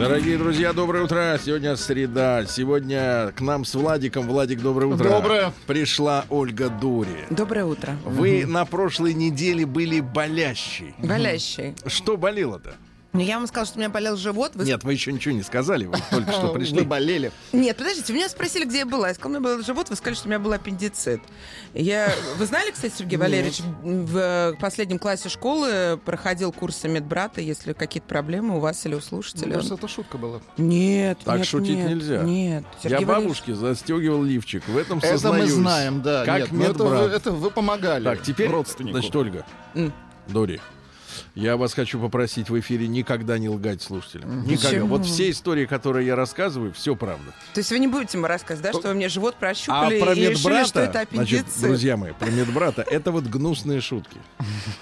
Дорогие друзья, доброе утро. Сегодня среда. Сегодня к нам с Владиком. Владик, доброе утро. Доброе. Пришла Ольга Дури. Доброе утро. Вы на прошлой неделе были болящий. Болящий. Что болело-то? Ну, Я вам сказала, что у меня болел живот. Вы... Нет, вы еще ничего не сказали. Вы только что Вы пришли. болели. Нет, подождите, меня спросили, где я была. Я сказала, у меня был живот, вы сказали, что у меня был аппендицит. Я... Вы знали, кстати, Сергей Валерьевич, в последнем классе школы проходил курсы медбрата, если какие-то проблемы у вас или у Мне слушателя. кажется, это шутка была. Нет, Так нет, шутить нет, нельзя. Нет. Я Сергей бабушке застегивал лифчик. В этом Это мы сознаюсь. знаем, да. Как Нет, ну это, вы, медбрат. это вы помогали Так, теперь, родственнику. значит, Ольга, М. Дори, я вас хочу попросить в эфире никогда не лгать слушателям. Никогда. Почему? Вот все истории, которые я рассказываю, все правда. То есть вы не будете мне рассказывать, да, что вы мне живот А прощупали про и решили, что это значит, аппендицит? друзья мои, про медбрата, это вот гнусные шутки.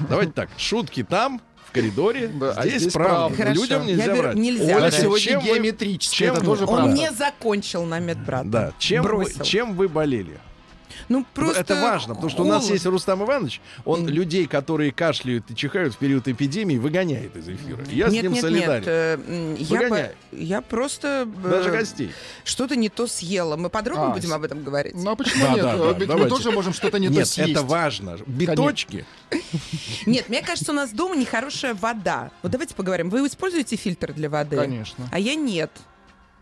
Давайте так, шутки там, в коридоре, Да, а здесь, здесь правда. Хорошо, Людям я нельзя беру- врать. нельзя Оля сегодня чем геометрически, чем это тоже Он правда. не закончил на медбрата. Да, чем вы, чем вы болели? Ну, просто это важно, потому что у нас есть Рустам Иванович, он людей, которые кашляют и чихают в период эпидемии, выгоняет из эфира. Я с нет, ним нет, солидарен. Нет, э, я, по- я просто э, Даже гостей. что-то не то съела. Мы подробно А, будем с- об этом говорить. Ну а почему Да, нет? да, да, Ведь мы давайте. тоже можем что-то не то Нет, съесть. это важно. Биточки. Нет, мне кажется, у нас дома нехорошая вода. Вот давайте поговорим. Вы используете фильтр для воды? Конечно. А я нет.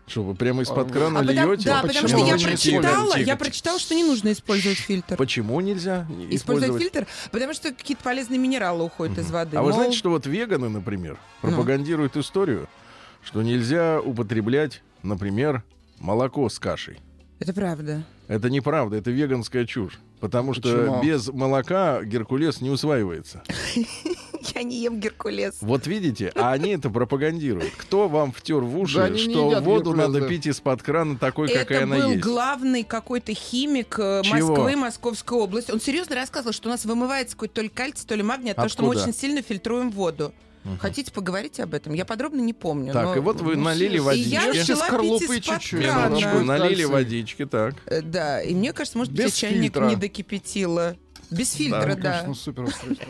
Что, вы прямо из-под А, крана А льете? да, Почему потому что я прочитала, я прочитала, что не нужно использовать фильтр. Почему нельзя Использовать фильтр, потому что какие-то полезные минералы уходят из воды. А вы Мол, знаете, что вот веганы, например, Ну. пропагандируют историю, что нельзя употреблять, например, молоко с кашей. Это правда. Это неправда, это веганская чушь. Потому что Почему? без молока Геркулес не усваивается. Я не ем геркулес. Вот видите, а они это пропагандируют. Кто вам втер в уши, Да что воду Геркулес, надо да. пить из-под крана такой, какая Это она был есть? главный какой-то химик э, Чего? Москвы, Московской области. Он серьезно рассказывал, что у нас вымывается какой-то то ли кальций, то ли магний, от того, что мы очень сильно фильтруем воду. Хотите поговорить об этом? Я подробно не помню. Так, но- и вот вы ну, налили И я водички. Ешьте начала скорлупы пить чуть-чуть. Минуточку, налили водички, так. Э, Да, и мне кажется, может быть, я чайник не докипятила. Без фильтра, да. Конечно, супер устройство.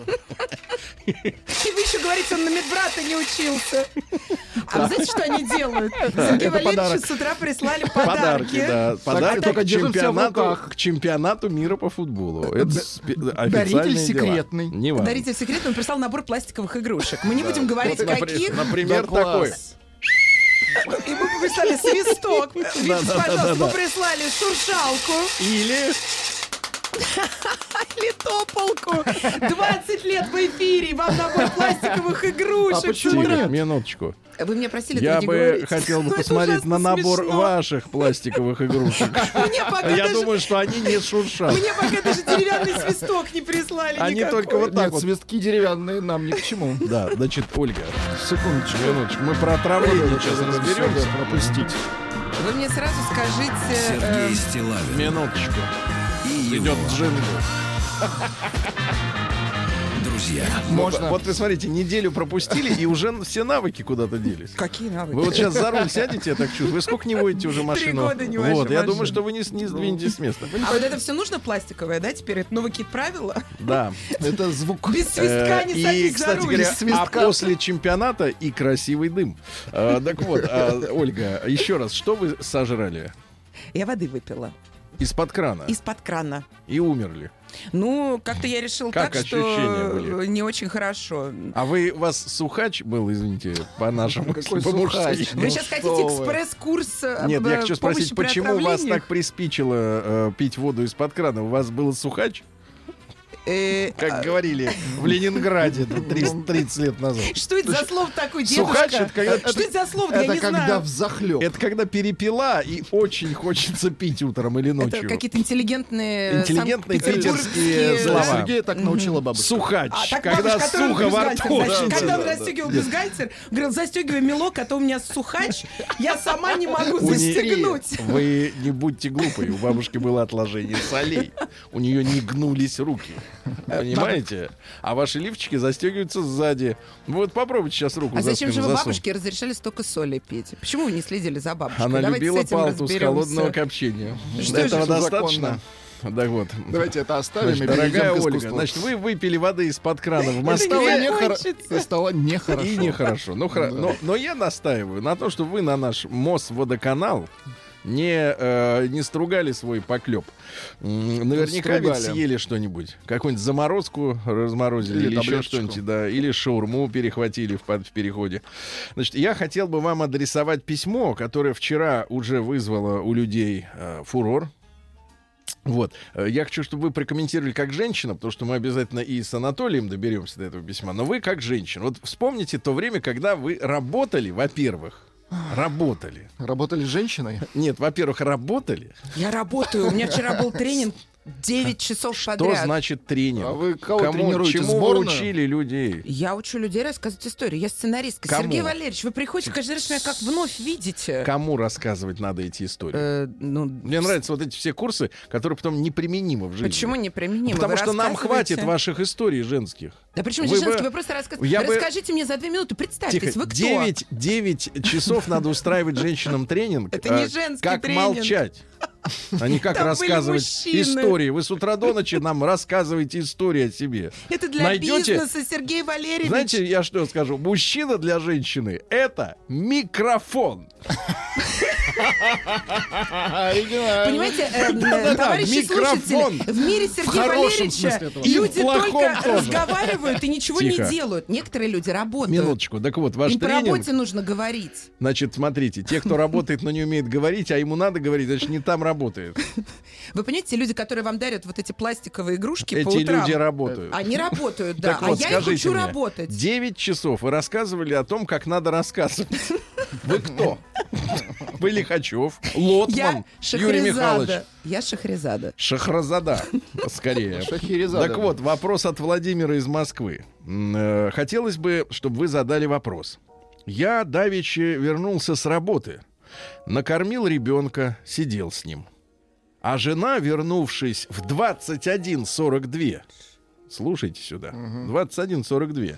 И вы еще говорите, он на медбрата не учился. А вы знаете, что они делают? Валерьевичу подарок. с утра прислали Подарки, подарки. да. Подарки только чемпионату, к чемпионату мира по футболу. Это Да- даритель секретный. Даритель секретный, он прислал набор пластиковых игрушек. Мы не будем говорить, каких. Например, Да, класс. такой. И мы прислали свисток. Видите, пожалуйста, мы прислали шуршалку Или или тополку. 20 лет в эфире, вам набор пластиковых игрушек. А почему. Тихо, минуточку. Вы меня просили Я бы говорить. хотел бы посмотреть на набор смешно. ваших пластиковых игрушек. Мне пока Я даже- думаю, что они не шуршат. Мне пока даже деревянный свисток не прислали Они только вот так Нет, вот. свистки деревянные нам ни к чему. Да, значит, Ольга, Секундочку. минуточку, мы про отравление сейчас разберемся. пропустить. Вы мне сразу скажите... Сергей э, Стилавин Минуточку. И его Идет джингл. друзья. Можно. Вот вы смотрите, неделю пропустили, и уже все навыки куда-то делись. Какие навыки? Вы вот сейчас за руль сядете, я так чувствую. Вы сколько не водите уже машину? года не Вот, я машину. думаю, что вы не, не сдвинетесь с места. А вот это все нужно пластиковое, да, теперь? Это новые какие-то правила? Да. Это звук. Без свистка Э, не И, садись за кстати руль. говоря, свистка. а после чемпионата и красивый дым. Э, Так вот, э, Ольга, еще раз, что вы сожрали? Я воды выпила. Из-под крана. Из-под крана. И умерли. Ну, как-то я решил Как так, что были? не очень хорошо. А вы, у вас сухач был, извините, по-нашему, Какой по-мужски? сухач? Вы Ну сейчас что хотите вы. экспресс-курс э, Нет, я э, хочу помощи спросить, почему вас так приспичило э, пить воду из-под крана? У вас был сухач? Э, Как говорили в Ленинграде 30, 30 лет назад. Что это за слово такое, дедушка? Сухач это когда- Что это за слово? Я Это не когда знаю. взахлеб. Это когда перепила и очень хочется пить утром или Это ночью. какие-то интеллигентные, Интеллигентные питерские слова. Сергея так научила бабушка. Сухач, А, когда сухо во рту. когда да, он расстегивал бюстгальтер, говорил, застегивай мелок, а то у меня сухач, я сама не могу застегнуть. Вы не будьте глупые, у бабушки было отложение солей. У нее не гнулись руки. Понимаете? А ваши лифчики застегиваются сзади. Вот попробуйте сейчас руку А за зачем же вы бабушке разрешали столько соли пить? Почему вы не следили за бабушкой? Она Давайте любила с этим палту с разберемся. холодного копчения. Этого это достаточно. Так вот. Давайте это оставим Значит, и дорогая к Ольга, значит, вы выпили воды из-под крана в Москве. стало, кончится? и стало нехорошо. И нехорошо. Ну, Да. но, но я настаиваю на том, что вы на наш МОС-водоканал не, э, не стругали свой поклеп. Наверняка ведь съели что-нибудь. Какую-нибудь заморозку разморозили Или или, еще что-нибудь, да. Или шаурму перехватили в, в переходе. Значит, я хотел бы вам адресовать письмо, которое вчера уже вызвало у людей э, фурор. Вот. Э, Я хочу, чтобы вы прокомментировали как женщина, потому что мы обязательно и с Анатолием доберемся до этого письма. Но вы как женщина. Вот вспомните то время, когда вы работали, во-первых. Работали. Работали с женщиной? Нет, во-первых, работали. Я работаю. У меня вчера был тренинг 9 часов Что подряд. значит тренинг? А вы кого Кому, тренируете? чему вы Сборную? учили людей? Я учу людей рассказывать истории. Я сценаристка. Кому? Сергей Валерьевич, вы приходите каждый раз меня как вновь видите. Кому рассказывать надо эти истории? Э, ну, Мне нравятся вот эти все курсы, которые потом неприменимы в жизни. Почему неприменимо? Потому Вы что нам хватит ваших историй женских. Да почему Вы же женский? бы- Вы просто рассказываете. Я бы- Расскажите мне за две минуты, представьтесь, Тихо, вы кто? 9, 9 часов надо устраивать женщинам тренинг. Это не э, женский Как молчать. А не как Там рассказывать истории. Вы с утра до ночи нам рассказываете истории о себе. Это для Найдете- бизнеса, Сергей Валерьевич. Знаете, я что скажу? Мужчина для женщины — это микрофон. Понимаете, э, товарищи микрофон. слушатели, в мире Сергея Валерьевича люди только тоже. Разговаривают и ничего Тихо. не делают. Некоторые люди работают. Минуточку. Так вот, ваш Им по тренинг... работе нужно говорить. Значит, смотрите, те, кто работает, но не умеет говорить, а ему надо говорить, значит, не там работает. Вы понимаете, те люди, которые вам дарят вот эти пластиковые игрушки по Эти утрам, люди работают. они работают, да. Так вот, а я их учу мне, работать. 9 часов вы рассказывали о том, как надо рассказывать. Вы кто? Вы Лихачев, Лотман, Я Юрий Михайлович. Я Шахрезада. Шахразада, скорее. Шахерезада. Так вот, вопрос от Владимира из Москвы. М, э, Хотелось бы, чтобы вы задали вопрос. Я давеча вернулся с работы, накормил ребенка, сидел с ним. А жена, вернувшись в 21.42, слушайте сюда, 21.42,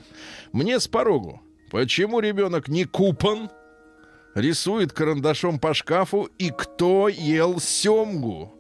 мне с порогу, почему ребенок не купан, рисует карандашом по шкафу и кто ел семгу.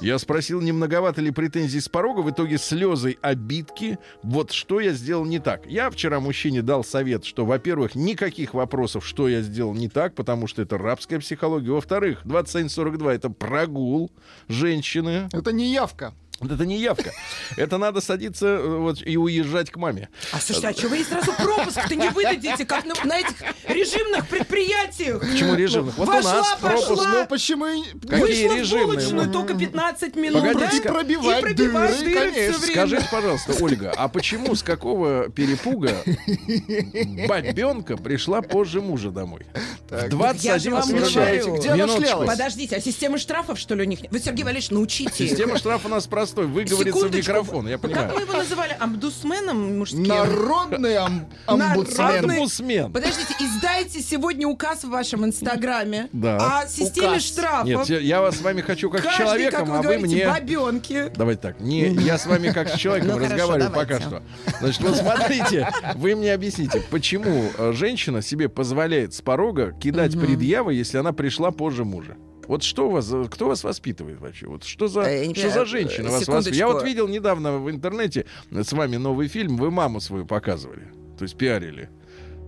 Я спросил, не многовато ли претензий с порога, в итоге слезы обидки. Вот что я сделал не так. Я вчера мужчине дал совет, что, во-первых, никаких вопросов, что я сделал не так, потому что это рабская психология. Во-вторых, 2742 это прогул женщины. Это не явка. Вот Это не явка. Это надо садиться э, вот, и уезжать к маме. А слушайте, а что вы ей сразу пропуск-то не выдадите, как на, на этих режимных предприятиях? Почему режимных? Вот у Вошла, нас пошла. пропуск. Ну почему... и- Какие Вышла режимные? в булочную только 15 минут. Погодите, да? пробивать и пробивать дыры, дыры конечно. всё время. Скажите, пожалуйста, Ольга, а почему, с какого перепуга бабенка пришла позже мужа домой? Так, В я же вам 21.42. говорю. Где она шлялась? Подождите, а система штрафов, что ли, у них нет? Вы, Сергей Валерьевич, научите. Система штрафа у нас простой. Выговорится в микрофон, я Как мы понимаю. его называли? Амбудсменом мужским? Народный ам- омбудсмен. Народный- Омбудсмен. Подождите, издайте сегодня указ в вашем инстаграме Да. о системе Указ. штрафов. Нет, я- я вас с вами хочу как с Каждый, человеком, как вы а вы говорите, мне... бабенки. Давайте так, не, я с вами как с человеком Ну, хорошо, разговариваю пока давайте. что. Значит, вот смотрите, вы мне объясните, почему э, женщина себе позволяет с порога кидать предъявы, если она пришла позже мужа? Вот что у вас, за- кто вас воспитывает вообще? Вот что за, Э, что за женщина э, вас воспитывает? Я вот видел недавно в интернете с вами новый фильм, вы маму свою показывали, то есть пиарили.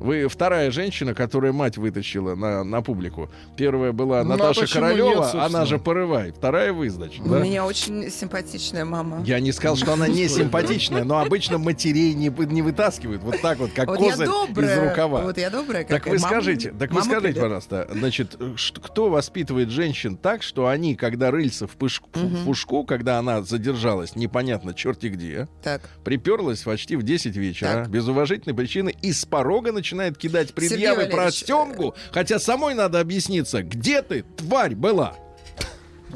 Вы вторая женщина, которая мать вытащила на, на публику. Первая была Ну, а Наташа почему Королева, нет, она же порывай. Вторая вы, значит, У да? меня очень симпатичная мама. Я не сказал, что она не симпатичная, но обычно матерей не, не вытаскивают вот так вот, как вот козырь из рукава. Вот я добрая. так вы Мама- скажите, так вы скажите, пожалуйста, значит, кто воспитывает женщин так, что они, когда рыльца в, пыш- в пушку, когда она задержалась, непонятно черти где, Так. приперлась почти в 10 вечера, Так. без уважительной причины, и с порога начинает кидать предъявы про Стемгу, хотя самой надо объясниться, где ты, тварь, была?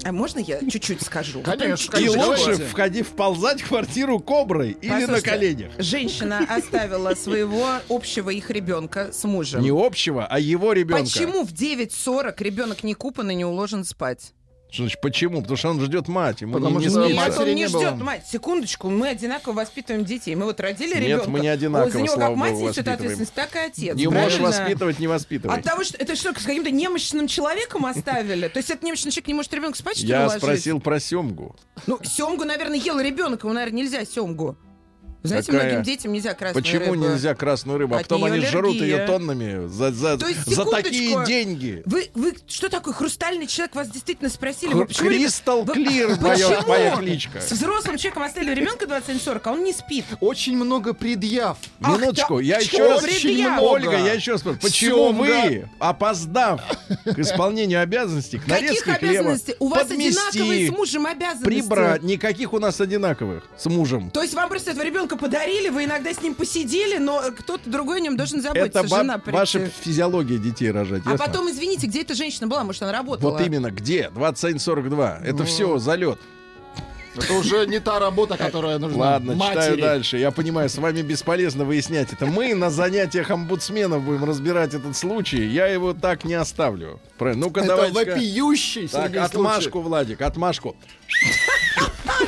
А можно я чуть-чуть скажу? Конечно, прям И Конечно, лучше давайте. входи, вползать в квартиру коброй или на коленях. Женщина оставила своего общего их ребенка с мужем. Не общего, а его ребенка. Почему в 9.40 ребенок не купан и не уложен спать? Что значит почему? Потому что он ждет мать, ему Потому не, не что мать- Нет, он не не ждет мать. Секундочку, мы одинаково воспитываем детей. Мы вот родили Нет, ребенка. мы не одинаково, За него слава как мать несет ответственность, так и отец. Не можешь правильно? воспитывать, не воспитывай. От того, что это что, с каким-то немощным человеком оставили? То есть этот немощный человек не может ребенка спать, что ли, Я спросил про семгу. Ну, семгу, наверное, ел ребенок, ему, наверное, нельзя семгу. Знаете, Какая? многим детям нельзя красную Почему рыбу. нельзя красную рыбу? А От потом они жрут аллергия. ее тоннами за, за, То есть, за такие деньги. Вы, вы что такое, хрустальный человек? Вас действительно спросили. Хр- почему Кристал вы- Клир, моя, кличка. С взрослым человеком оставили ребенка 27-40, а он не спит. Очень много предъяв. Ах, Минуточку, да, я еще раз... предъяв? Ольга, я еще раз почему Семга. вы, опоздав к исполнению обязанностей, к Каких нарезке хлеба, обязанностей? У вас одинаковые с мужем обязанности. прибрать, никаких у нас одинаковых с мужем. То есть вам просто этого ребенка подарили, вы иногда с ним посидели, но кто-то другой о нем должен заботиться, Это жена прийти. ваша физиология детей рожать, А ясно? потом, извините, где эта женщина была? Может, она работала? Вот именно, где? 21.42. Это все залет. Это уже не та работа, которая нужна Ладно, читаю матери. дальше. Я понимаю, с вами бесполезно выяснять это. Мы на занятиях омбудсменов будем разбирать этот случай. Я его так не оставлю. Ну-ка, Это давайте. вопиющий, Так, отмашку, Владик, отмашку.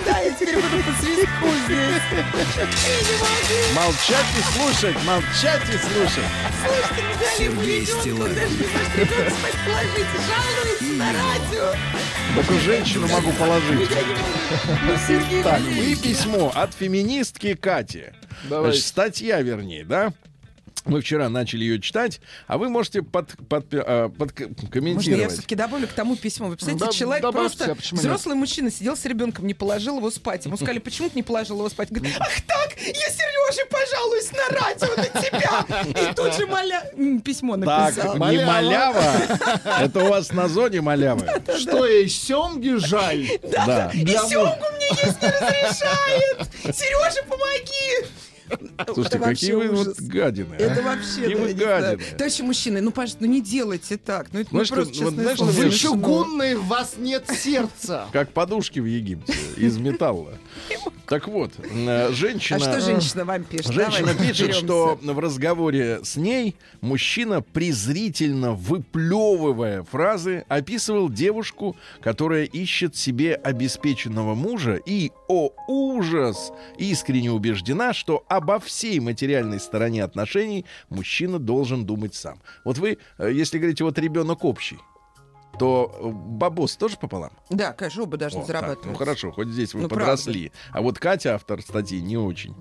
Да, я теперь буду по свистку здесь. Молчать и слушать, молчать и слушать. Сергей Стилавин Ребенка спать положите, жалуется на радио. Только женщину могу положить. Ну, Так, и письмо от феминистки Кати. Значит, статья, вернее, да? Мы вчера начали ее читать, а вы можете под, под, э, Можно я все-таки добавлю к тому письму? Вы представляете, Да, человек добавьте, просто а взрослый мужчина сидел с ребенком, не положил его спать. Ему сказали, почему ты не положил его спать? Говорит, ах так, я Сереже пожалуюсь на радио на тебя. И тут же моля... письмо Так, написал. не Малява. малява. Это у вас на зоне малявы. Что ей семги жаль? Да. И семгу мне есть не разрешает. Сережа, помоги. Слушайте, Это какие вообще вы вот гадины. а. Это вообще, вы гадины. Товарищи мужчины, ну, пожалуйста, ну не делайте так. Ну, это просто, знаешь, Вы чугунные, в вас нет сердца. Как подушки в Египте из металла. Так вот, э, женщина... А что женщина вам пишет? Женщина Давайте пишет, разберемся. что в разговоре с ней мужчина, презрительно выплевывая фразы, описывал девушку, которая ищет себе обеспеченного мужа и, о ужас, искренне убеждена, что обо всей материальной стороне отношений мужчина должен думать сам. Вот вы, э, если говорите, вот ребенок общий, то э, бабос тоже пополам? Да, конечно, оба должны О, так, зарабатывать. ну хорошо, хоть здесь вы Ну, подросли. А вот Катя, автор статьи, не очень.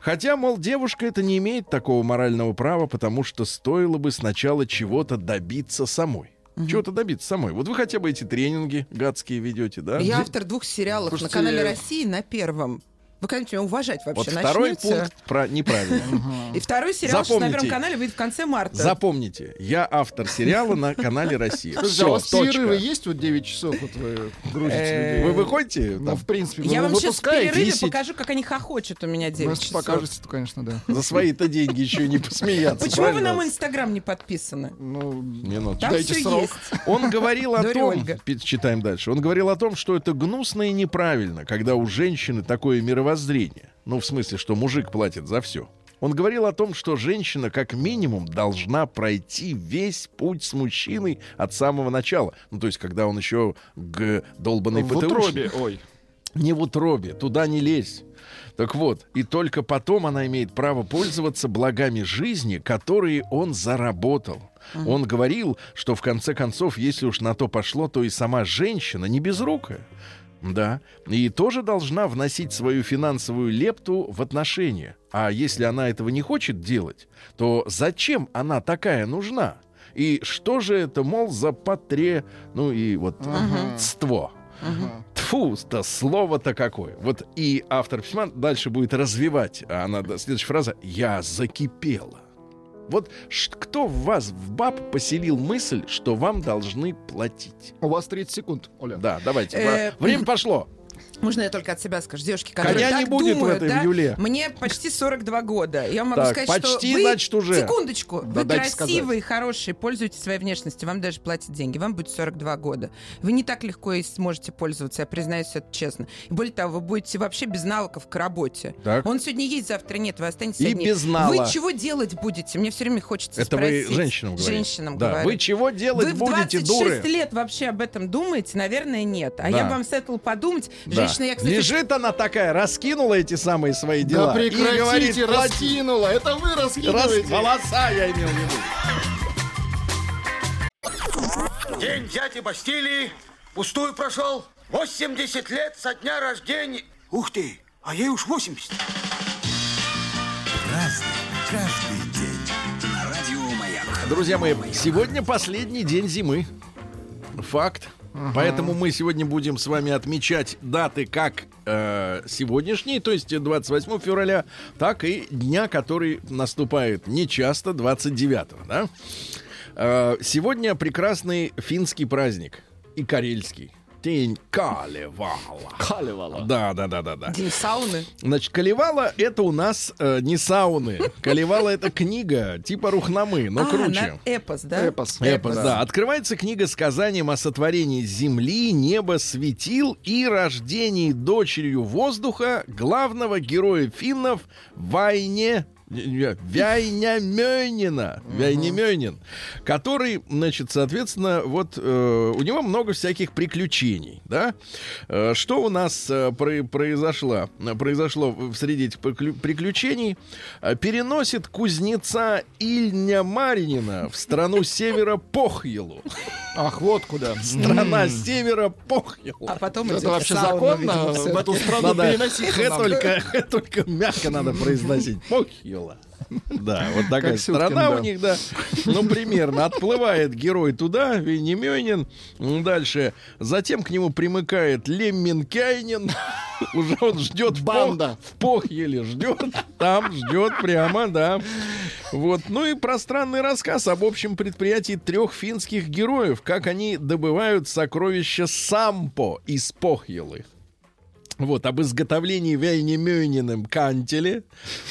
Хотя, мол, девушка это не имеет такого морального права, потому что стоило бы сначала чего-то добиться самой. Чего-то добиться самой. Вот вы хотя бы эти тренинги гадские ведете, да? Я автор двух сериалов Слушайте, на канале России на первом. Вы когда-нибудь меня уважать Вот вообще второй начнете? пункт про неправильно. И второй сериал на. Первом канале выйдет в конце марта. Запомните, я автор сериала на канале Россия. Слушайте, а у Все, вас перерывы есть вот 9 часов, вот вы грузите Э, людей? Вы выходите Ну, в принципе, Я вам сейчас в перерыве 10. покажу, как они хохочут у меня 9 Ну, если часов. покажете, то, конечно, да. за свои-то деньги еще и не посмеяться. Почему вы на мой инстаграм не подписаны? Ну, Минуточку. Там Дайте все срок. Он говорил о том, читаем дальше, он говорил о том, что это гнусно и неправильно, когда у женщины такое мировоззрение. Ну, в смысле, что мужик платит за все. Он говорил о том, что женщина как минимум должна пройти весь путь с мужчиной от самого начала. Ну, то есть, когда он еще г долбанный в ПТУшник. утробе, ой. Не в утробе, туда не лезь. Так вот, и только потом она имеет право пользоваться благами жизни, которые он заработал. Он говорил, что в конце концов, если уж на то пошло, то и сама женщина не безрукая. Да, и тоже должна вносить свою финансовую лепту в отношения. А если она этого не хочет делать, то зачем она такая нужна? И что же это, мол, за патре... Ну и вот ство. Тфу, то слово-то какое. Вот и автор письма дальше будет развивать. А она, следующая фраза «Я закипела». Вот кто в вас, в баб, поселил мысль, что вам должны платить? У вас 30 секунд, Оля. Да, давайте. Э, Время пошло. Можно я только от себя скажу? Девушки, Коня которые не так будет в думают, этой да? Юле. Мне почти 42 года. Я могу Так, сказать, почти, что вы... значит, уже. Секундочку. Да вы красивые, хорошие, пользуетесь своей внешностью. Вам даже платят деньги. Вам будет 42 года. Вы не так легко и сможете пользоваться. Я признаюсь это честно. И более того, вы будете вообще без навыков к работе. Так. Он сегодня есть, завтра нет. Вы останетесь И одни. без нала. Вы чего делать будете? Мне все время хочется Это спросить. вы женщинам говорите. Женщинам да. говорю. Вы чего делать Вы в будете, 26 дуры? лет вообще об этом думаете? Наверное, нет. А Да. я вам советовала подумать. Да. Женщина, я, кстати, Лежит она такая, раскинула эти самые свои Да дела. и прекратите, говорит, «Плати». раскинула. Это вы Рас- раскидываете. Волоса я имел в виду. День дяди Бастилии пустую прошел. 80 лет со дня рождения. Ух ты, а ей уж 80. Разный, каждый день. На радио Маяк. Друзья мои, сегодня последний день зимы. Факт. Поэтому мы сегодня будем с вами отмечать даты как э, сегодняшние, то есть 28 февраля, так и дня, который наступает нечасто, 29 да? Э, сегодня прекрасный финский праздник и карельский. День Калевала. Калевала. Да, да, да, да, да. День сауны. Значит, Калевала это у нас э, не сауны. Калевала это книга типа Рухнамы, но а, круче. на эпос, да? Эпос. Эпос, да. Открывается книга сказанием о сотворении земли, неба, светил и рождении дочерью воздуха главного героя финнов Вайне Вяйнямёнина, Вяйнямёнин, который, значит, соответственно, вот э, у него много всяких приключений, да? Э, что у нас э, про- произошло, произошло в среди этих приклю- приключений? Э, переносит кузнеца Ильня Маринина в страну севера Похьелу. Ах, вот куда. Страна севера Похьелу. А потом Это вообще законно в эту страну переносить? только, мягко надо произносить. Похьела. Да, вот такая Как Сюткин, страна да. у них, да. Ну, примерно. Отплывает герой туда, Венемёнин. Дальше. Затем к нему примыкает Лемминкайнин. Уже он ждет в Пох- Банда. в Похьеле. Ждет. Там ждет прямо, да. Вот. Ну и пространный рассказ об общем предприятии трех финских героев, как они добывают сокровища Сампо из Похьелы. Вот, об изготовлении Вяйнемёниным кантеле.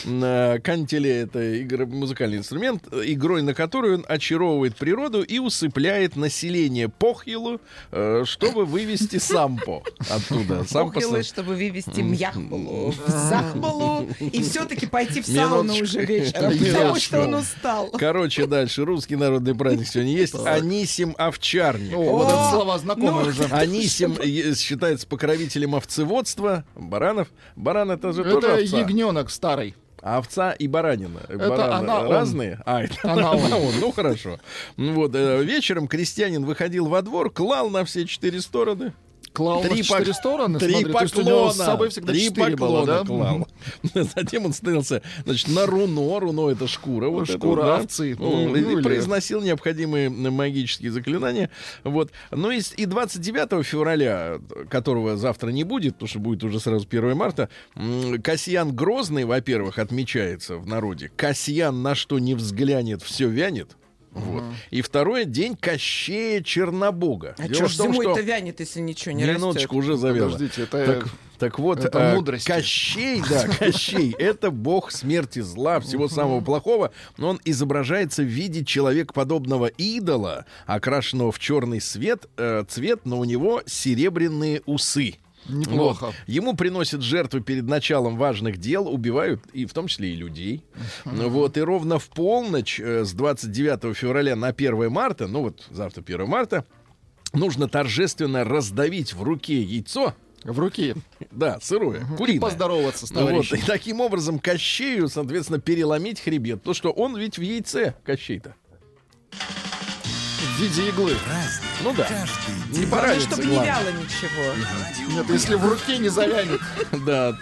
Э, Кантеле — это игра, музыкальный инструмент, игрой на который он очаровывает природу и усыпляет население Похилу, э, чтобы вывести сампо оттуда. Сампо Похилы, чтобы вывести Мьяхбалу в Захбалу и все-таки пойти в сауну уже вечером, потому что он устал. Короче, дальше. Русский народный праздник сегодня есть. Анисим Овчарник. О, вот это слова ну, знакомые уже. Анисим э, считается покровителем овцеводства, баранов. Баран это же тоже Это овца. ягненок старый. А овца и баранина. Бараны она, он. разные. А, это Она, она, он. он. Ну хорошо. Ну Вот э, вечером крестьянин выходил во двор, клал на все четыре стороны. Клал Три в четыре пок- стороны. Три смотри, то есть у него поклона. с собой всегда Три четыре было, да? клал. Затем он становился, значит, на руно. Руно это шкура. Вот это Шкура да. овцы. Ну, Ну, и произносил необходимые магические заклинания. Вот. Ну и, и 29 февраля, которого завтра не будет, потому что будет уже сразу 1 марта, Касьян Грозный, во-первых, отмечается в народе. Касьян на что не взглянет, все вянет. Вот. И второе день Кощея Чернобога. А Дело что том, зимой-то что- вянет, если ничего не Минуточку, растет? уже завела. Подождите, это- Так, так вот, это э, мудрости. Кощей, да, Кощей, это бог смерти зла, всего самого плохого, но он изображается в виде человекоподобного идола, окрашенного в черный свет, э, цвет, но у него серебряные усы. Неплохо. Вот. Ему приносят жертвы перед началом важных дел, убивают, и в том числе и людей. Вот. И ровно в полночь э, с 29 февраля на 1 марта, ну вот завтра 1 марта, нужно торжественно раздавить в руке яйцо, В руке. да, сырое, И куриное. поздороваться с Ну Вот, товарищем. и таким образом Кощею, соответственно, переломить хребет. То, что он ведь в яйце, Кощей-то. В виде иглы. Разный, Ну да. каждый Не поранится, чтобы не вяло ничего. Нет, если в руке не завянет. Да.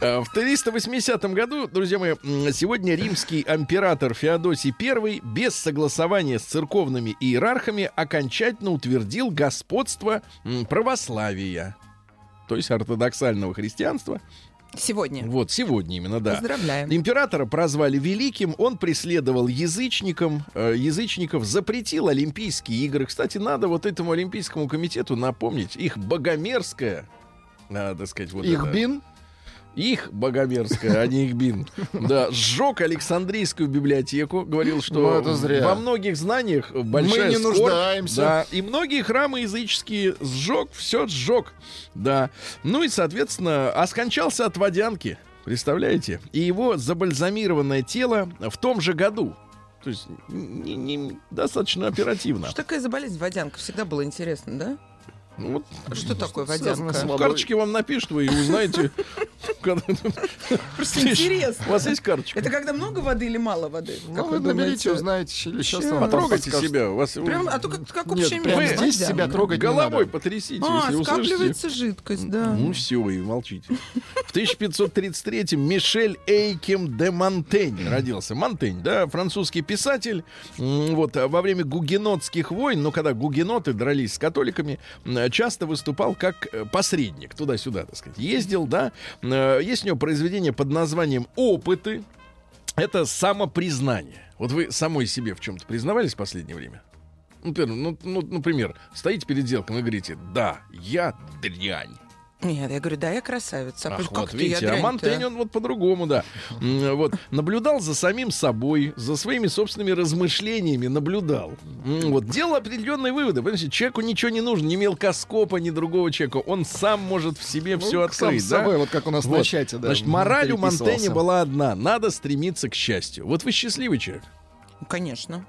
Э, В 380 году, друзья мои, сегодня римский император Феодосий I без согласования с церковными иерархами окончательно утвердил господство православия. То есть ортодоксального христианства. Сегодня. Вот, сегодня именно, да. Поздравляем. Императора прозвали великим, он преследовал язычникам, э, язычников, запретил Олимпийские игры. Кстати, надо вот этому Олимпийскому комитету напомнить их богомерзкое а, так сказать, вот Их это- бин? Их богомерзкая, а не их бин. Да, сжег Александрийскую библиотеку, говорил, что Ну, это зря. во многих знаниях большая не скорбь. нуждаемся. Да, и многие храмы языческие сжег, все сжег. Да. Ну и, соответственно, а скончался от водянки. Представляете? И его забальзамированное тело в том же году. То есть не, не- достаточно оперативно. Что такая за болезнь водянка? Всегда было интересно, да? Ну, вот А Что такое водянка? карточке вам напишут, вы и узнаете. Просто интересно. У вас есть карточка? Это когда много воды или мало воды? Ну, Как вы наберите, узнаете. Или сейчас вам Потрогайте себя. У вас Прям, а то как, общее место. здесь себя трогать головой потрясите, А, если услышите. скапливается жидкость, да. Ну все, и молчите. В 1533-м Мишель Эйкем де Монтень родился. Монтень, да, французский писатель. Вот а во время гугенотских войн, ну когда гугеноты дрались с католиками, часто выступал как э, посредник туда-сюда, так сказать. Ездил, да. Э, Есть у него произведение под названием «Опыты». Это самопризнание. Вот вы самой себе в чем-то признавались в последнее время? Например, ну, ну, например, стоите перед зеркалом и говорите, да, я дрянь. Нет, я говорю, да, я красавица. А Ах, как вот, ты, видите, я а? Монтень, он вот по-другому, да. Вот, наблюдал за самим собой, за своими собственными размышлениями, наблюдал. Вот, делал определенные выводы. Понимаете, человеку ничего не нужно, ни мелкоскопа, ни другого человека. Он сам может в себе Ну, все сам открыть, с да? собой, вот как у нас Вот. на чате, да. Значит, мораль у переписывался. была одна. Надо стремиться к счастью. Вот вы счастливый человек. Конечно.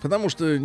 Потому что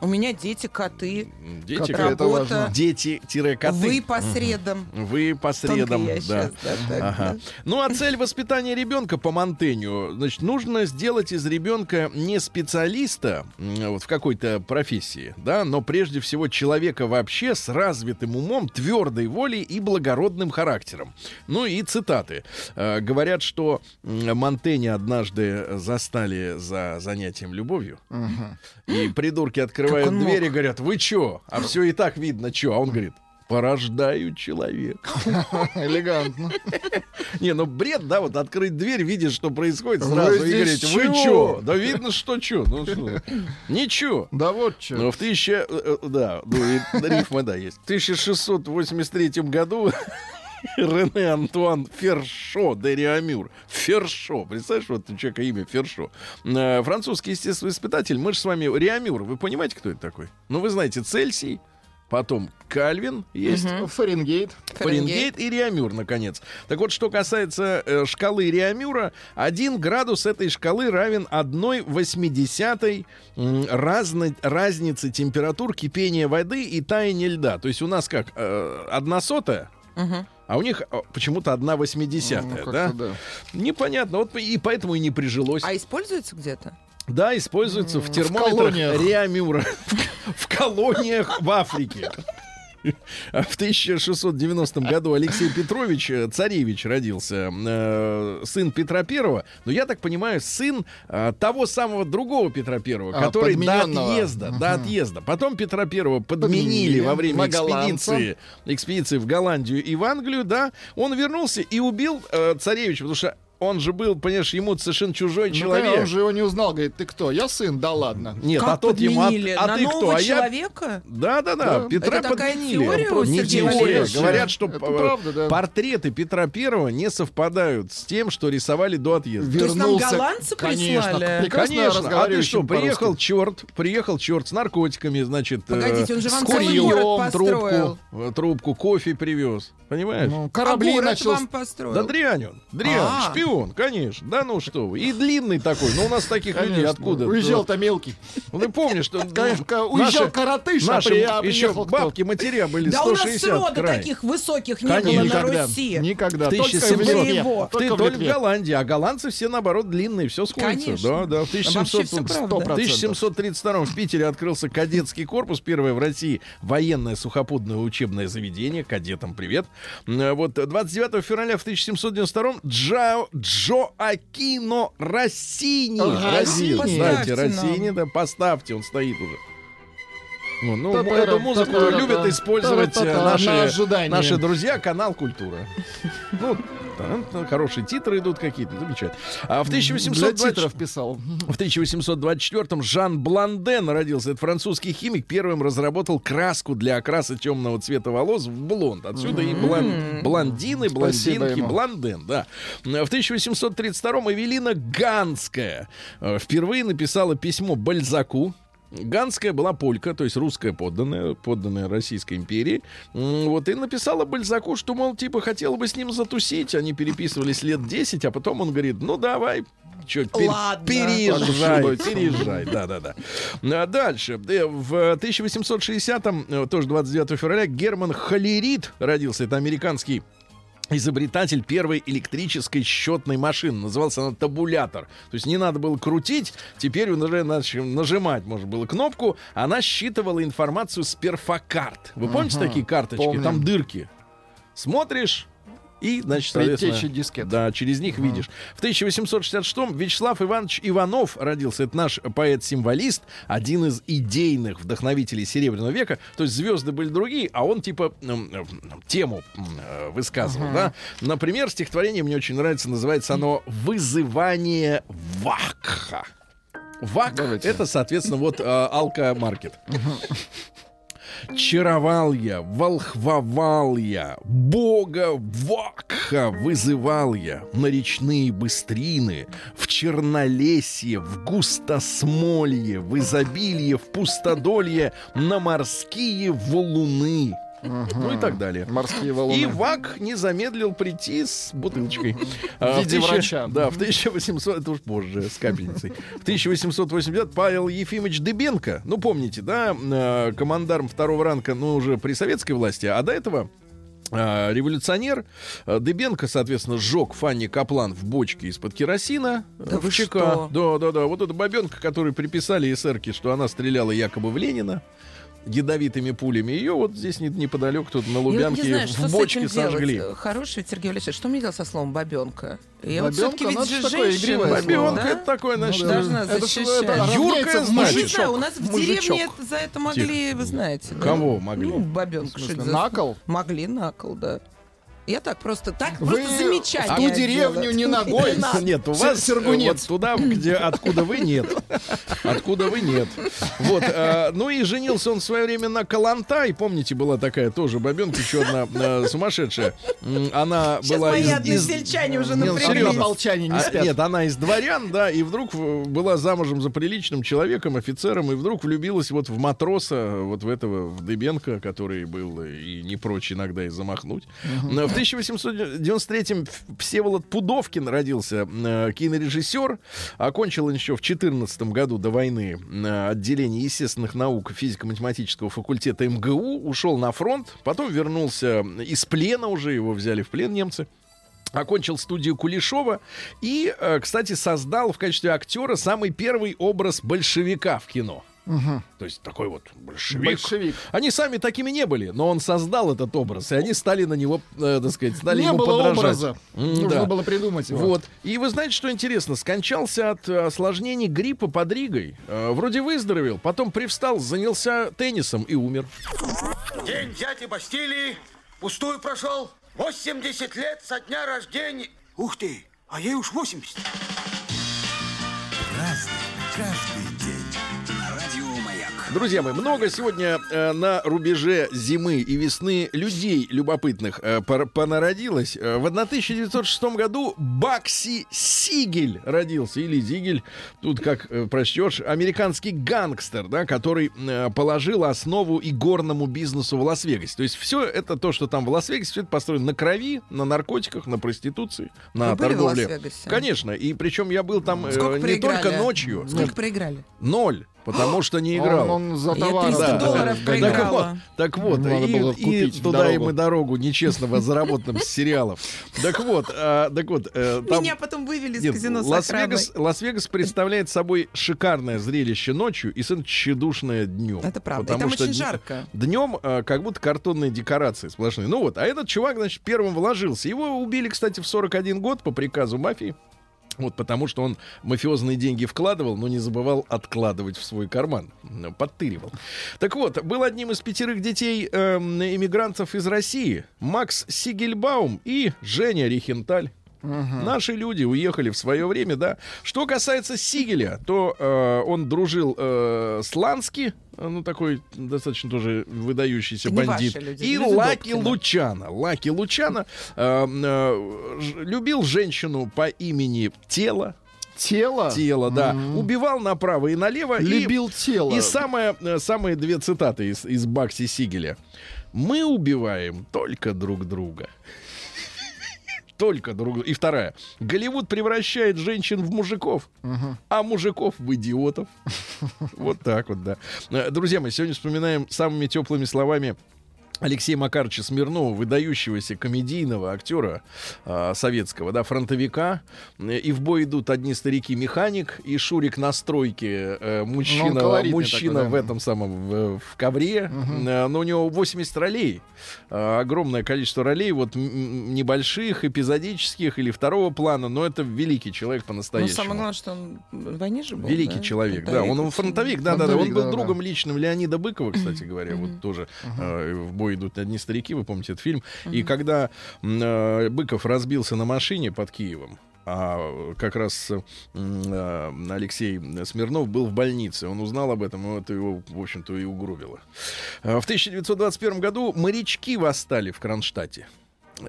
У меня дети, коты, дети, работа. дети-коты. Вы по средам. Вы по средам, да. щас, да, так, Ага. да. Ну, а цель воспитания ребенка по Монтеню, значит, нужно сделать из ребенка не специалиста вот, в какой-то профессии, да, но прежде всего человека вообще с развитым умом, твердой волей и благородным характером. Ну и цитаты. Э, говорят, что м, Монтэня однажды застали за занятием любовью, Мгм. И придурки открывают дверь и говорят, вы чё? А все и так видно, чё? А он говорит, порождаю человека. Элегантно. Не, ну бред, да, вот открыть дверь, видишь, что происходит сразу, и здесь говорить, вы чё?» чё? Да видно, что чё. Ну что? Ничего. Да вот что. Но в тысяча... э, э, Да, ну и рифма, да, есть. В 1683 году Рене Антуан Фершо де Риамюр. Фершо. Представляешь, вот у человека имя Фершо. Э, Французский естествоиспытатель. Мы же с вами... Риамюр, вы понимаете, кто это такой? Ну, вы знаете, Цельсий, потом Кальвин есть. Фаренгейт. Фаренгейт и Реамюр, наконец. Так вот, что касается э, шкалы Реамюра, один градус этой шкалы равен 1 восьмидесятой разно- разницы температур кипения воды и таяния льда. То есть у нас как, э, одна сотая, Мгм. А у них э, почему-то одна Ну, восьмидесятая, как-то да? да. Непонятно. Вот и поэтому и не прижилось. А используется где-то? Да, используется в термометрах колониях. Реамюра. В колониях в Африке. В 1690 году Алексей Петрович э, Царевич родился, э, сын Петра Первого. Но я так понимаю, сын э, того самого другого Петра Первого, А, который до отъезда, до отъезда. Потом Петра Первого подменили Подменили во время экспедиции, экспедиции в Голландию и в Англию, да. Он вернулся и убил э, царевича, потому что он же был, понимаешь, ему совершенно чужой Ну, человек. конечно, он же его не узнал. Говорит, ты кто? Я сын, да ладно. Нет, как а тот ему, а, подменили? а На ты кто? А я... человека? Да, да, да, Да. Петра Это такая подменили. теория у Не теория. Говорят, что Это правда, да. портреты Петра Первого не совпадают с тем, что рисовали до отъезда. То есть нам Вернулся. голландцы Конечно, прислали? Конечно, а ты что, приехал черт, приехал черт с наркотиками, значит, э, Погодите, он же вам с целый курьем, город трубку, э, трубку, кофе привез, понимаешь? Ну, А корабли город начал... вам построил? Да дрянь он, дрянь, А. шпион, конечно. Да ну что вы. И длинный такой, ну у нас таких людей Конечно. откуда? Уезжал-то мелкий. Ну, ты помнишь, что... Конечно, ну, уезжал наши- коротыш, а Наши при- а еще бабки матеря были Да у нас 160 рода таких высоких не Конечно. было на Никогда. Руси. Никогда. В Только в 1700. Ты Только в только в Литве. Голландии, а голландцы все наоборот длинные, все сходится. Конечно. Да, да. В Вообще всё 1700, правда. в 1732 в Питере открылся кадетский корпус, первое в России военное сухопутное учебное заведение. Кадетам привет. Вот 29 февраля в 1792 Джао, Джоакино Россини. Ага, Россини. Россини. Знаете. Россини, да, поставьте, он стоит уже. Ну, ну, Та-та-ра, эту музыку та-та-ра, любят использовать э, наши, наши друзья, канал Культура. Ну, там, хорошие титры идут какие-то, замечательно. А в Для 1820 титров писал. в 1824-м Жан Бланден родился. Это французский химик. Первым разработал краску для окраса темного цвета волос в блонд. Отсюда и блон- блондины, блондинки, ему. блонден, да. В 1832-м Эвелина Ганская э, впервые написала письмо Бальзаку. Ганская была полька, то есть русская подданная, подданная Российской империи. Вот, и написала Бальзаку, что, мол, типа, хотела бы с ним затусить. Они переписывались лет 10, а потом он говорит, ну, давай, чё, пер- Ладно. переезжай, переезжай, да-да-да. А Дальше. Э, В 1860-м, э, тоже 29 февраля, Герман Холерит родился. Это американский изобретатель первой электрической счетной машины. Назывался она табулятор. То есть не надо было крутить, теперь уже нажимать можно было кнопку. Она считывала информацию с перфокарт. Вы помните Ага, такие карточки? помним. Там дырки. Смотришь, и, значит, соответственно, дискет. Да, через них видишь. В 1866-м Вячеслав Иванович Иванов родился. Это наш поэт-символист, один из идейных вдохновителей Серебряного века. То есть звезды были другие, а он типа м, тему э, высказывал, да. Например, стихотворение мне очень нравится, называется оно «Вызывание Вакха». Вак Давайте. это, соответственно, вот э, алкомаркет. Чаровал я, волхвовал я, Бога Вакха вызывал я на речные быстрины, в чернолесье, в густосмолье, в изобилье, в пустодолье, на морские валуны. Ну и так далее. Морские валуны. И Вак не замедлил прийти с бутылочкой. А, В виде врача. Да, в 1800, это уж позже, с капельницей. В 1880 Павел Ефимович Дыбенко, ну помните, да, э, командарм второго ранга, ну уже при советской власти, а до этого э, революционер Дыбенко, соответственно, сжег Фанни Каплан в бочке из-под керосина э, Да в вы ЧК. что? Да, да, да. Вот эта бабенка, которой приписали эсерки, что она стреляла якобы в Ленина ядовитыми пулями. Ее вот здесь не- неподалеку тут на вот Лубянке не знаю, в бочке сожгли. делать. Хороший ведь Сергей Валерьевич. Что мне делать со словом бабенка? Я вот Бабёнка, все-таки ну, ведь это же женщина. Бабенка, да? это такое, значит, Ну да. Должна Это защищать. это Юркая, равняется значит. Не знаю, у нас в Мужичок. деревне это- за это могли, вы знаете. да. Кого могли? Ну, бабенка. Смысле, что это за- на кол? Могли на кол, да. Я так просто, так Вы просто замечание в ту деревню не ногой. Нет, у вас э, вот туда, где откуда вы нет. Откуда вы нет. Вот. э, ну и женился он в свое время на Калантай. Помните, была такая тоже бабенка, еще одна э, сумасшедшая. Она была из- односельчане уже Не, напряглись. не А, спят. нет, она из дворян, да, и вдруг была замужем за приличным человеком, офицером, и вдруг влюбилась вот в матроса, вот в этого, в Дыбенко, который был и не прочь иногда и замахнуть. Но В 1893-м Всеволод Пудовкин родился, э, кинорежиссер, окончил он еще в 14 году до войны э, отделение естественных наук физико-математического факультета МГУ, ушел на фронт, потом вернулся из плена уже, его взяли в плен немцы. Окончил студию Кулешова и, э, кстати, создал в качестве актера самый первый образ большевика в кино. То есть такой вот большевик. Большевик. Они сами такими не были, но он создал этот образ, и они стали на него, э, так сказать, стали Не ему было подражать. образа. М, Нужно да. было придумать его. Вот. И вы знаете, что интересно? Скончался от осложнений гриппа под Ригой. Э, вроде выздоровел, потом привстал, занялся теннисом и умер. День дяди Бастилии пустую прошел. 80 лет со дня рождения. Ух ты, а ей уж 80. Разный, Друзья мои, много сегодня э, на рубеже зимы и весны людей любопытных э, пор- понародилось. Э, в 1906 году Бакси Сигель родился, или Зигель, тут как э, прочтешь, американский гангстер, да, который э, положил основу игорному бизнесу в Лас-Вегасе. То есть все это то, что там в Лас-Вегасе, все это построено на крови, на наркотиках, на проституции, на Вы торговле. Конечно, и причем я был там э, Сколько не проиграли? только ночью, Сколько проиграли? ноль, потому что не играл. Он, он за товар 300 да, долларов да, проиграла. Так вот, так вот Надо и, было и туда им дорогу. и дорогу нечестного заработанным с сериалов. Так вот, а, так вот, э, там- Меня потом вывели из казино Лас-Вегас. Лас-Вегас представляет собой шикарное зрелище ночью и совершенно тщедушное днем. Это правда. И Потому там что очень жарко. Днем э, как будто картонные декорации сплошные. Ну вот, а этот чувак, значит, первым вложился. Его убили, кстати, в 41 год по приказу мафии. Вот потому что он мафиозные деньги вкладывал, но не забывал откладывать в свой карман. Ну, Подтыривал. Так вот, был одним из пятерых детей эм, иммигрантов из России Макс Сигельбаум и Женя Рихенталь. Наши люди уехали в свое время, да. Что касается Сигеля, то э, он дружил э, с Лански, э, ну такой достаточно тоже выдающийся Это бандит, люди, и люди Лаки Добкина. Лучана. Лаки Лучана э, э, любил женщину по имени Тело. Тело. Тело, да. Убивал направо и налево. и- Любил тело. и самое, э, самые две цитаты из, из Бакси Сигеля. Мы убиваем только друг друга. Только друг. И вторая. Голливуд превращает женщин в мужиков, а мужиков в идиотов. Вот так вот, да. Э, Друзья мои, сегодня вспоминаем самыми теплыми словами Алексея Макаровича Смирнова, выдающегося комедийного актера а, советского, да, фронтовика. Э, И в бой идут одни старики механик, и Шурик на стройке, э, мужчина, Ну, мужчина такой, да. в этом самом, в, в ковре. Э, Но у него 80 ролей. А, огромное количество ролей, вот небольших, эпизодических или второго плана, но это великий человек Ну, по-настоящему. самое главное, что он в войне же был. Великий да? человек, да. Фронтовик. Он фронтовик, да, да, да. Он Фронтовик, был да, другом да. личным Леонида Быкова, кстати говоря. Вот тоже э, в бой идут одни старики, вы помните этот фильм. И когда э, Быков разбился на машине под Киевом, а как раз э, Алексей Смирнов был в больнице. Он узнал об этом, и это его, в общем-то, и угробило. Э, В 1921 году морячки восстали в Кронштадте.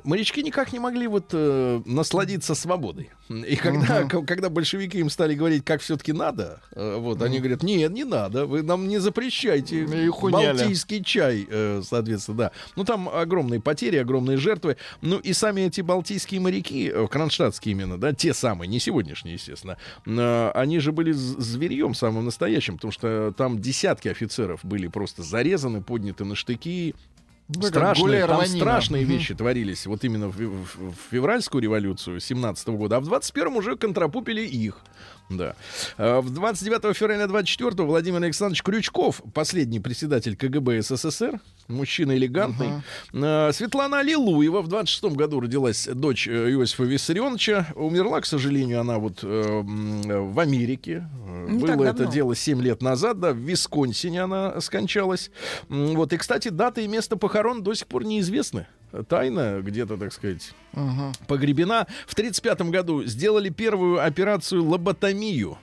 Морячки никак не могли вот э, насладиться свободой. И когда, к- когда большевики им стали говорить, как все-таки надо, э, вот они говорят, нет, не надо, вы нам не запрещайте уняли. балтийский чай, э, соответственно, да. Ну там огромные потери, огромные жертвы. Ну и сами эти балтийские моряки, э, кронштадтские именно, да, те самые, не сегодняшние, естественно, э, они же были зверьем самым настоящим, потому что там десятки офицеров были просто зарезаны, подняты на штыки, Да, как страшные, там страшные вещи творились вот именно в, в- в февральскую революцию 17 года, а в 21 уже контрапупили их. Да. А В 29 февраля 24 Владимир Александрович Крючков, последний председатель КГБ СССР, мужчина элегантный. А, Светлана Аллилуева в 26 году родилась дочь э, Иосифа Виссарионовича. Умерла, к сожалению, она вот э, в Америке. Не Было это дело 7 лет назад, да, в Висконсине она скончалась. Вот, и, кстати, дата и место похорон до сих пор неизвестны. Тайна где-то, так сказать, Мгм. погребена. В 1935 году сделали первую операцию лоботомию.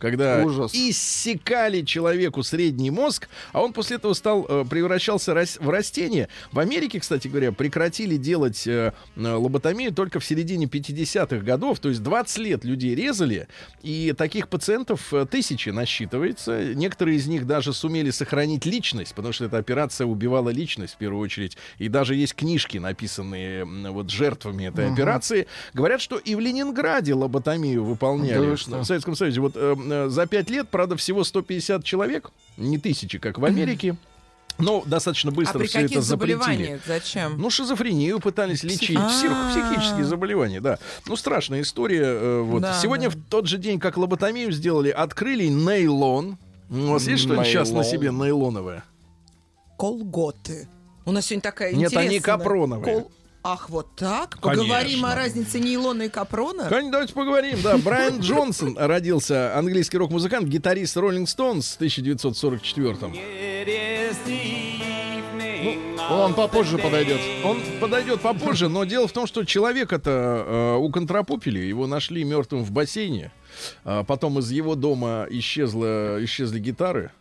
Когда Ужас. иссекали человеку средний мозг, а он после этого стал э, превращался в растение. В Америке, кстати говоря, прекратили делать э, лоботомию только в середине 50-х годов, то есть 20 лет людей резали, и таких пациентов э, тысячи насчитывается. Некоторые из них даже сумели сохранить личность, потому что эта операция убивала личность в первую очередь. И даже есть книжки, написанные вот жертвами этой операции. Говорят, что и в Ленинграде лоботомию выполняли. Да в Советском Союзе. Вот за пять лет, правда, всего 150 человек, не тысячи, как в Америке. Но достаточно А быстро при все это запретили. Зачем? Ну, шизофрению пытались лечить, псих- А. психические заболевания, да. Ну, страшная история. э, вот. Да, Сегодня да. в тот же день, как лоботомию сделали, открыли нейлон. У вас есть что-нибудь сейчас на себе нейлоновое? Колготы. У нас сегодня такая Нет, они интересная... капроновые. Ах, вот так? Конечно. Поговорим о разнице нейлона и капрона? Конечно, давайте поговорим. Да, Брайан Джонсон родился, английский рок-музыкант, гитарист Rolling Stones в 1944 Он попозже подойдет. Он подойдет попозже, но дело в том, что человека-то э, уконтрапупили, его нашли мертвым в бассейне. А потом из его дома исчезла, исчезли гитары.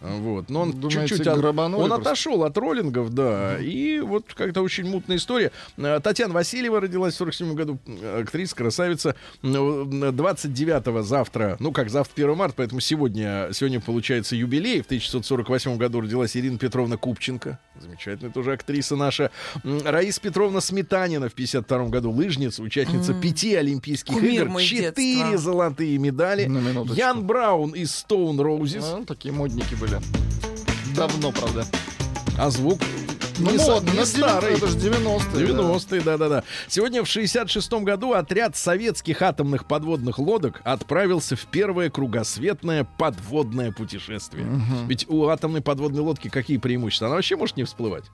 А, Вот. Но он чуть-чуть от- он просто? отошел от роллингов, да. И вот как-то очень мутная история. Э, Татьяна Васильева родилась в 47 году, актриса, красавица. Ну, 29-го завтра, ну как завтра 1 марта, поэтому сегодня, сегодня получается юбилей. В 1948 году родилась Ирина Петровна Купченко. Замечательная тоже актриса наша. Раиса Петровна Сметанина в 52 году лыжница, участница пяти Олимпийских Кумир игр, четыре детства. золотые медали. Ян Браун из Stone Roses. А, такие модники были. Давно, правда. А звук Ну, не, модно, не старый. Это же 90-е. 90-е, да-да-да. Сегодня в 66 году отряд советских атомных подводных лодок отправился в первое кругосветное подводное путешествие. Ведь у атомной подводной лодки какие преимущества? Она вообще может не всплывать.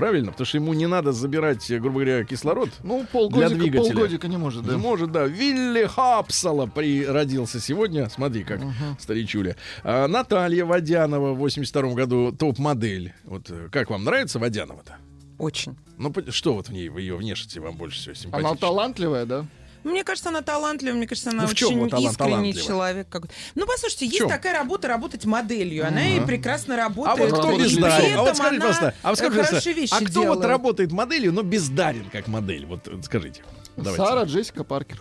Правильно? Потому что ему не надо забирать, э, грубо говоря, кислород. Ну, полгодика, двигателя. полгодика не может, да. Может, да. Вилли Хапсала природился сегодня. Смотри, как старичуля. А, Наталья Водянова в 82 году топ-модель. Вот э, как вам нравится Водянова-то? Очень. Ну, что вот в ней, в ее внешности вам больше всего симпатично? Она талантливая, да? Мне кажется, она талантливая, мне кажется, она Ну, очень вот она искренний человек. какой-то. Ну, послушайте, есть чем? такая работа, работать моделью. Она и прекрасно А работает. вот кто бездарен? А вот она пожалуйста, а вот скажите, хорошие пожалуйста, вещи а кто вот делает. работает моделью, но бездарен как модель? Вот э, скажите. Давайте. Сара Джессика Паркер.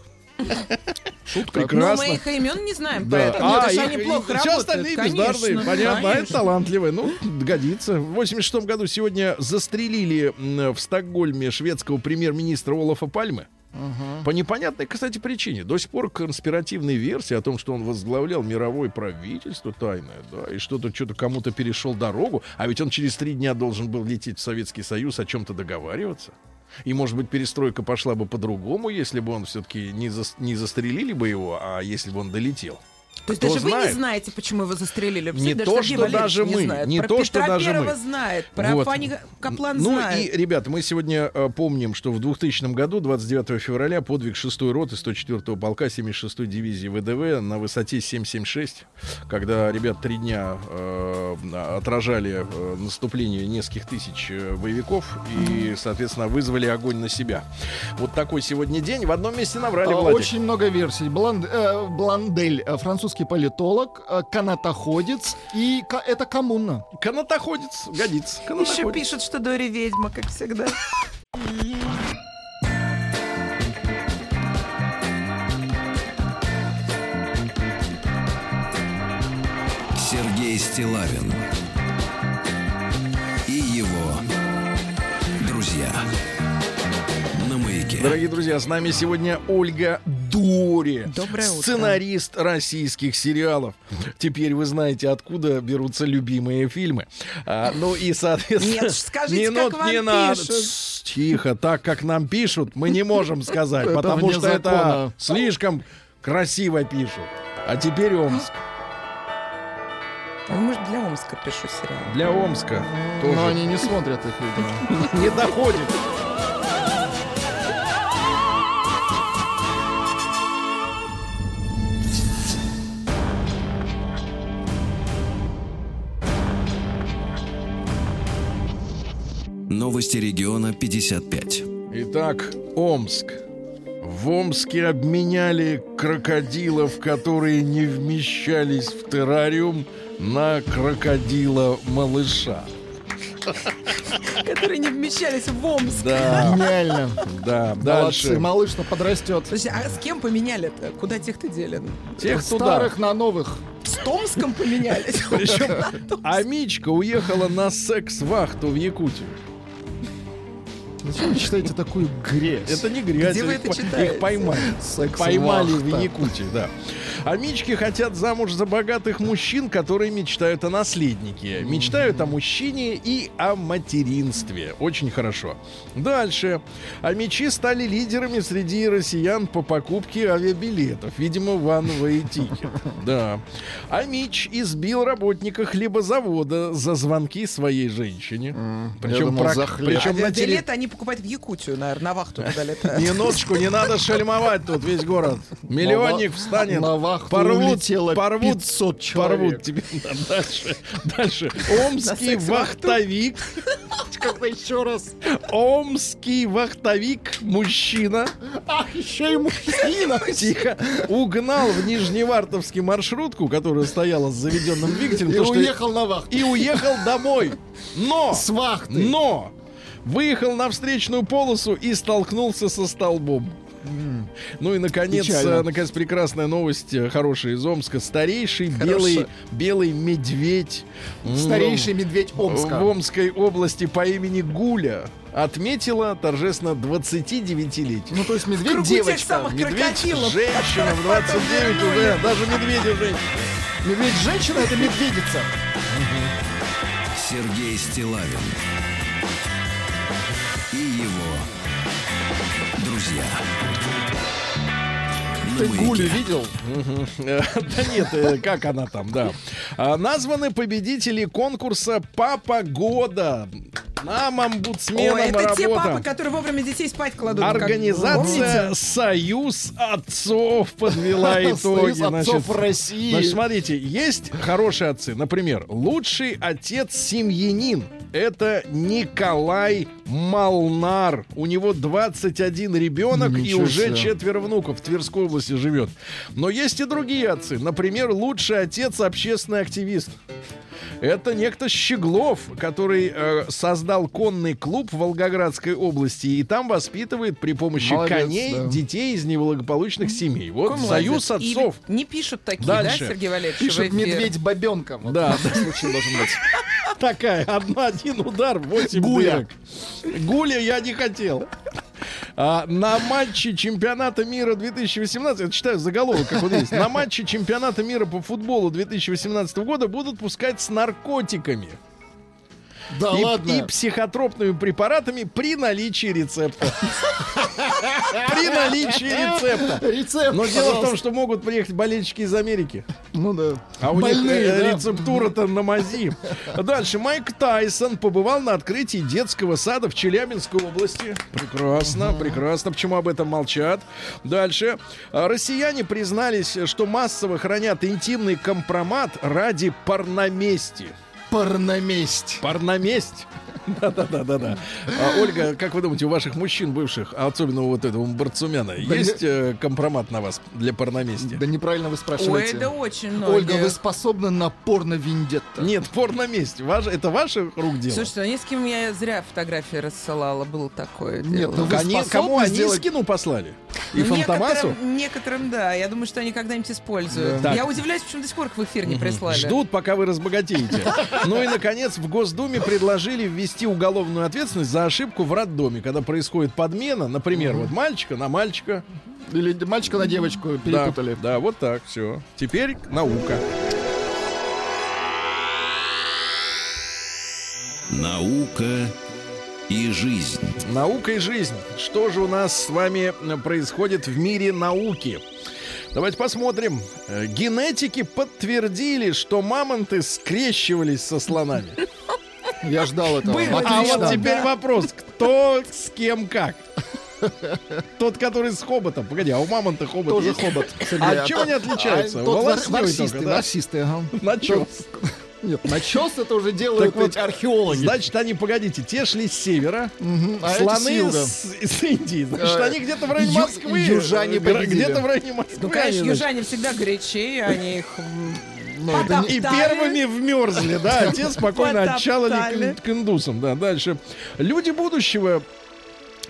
Шутка. Но Прекрасно. мы их имен не знаем, Да. поэтому А, это же их- они плохо Все работают. остальные конечно, бездарные, понятно. А это конечно. талантливые. Ну, годится. В 86 году сегодня застрелили в Стокгольме шведского премьер-министра Олафа Пальмы. По непонятной, кстати, причине. До сих пор конспиративные версии о том, что он возглавлял мировое правительство тайное, да, и что-то что-то кому-то перешел дорогу, а ведь он через три дня должен был лететь в Советский Союз о чем-то договариваться. И, может быть, перестройка пошла бы по-другому, если бы он все-таки не, зас- не застрелили бы его, а если бы он долетел. То есть даже вы знает? не знаете, почему его застрелили. Не Даже то, Сергей что Валерьевич даже не мы, знает. не Про то, что Петра даже Первого мы. знает, про Вот. Фанни Каплан ну знает. и, ребята, мы сегодня э, помним, что в 2000 году, 29 февраля, подвиг 6-й роты 104-го полка 76-й дивизии ВДВ на высоте 776, когда ребят три дня э, отражали э, наступление нескольких тысяч э, боевиков и, соответственно, вызвали огонь на себя. Вот такой сегодня день. В одном месте наврали, А, Владик. Очень много версий. Бланд- э, Бландель, э, французский политолог, э, канатоходец и это коммуна. Канатоходец, годится. Еще Канатоходец. пишут, что Дори ведьма, как всегда. Сергей Стилавин и его друзья на маяке. Дорогие друзья, с нами сегодня Ольга Дори. Доброе утро. Сценарист российских сериалов. Теперь вы знаете, откуда берутся любимые фильмы. А, ну и, соответственно... Нет, скажите, минут как вам не надо. Тс, Тихо, так как нам пишут, мы не можем сказать, потому что это слишком красиво пишут. А теперь Омск. Ну, может, для Омска пишу сериал. Для Омска Но тоже они не смотрят их, видимо. не доходит. Новости региона 55. Итак, Омск. В Омске обменяли крокодилов, которые не вмещались в террариум, на крокодила-малыша. Которые не вмещались в Омск. Да, Гениально. да, Молодцы, дальше. малыш-то подрастет. Слушайте, а с кем поменяли-то? Куда тех-то дели? Тех туда. Старых на новых. С Томском поменялись? Причем Амичка уехала на секс-вахту в Якутию. Зачем вы читаете такую грязь? Это не грязь, Где вы их, это читаете? их поймали. Поймали в Якутии, да. Амички хотят замуж за богатых мужчин, которые мечтают о наследнике. Мечтают о мужчине и о материнстве. Очень хорошо. Дальше. Амичи стали лидерами среди россиян по покупке авиабилетов. Видимо, вановые тикет. Да. Амич избил работника хлебозавода за звонки своей женщине. Причем, думал, прак- за хлеб. причем на Билеты они покупают в Якутию, наверное, на вахту туда летают. Минуточку, не надо шальмовать тут весь город. Миллионник встанет. На вахту порвут, улетело порвут, 500 человек. порвут тебе. Да, дальше, дальше. Омский вахтовик. Как-то еще раз. Омский вахтовик, мужчина. Ах, еще и мужчина. Тихо. Угнал в Нижневартовске маршрутку, которая стояла с заведенным двигателем. И уехал на вахту. и уехал домой. Но! С вахты. Но! Выехал на встречную полосу и столкнулся со столбом. Ну и наконец, Печально. э, наконец прекрасная новость, э, хорошая из Омска. Старейший белый, белый медведь. Старейший медведь в Омска. Омской области по имени Гуля отметила торжественно 29-летие. Ну, то есть В медведь кругу девочка. самых Медведь, женщина в 29 уже, даже медведя женщина. Медведь женщина это медведица. Сергей Стилавин друзья. Ты. Гулю видел? Да нет, э, как она там, да. А, Названы победители конкурса «Папа года». Нам, омбудсменам, Ой, это те работа. папы, которые вовремя детей спать кладут. как- Организация помните? Союз отцов подвела итоги. Союз отцов Значит, России. Значит, смотрите, есть хорошие отцы. Например, лучший отец семьянин это Николай Малнар. У него 21 ребенок и уже себе. четверо внуков в Тверской области живет. Но есть и другие отцы. Например, лучший отец общественный активист. Это некто Щеглов, который э, создал конный клуб в Волгоградской области и там воспитывает при помощи Молодец, коней да. детей из неблагополучных семей. Вот Какой союз молодец. И отцов. не пишут такие, Дальше. да, Сергей Валерьевич? эфир? медведь бабенка. Вот Да. в этом случае должен быть. Такая, одна, один удар, 8 Гуля. Гуля я не хотел. А, на матче чемпионата мира 2018, я читаю заголовок, как он есть. На матче чемпионата мира по футболу 2018 года будут пускать с наркотиками Да и, ладно. и психотропными препаратами при наличии рецепта. При наличии рецепта. Рецепт, Но дело в том, что могут приехать болельщики из Америки. Ну да. А у них э, рецептура-то на мази. Дальше. Майк Тайсон побывал на открытии детского сада в Челябинской области. Прекрасно, прекрасно. Почему об этом молчат? Дальше. А, Россияне признались, что массово хранят интимный компромат ради порномести. Порноместь. Порноместь. Да-да-да-да-да. А, Ольга, как вы думаете, у ваших мужчин бывших, а особенно у вот этого Барцумяна, есть э, компромат на вас для порномести? Да неправильно вы Ой, спрашиваете. да очень много. Ольга, вы способны на порно-виндетта? Нет, порноместь. Ваш, это ваших рук дело? Слушайте, ну ни с кем я зря фотографии рассылала, было такое Нет, дело. ну вы Они- кому они сделать- скину послали? И Ну, Фантомасу? некоторым, некоторым, да. Я думаю, что они когда-нибудь используют. Да. Я удивляюсь, почему до сих пор их в эфир не прислали. Ждут, пока вы разбогатеете. Ну и, наконец, в Госдуме предложили ввести уголовную ответственность за ошибку в роддоме, когда происходит подмена, например, вот мальчика на мальчика. Или мальчика на девочку Да, перепутали. Да, вот так, все. Теперь наука. Наука и жизнь. Наука и жизнь. Что же у нас с вами э, происходит в мире науки? Давайте посмотрим. Э, Генетики подтвердили, что мамонты скрещивались со слонами. Я ждал этого. Было А вот теперь вопрос, кто с кем как? Тот, который с хоботом. Погоди, а у мамонта хобот Тоже есть? хобот. А чем они отличаются? А, тот ворсистый, ворсистый, ага. Начес. Нет, начес это уже делают Так вот, эти археологи. Значит, они, погодите, те шли с севера, а слоны с, с Индии. Значит, Э, они где-то в районе ю- Москвы. южане э, победили. Где-то в районе Москвы. Ну, они, конечно, значит, южане всегда горячее, они их... Ну, это не- И первыми вмерзли, да, а те спокойно Потоптали. к, к индусам. Да, дальше. Люди будущего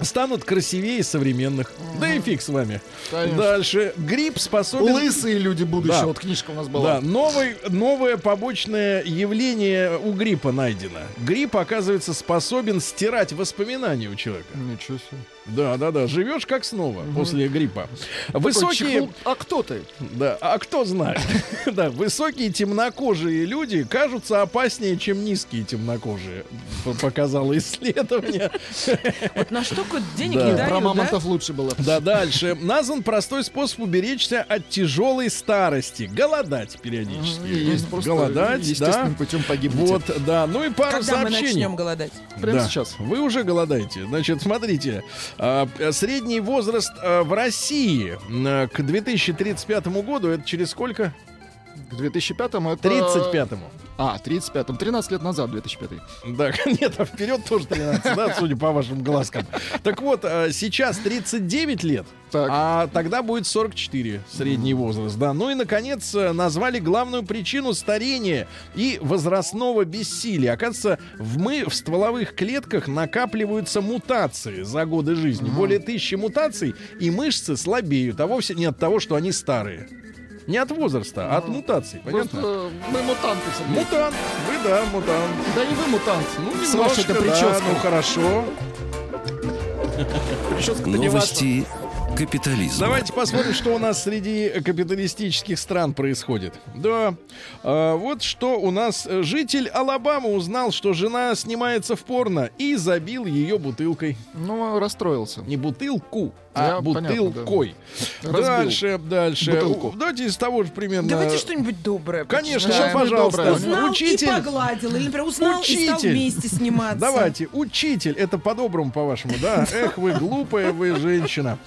станут красивее современных. Да и фиг с вами. Конечно. Дальше. Грипп способен... Лысые люди будущего. Да. Вот книжка у нас Да, была. новый, новое побочное явление у гриппа найдено. Грипп, оказывается, способен стирать воспоминания у человека. Ничего себе. Да, да, да. Живешь как снова после гриппа. Такой Высокие. чехол. А кто ты? Да, а кто знает? Да, высокие темнокожие люди кажутся опаснее, чем низкие темнокожие. Показало исследование. Вот на что денег Да. не Про дают, да? мамонтов лучше было. Да, дальше. Назван простой способ уберечься от тяжелой старости. Голодать периодически. Есть просто Голодать, естественным да. путем погибнуть. Вот, да. Ну и пару Когда мы сообщений. начнем голодать? Прямо Да. сейчас. Вы уже голодаете. Значит, смотрите. А, Средний возраст а, в России м, к 2035 году это через сколько? К 2005-му это... 35-му. А, 35-м. 13 лет назад, 2005 Да, нет, а вперед тоже 13, да, судя по вашим глазкам. Так вот, а, сейчас 39 лет, Так. а тогда будет 44 средний возраст, да. Ну и, наконец, э, назвали главную причину старения и возрастного бессилия. Оказывается, в мы в стволовых клетках накапливаются мутации за годы жизни. Более тысячи мутаций, и мышцы слабеют, а вовсе не от того, что они старые. Не от возраста, а от мутаций. Понятно? Просто мы мутанты, Сергей. Мутант. Вы, да, мутант. Да и вы мутант. Ну, С немножко, вашей-то да, прической. ну хорошо. Прическа-то. Новости капитализма. Давайте посмотрим, что у нас среди капиталистических стран происходит. Да, а, вот что у нас э, житель Алабамы узнал, что жена снимается в порно и забил ее бутылкой. Ну, расстроился. Не бутылку, Я- а понятно, бутылкой. Разбил Дальше, дальше. бутылку. Давайте из того же примерно. Давайте что-нибудь доброе. Конечно. Что-нибудь пожалуйста. доброе. Узнал Учитель. и погладил. Или, например, узнал и стал Учитель. вместе сниматься. Давайте, учитель, это по-доброму, по-вашему, да? Эх, вы глупая вы женщина.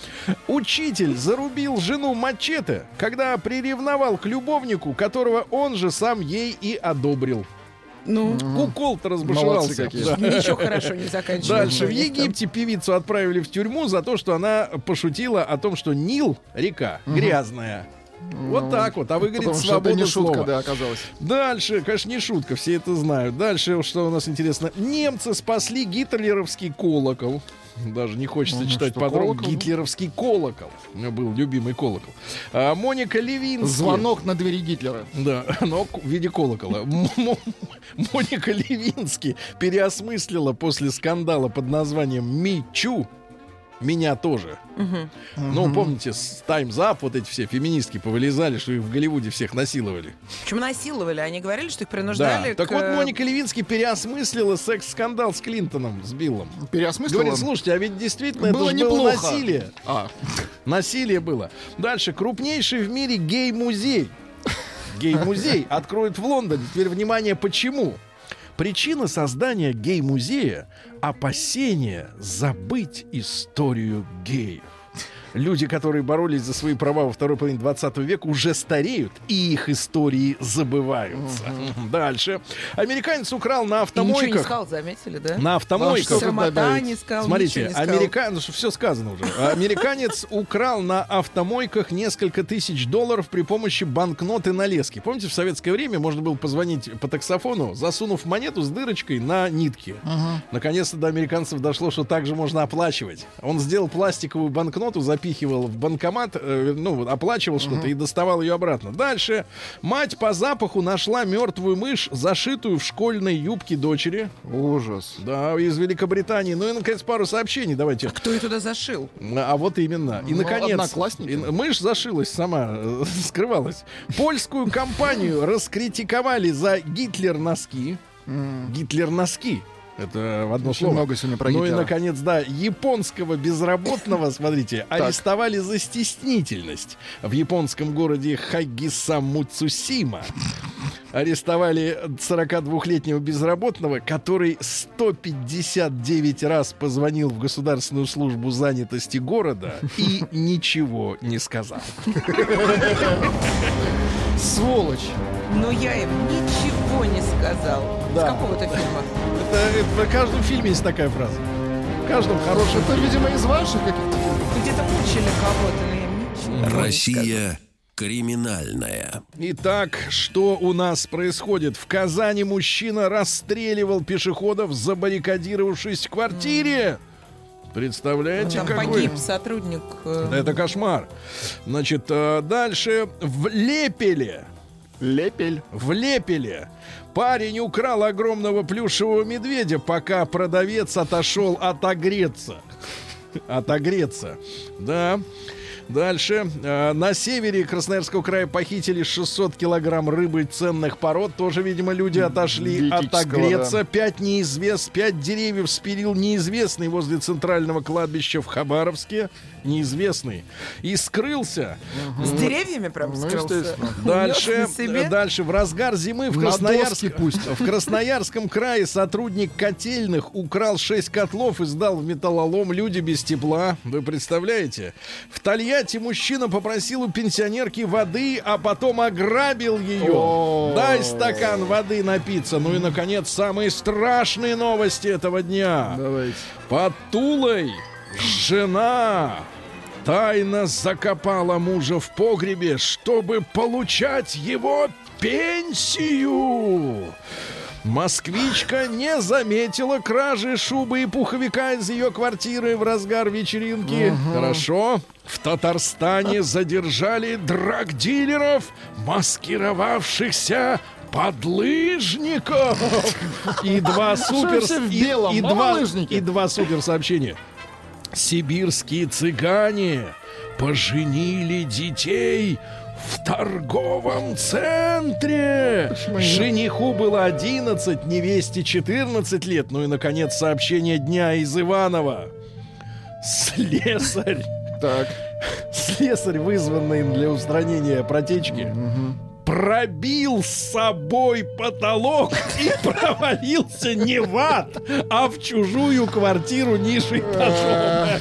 Учитель зарубил жену мачете, когда приревновал к любовнику, которого он же сам ей и одобрил. Ну, Укол-то Молодцы разбушевался. какие. Ничего хорошо не заканчивается. Дальше в Египте певицу отправили в тюрьму за то, что она пошутила о том, что Нил, река, грязная. Вот так вот. А вы, говорите, свобода не шутка, слова. да, оказалось. Дальше, конечно, не шутка, все это знают. Дальше, что у нас интересно. Немцы спасли гитлеровский колокол. Даже не хочется Ага, читать что, подробно. колокол? Гитлеровский колокол. У меня был любимый колокол. А, Моника Левински. Звонок на двери Гитлера. Да, но в виде колокола. Моника Левински переосмыслила после скандала под названием «Мичу» меня тоже. Ну, помните, с Time's Up вот эти все феминистки повылезали, что их в Голливуде всех насиловали. Почему насиловали? Они говорили, что их принуждали Да. Так к- вот, Моника Левински переосмыслила секс-скандал с Клинтоном, с Биллом. Переосмыслил Говорит, слушайте, а ведь действительно Было это ж было неплохо. насилие. А, Насилие было. Дальше. Крупнейший в мире гей-музей. Гей-музей откроют в Лондоне. Теперь внимание, почему? Причина создания гей-музея – опасение забыть историю геев. Люди, которые боролись за свои права во второй половине 20 века, уже стареют, и их истории забываются. Дальше. Американец украл на И ничего не автомойках. сказал, заметили, да? На автомойках. добавить? не сказал, Смотрите, ничего не сказал. американ... все сказано уже. Американец украл на автомойках несколько тысяч долларов при помощи банкноты на леске. Помните, в советское время можно было позвонить по таксофону, засунув монету с дырочкой на нитке. Наконец-то до американцев дошло, что также можно оплачивать. Он сделал пластиковую банкноту, запихивал в банкомат, э, ну, оплачивал что-то и доставал ее обратно. Дальше. Мать по запаху нашла мертвую мышь, зашитую в школьной юбке дочери. ужас. Да, из Великобритании. Ну и, наконец, пару сообщений давайте. Кто ее туда зашил? А вот именно. И, Ну, наконец, одноклассники. и- мышь зашилась сама, э, скрывалась. Польскую компанию раскритиковали за Гитлер-носки. Гитлер-носки. Это в одно Очень слово. много сегодня про ну и, Гитлера. наконец, да, японского безработного, смотрите, арестовали за стеснительность в японском городе Хагисамуцусима. Арестовали 42-летнего безработного, который 159 раз позвонил в Государственную службу занятости города и ничего не сказал. Сволочь. Но я им ничего не сказал. Да. С какого-то фильма? Это, это в каждом фильме есть такая фраза. В каждом хорошем. Это, видимо, из ваших каких-то фильмов. Где-то мучили кого-то, но я ничего. Россия криминальная. Итак, что у нас происходит? В Казани мужчина расстреливал пешеходов, забаррикадировавшись в квартире. Представляете, Там какой? погиб сотрудник. э, Да Это кошмар. Значит, э, дальше в Лепеле. Лепель. В Лепеле парень украл огромного плюшевого медведя, пока продавец отошел отогреться. Отогреться. Да. Дальше. Э, На севере Красноярского края похитили 600 килограмм рыбы ценных пород. Тоже, видимо, люди отошли отогреться. Пять неизвест, пять деревьев спилил неизвестный возле центрального кладбища в Хабаровске. Неизвестный. И скрылся. С деревьями прям Ну, скрылся. Дальше, э, дальше в разгар зимы в, На Красноярск- доски пусть. в Красноярском крае сотрудник котельных украл 6 котлов и сдал в металлолом люди без тепла. Вы представляете? В Тольятти мужчина попросил у пенсионерки воды, а потом ограбил ее. Дай стакан воды напиться. Ну и, наконец, самые страшные новости этого дня. Давайте. Под Тулой жена тайно закопала мужа в погребе, чтобы получать его пенсию. Москвичка не заметила кражи шубы и пуховика из ее квартиры в разгар вечеринки. Хорошо. В Татарстане задержали драгдилеров, маскировавшихся подлыжников. И два супер... и- и два- и два супер сообщения. Сибирские цыгане поженили детей в торговом центре. Почему? Жениху было 11, невесте 14 лет. Ну и, наконец, сообщение дня из Иванова. Слесарь, Так. слесарь, вызванный для устранения протечки, пробил с собой потолок и провалился не в ад, а в чужую квартиру ниже этажом.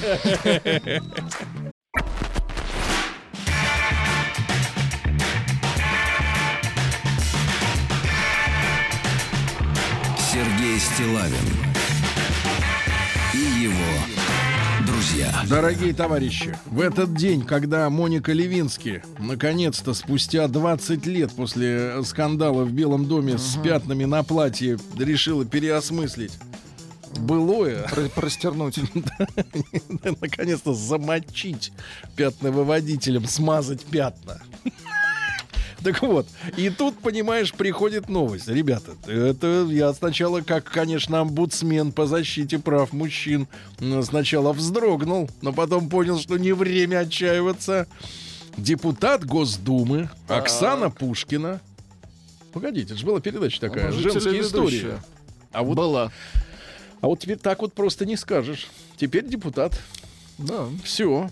Сергей Стилавин друзья. Дорогие товарищи, в этот день, когда Моника Левински наконец-то спустя 20 лет после скандала в Белом доме с пятнами на платье решила переосмыслить былое, Про- Простернуть. наконец-то замочить пятновыводителем, смазать пятна. Так вот, и тут, понимаешь, приходит новость. Ребята, это я сначала, как, конечно, омбудсмен по защите прав мужчин, сначала вздрогнул, но потом понял, что не время отчаиваться. Депутат Госдумы Оксана Пушкина. Погодите, это же была передача такая, Она же женские истории. телеведущая. А вот, Была. а вот теперь так вот просто не скажешь. Теперь депутат Да. все.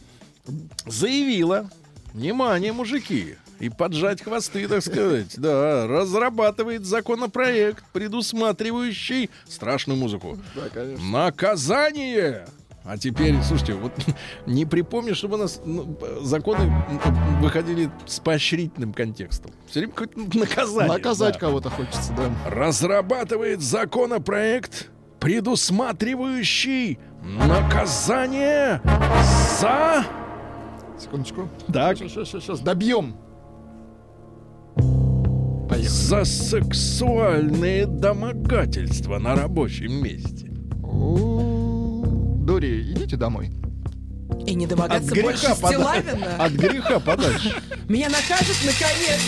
Заявила. Внимание, мужики. И поджать хвосты, так сказать. Да, разрабатывает законопроект, предусматривающий страшную музыку. Да, конечно. Наказание! А теперь, слушайте, вот не припомню, чтобы у нас ну, законы выходили с поощрительным контекстом. Все время какое-то наказание. Наказать да. кого-то хочется, да. Разрабатывает законопроект, предусматривающий наказание за... Секундочку. Так. Сейчас, сейчас, сейчас. Добьем. Поехали. За сексуальные домогательства на рабочем месте. Дори, идите домой. И не домогаться От больше Стилавина. От греха подальше. Меня накажут наконец.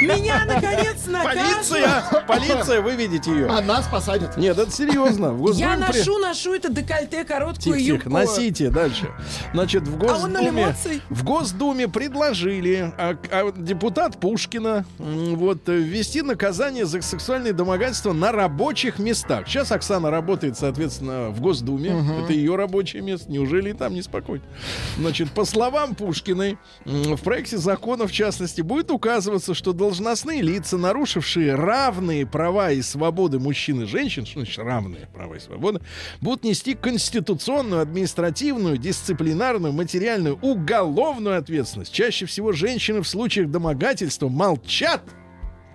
Меня наконец накажут. Полиция! Полиция, вы видите ее. А нас посадят. Нет, это серьезно. В Я Госдуме при- ношу, ношу это декольте, короткую Тихо, тихо, юбку. носите дальше. Значит, в А он ноль Госдуме, эмоций. в Госдуме предложили а, а депутат Пушкина м, вот э, ввести наказание за сексуальные домогательства на рабочих местах. Сейчас Оксана работает, соответственно, в Госдуме. Это ее рабочее место. Неужели и там неспокойно? Значит, по словам Пушкиной, м, в проекте закона, в частности, будет указываться, что должностные лица, нарушившие равные права и свободы мужчин и женщин, что значит равные права и свободы, будут нести конституционную, административную, дисциплинарную, материальную, уголовную ответственность. Чаще всего женщины в случаях домогательства молчат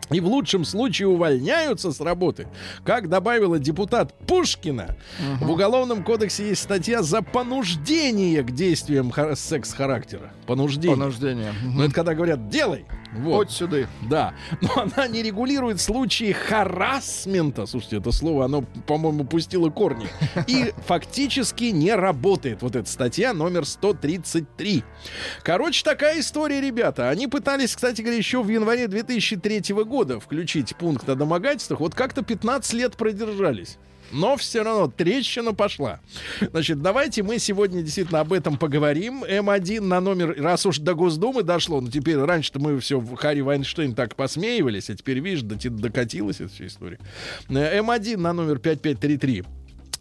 и в лучшем случае увольняются с работы. Как добавила депутат Пушкина, в Уголовном кодексе есть статья за понуждение к действиям хар- секс-характера. Понуждение. Понуждение. Ну, это когда говорят «делай». Вот. Вот сюда. Да, но она не регулирует случаи харасмента. Слушайте, это слово, оно, по-моему, пустило корни. И фактически не работает. Вот эта статья номер 133. Короче, такая история, ребята. Они пытались, кстати говоря, еще в январе 2003 года включить пункт о домогательствах. Вот как-то 15 лет продержались. Но все равно трещина пошла. Значит, давайте мы сегодня действительно об этом поговорим. М1 на номер, раз уж до Госдумы дошло, ну теперь раньше-то мы все в Харри Вайнштейн так посмеивались, а теперь, видишь, докатилась эта история. Э, М1 на номер 5533.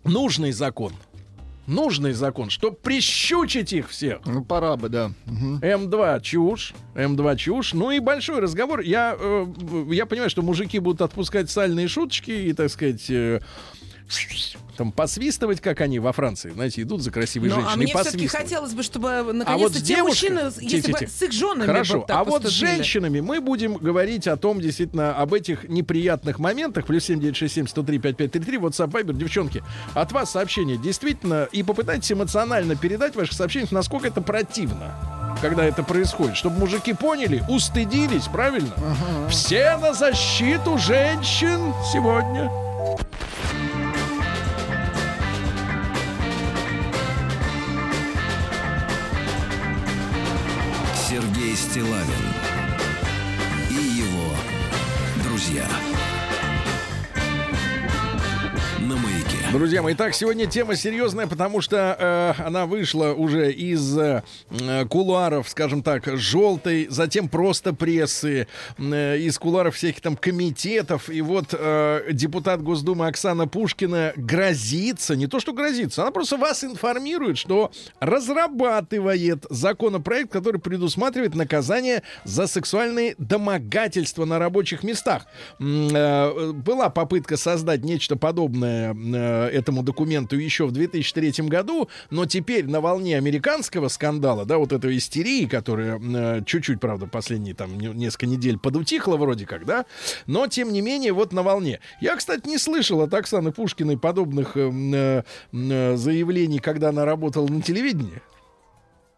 Нужный закон. Нужный закон, чтобы прищучить их всех. Ну, пора бы, да. Мгм. М2 чушь, М2 чушь. Ну и большой разговор. Я, э, я понимаю, что мужики будут отпускать сальные шуточки и, так сказать, э, там посвистывать, как они во Франции, знаете, идут за красивой Ну, женщиной. а мне все-таки хотелось бы, чтобы А вот наконец-то те девушкой- мужчины, если Тихо, бы с их женами Хорошо, так а вот с женщинами мы будем говорить о том, действительно, об этих неприятных моментах. Плюс 7967 103 5533, WhatsApp, Viber, девчонки. От вас сообщение действительно, и попытайтесь эмоционально передать ваших сообщениях, насколько это противно когда это происходит, чтобы мужики поняли, устыдились, правильно? Все на защиту женщин сегодня. Сергей Стилавин и его друзья. На маяке. Друзья мои, итак, сегодня тема серьезная, потому что э, она вышла уже из э, кулуаров, скажем так, желтой, затем просто прессы, э, из кулуаров всяких там комитетов. И вот э, депутат Госдумы Оксана Пушкина грозится, не то что грозится, она просто вас информирует, что разрабатывает законопроект, который предусматривает наказание за сексуальные домогательства на рабочих местах. Э, была попытка создать нечто подобное э, этому документу еще в 2003 году, но теперь на волне американского скандала, да, вот этой истерии, которая э, чуть-чуть, правда, последние там не- несколько недель подутихла вроде как, да, но тем не менее вот на волне. Я, кстати, не слышал от Оксаны Пушкиной подобных э, э, э, заявлений, когда она работала на телевидении.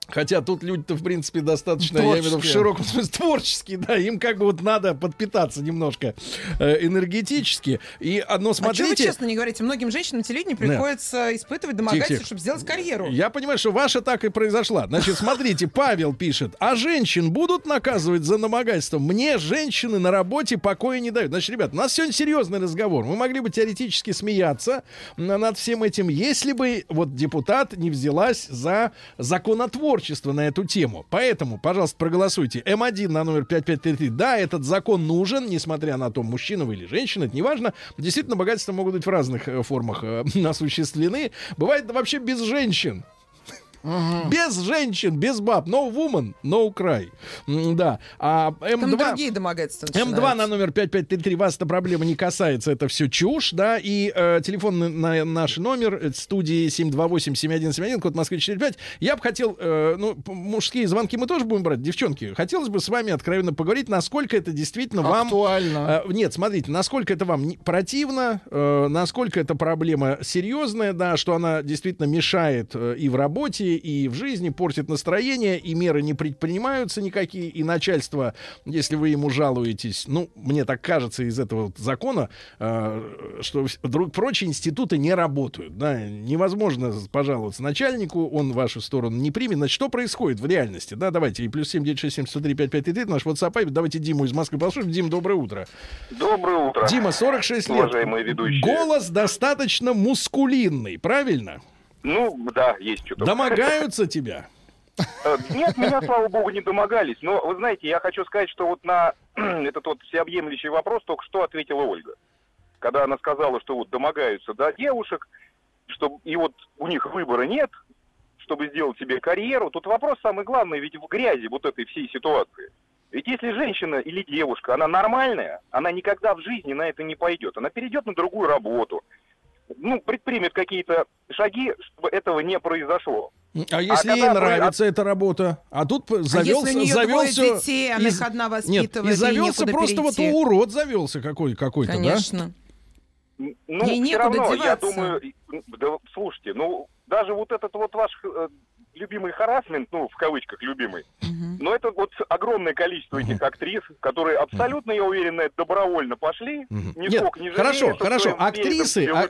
Хотя тут люди-то, в принципе, достаточно, я имею в виду, в Творческие. широком смысле, творческие, да, им как бы вот надо подпитаться немножко э, энергетически. И одно, А что вы смотрите... честно не говорите? Многим женщинам на телевидении приходится испытывать домогательство, Тихо. чтобы сделать карьеру. Я понимаю, что ваша так и произошла. Значит, смотрите, Павел пишет, а женщин будут наказывать за домогательство? Мне женщины на работе покоя не дают. Значит, ребят, у нас сегодня серьезный разговор. Мы могли бы теоретически смеяться над всем этим, если бы вот депутат не взялась за законотворчество на эту тему. Поэтому, пожалуйста, проголосуйте. М1 на номер 5533. Да, этот закон нужен, несмотря на то, мужчина вы или женщина, это не важно. Действительно, богатства могут быть в разных э, формах э, осуществлены. Бывает вообще без женщин. Без женщин, без баб. No woman, no cry. Да. А Там М2... другие домогательства М2 начинаются. на номер 5533 вас эта проблема не касается, это все чушь, да, и э, телефон на, на наш номер э, студии 728-7171, код Москвы 45. Я бы хотел, э, ну, мужские звонки мы тоже будем брать, девчонки, хотелось бы с вами откровенно поговорить, насколько это действительно вам... Актуально. Э, Нет, смотрите, насколько это вам противно, э, насколько эта проблема серьезная, да, что она действительно мешает э, и в работе, и в жизни, портит настроение, и меры не предпринимаются никакие, и начальство, если вы ему жалуетесь, ну, мне так кажется из этого вот закона, э, что друг прочие институты не работают, да, невозможно пожаловаться начальнику, он вашу сторону не примет, значит, что происходит в реальности, да, давайте, и плюс 7967 103 5533, наш WhatsApp, давайте Диму из Москвы послушаем. Дим, доброе утро. Доброе утро. Дима, 46 лет. Уважаемые ведущие. Голос достаточно мускулинный, правильно? Ну, да, есть что-то. Домогаются тебя? Э, Нет, меня, слава богу, не домогались. Но, вы знаете, я хочу сказать, что вот на этот вот всеобъемлющий вопрос только что ответила Ольга. Когда она сказала, что вот домогаются, да, девушек, что и вот у них выбора нет, чтобы сделать себе карьеру. Тут вопрос самый главный, ведь в грязи вот этой всей ситуации. Ведь если женщина или девушка, она нормальная, она никогда в жизни на это не пойдет. Она перейдет на другую работу, ну, предпримет какие-то шаги, чтобы этого не произошло. А если ей когда вы- нравится эта работа? А тут п- А завелся, если завелся детей, она их одна воспитывает, Нет, и завелся просто перейти. вот урод завелся какой какой-то, да? Конечно. Ну, Ей все равно, я деваться. думаю, и- да, слушайте, ну, даже вот этот вот ваш э, любимый харасмент, ну, в кавычках любимый, но это вот огромное количество этих актрис, которые абсолютно, я уверен, на это добровольно пошли, ни Нет, сколько не хорошо, хорошо. Актрисы, а,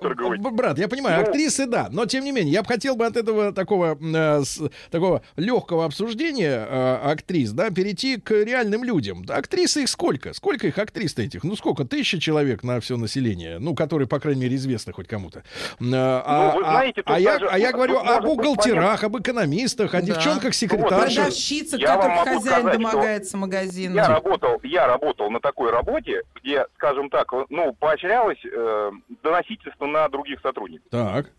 брат, я понимаю, Ну. актрисы, да, но тем не менее, я бы хотел бы от этого такого, э, с- такого легкого обсуждения э, актрис, да, перейти к реальным людям. Актрисы их сколько? Сколько их актрис-то этих? Ну, сколько? Тысяча человек на все население, ну, которые, по крайней мере, известны хоть кому-то. Э, А, вы а- знаете, а я, даже- а я говорю о бухгалтерах, об экономистах, о Да. девчонках-секретаршах. Продавщица, Я могу хозяин сказать, домогается магазина. Я работал, я работал на такой работе, где, скажем так, ну, поощрялось э, доносительство на других сотрудников. Так.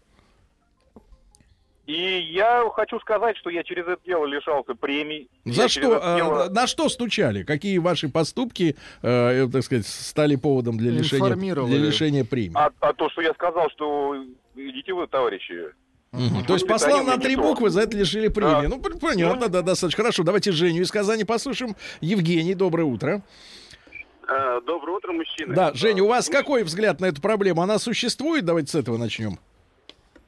И я хочу сказать, что я через это дело лишался премий. За Я что? э, дело- на что стучали? Какие ваши поступки, э, э, так сказать, стали поводом для лишения, для лишения премии? А, а то, что я сказал, что идите вы, товарищи. Мгм. То есть послал на три буквы, за это лишили премии. Да. Ну, пон- понятно, да, достаточно хорошо. Давайте Женю из Казани послушаем. Евгений, доброе утро. Э, Доброе утро, мужчины. Да, Женя, у вас Ну, какой взгляд на эту проблему? Она существует? Давайте с этого начнем.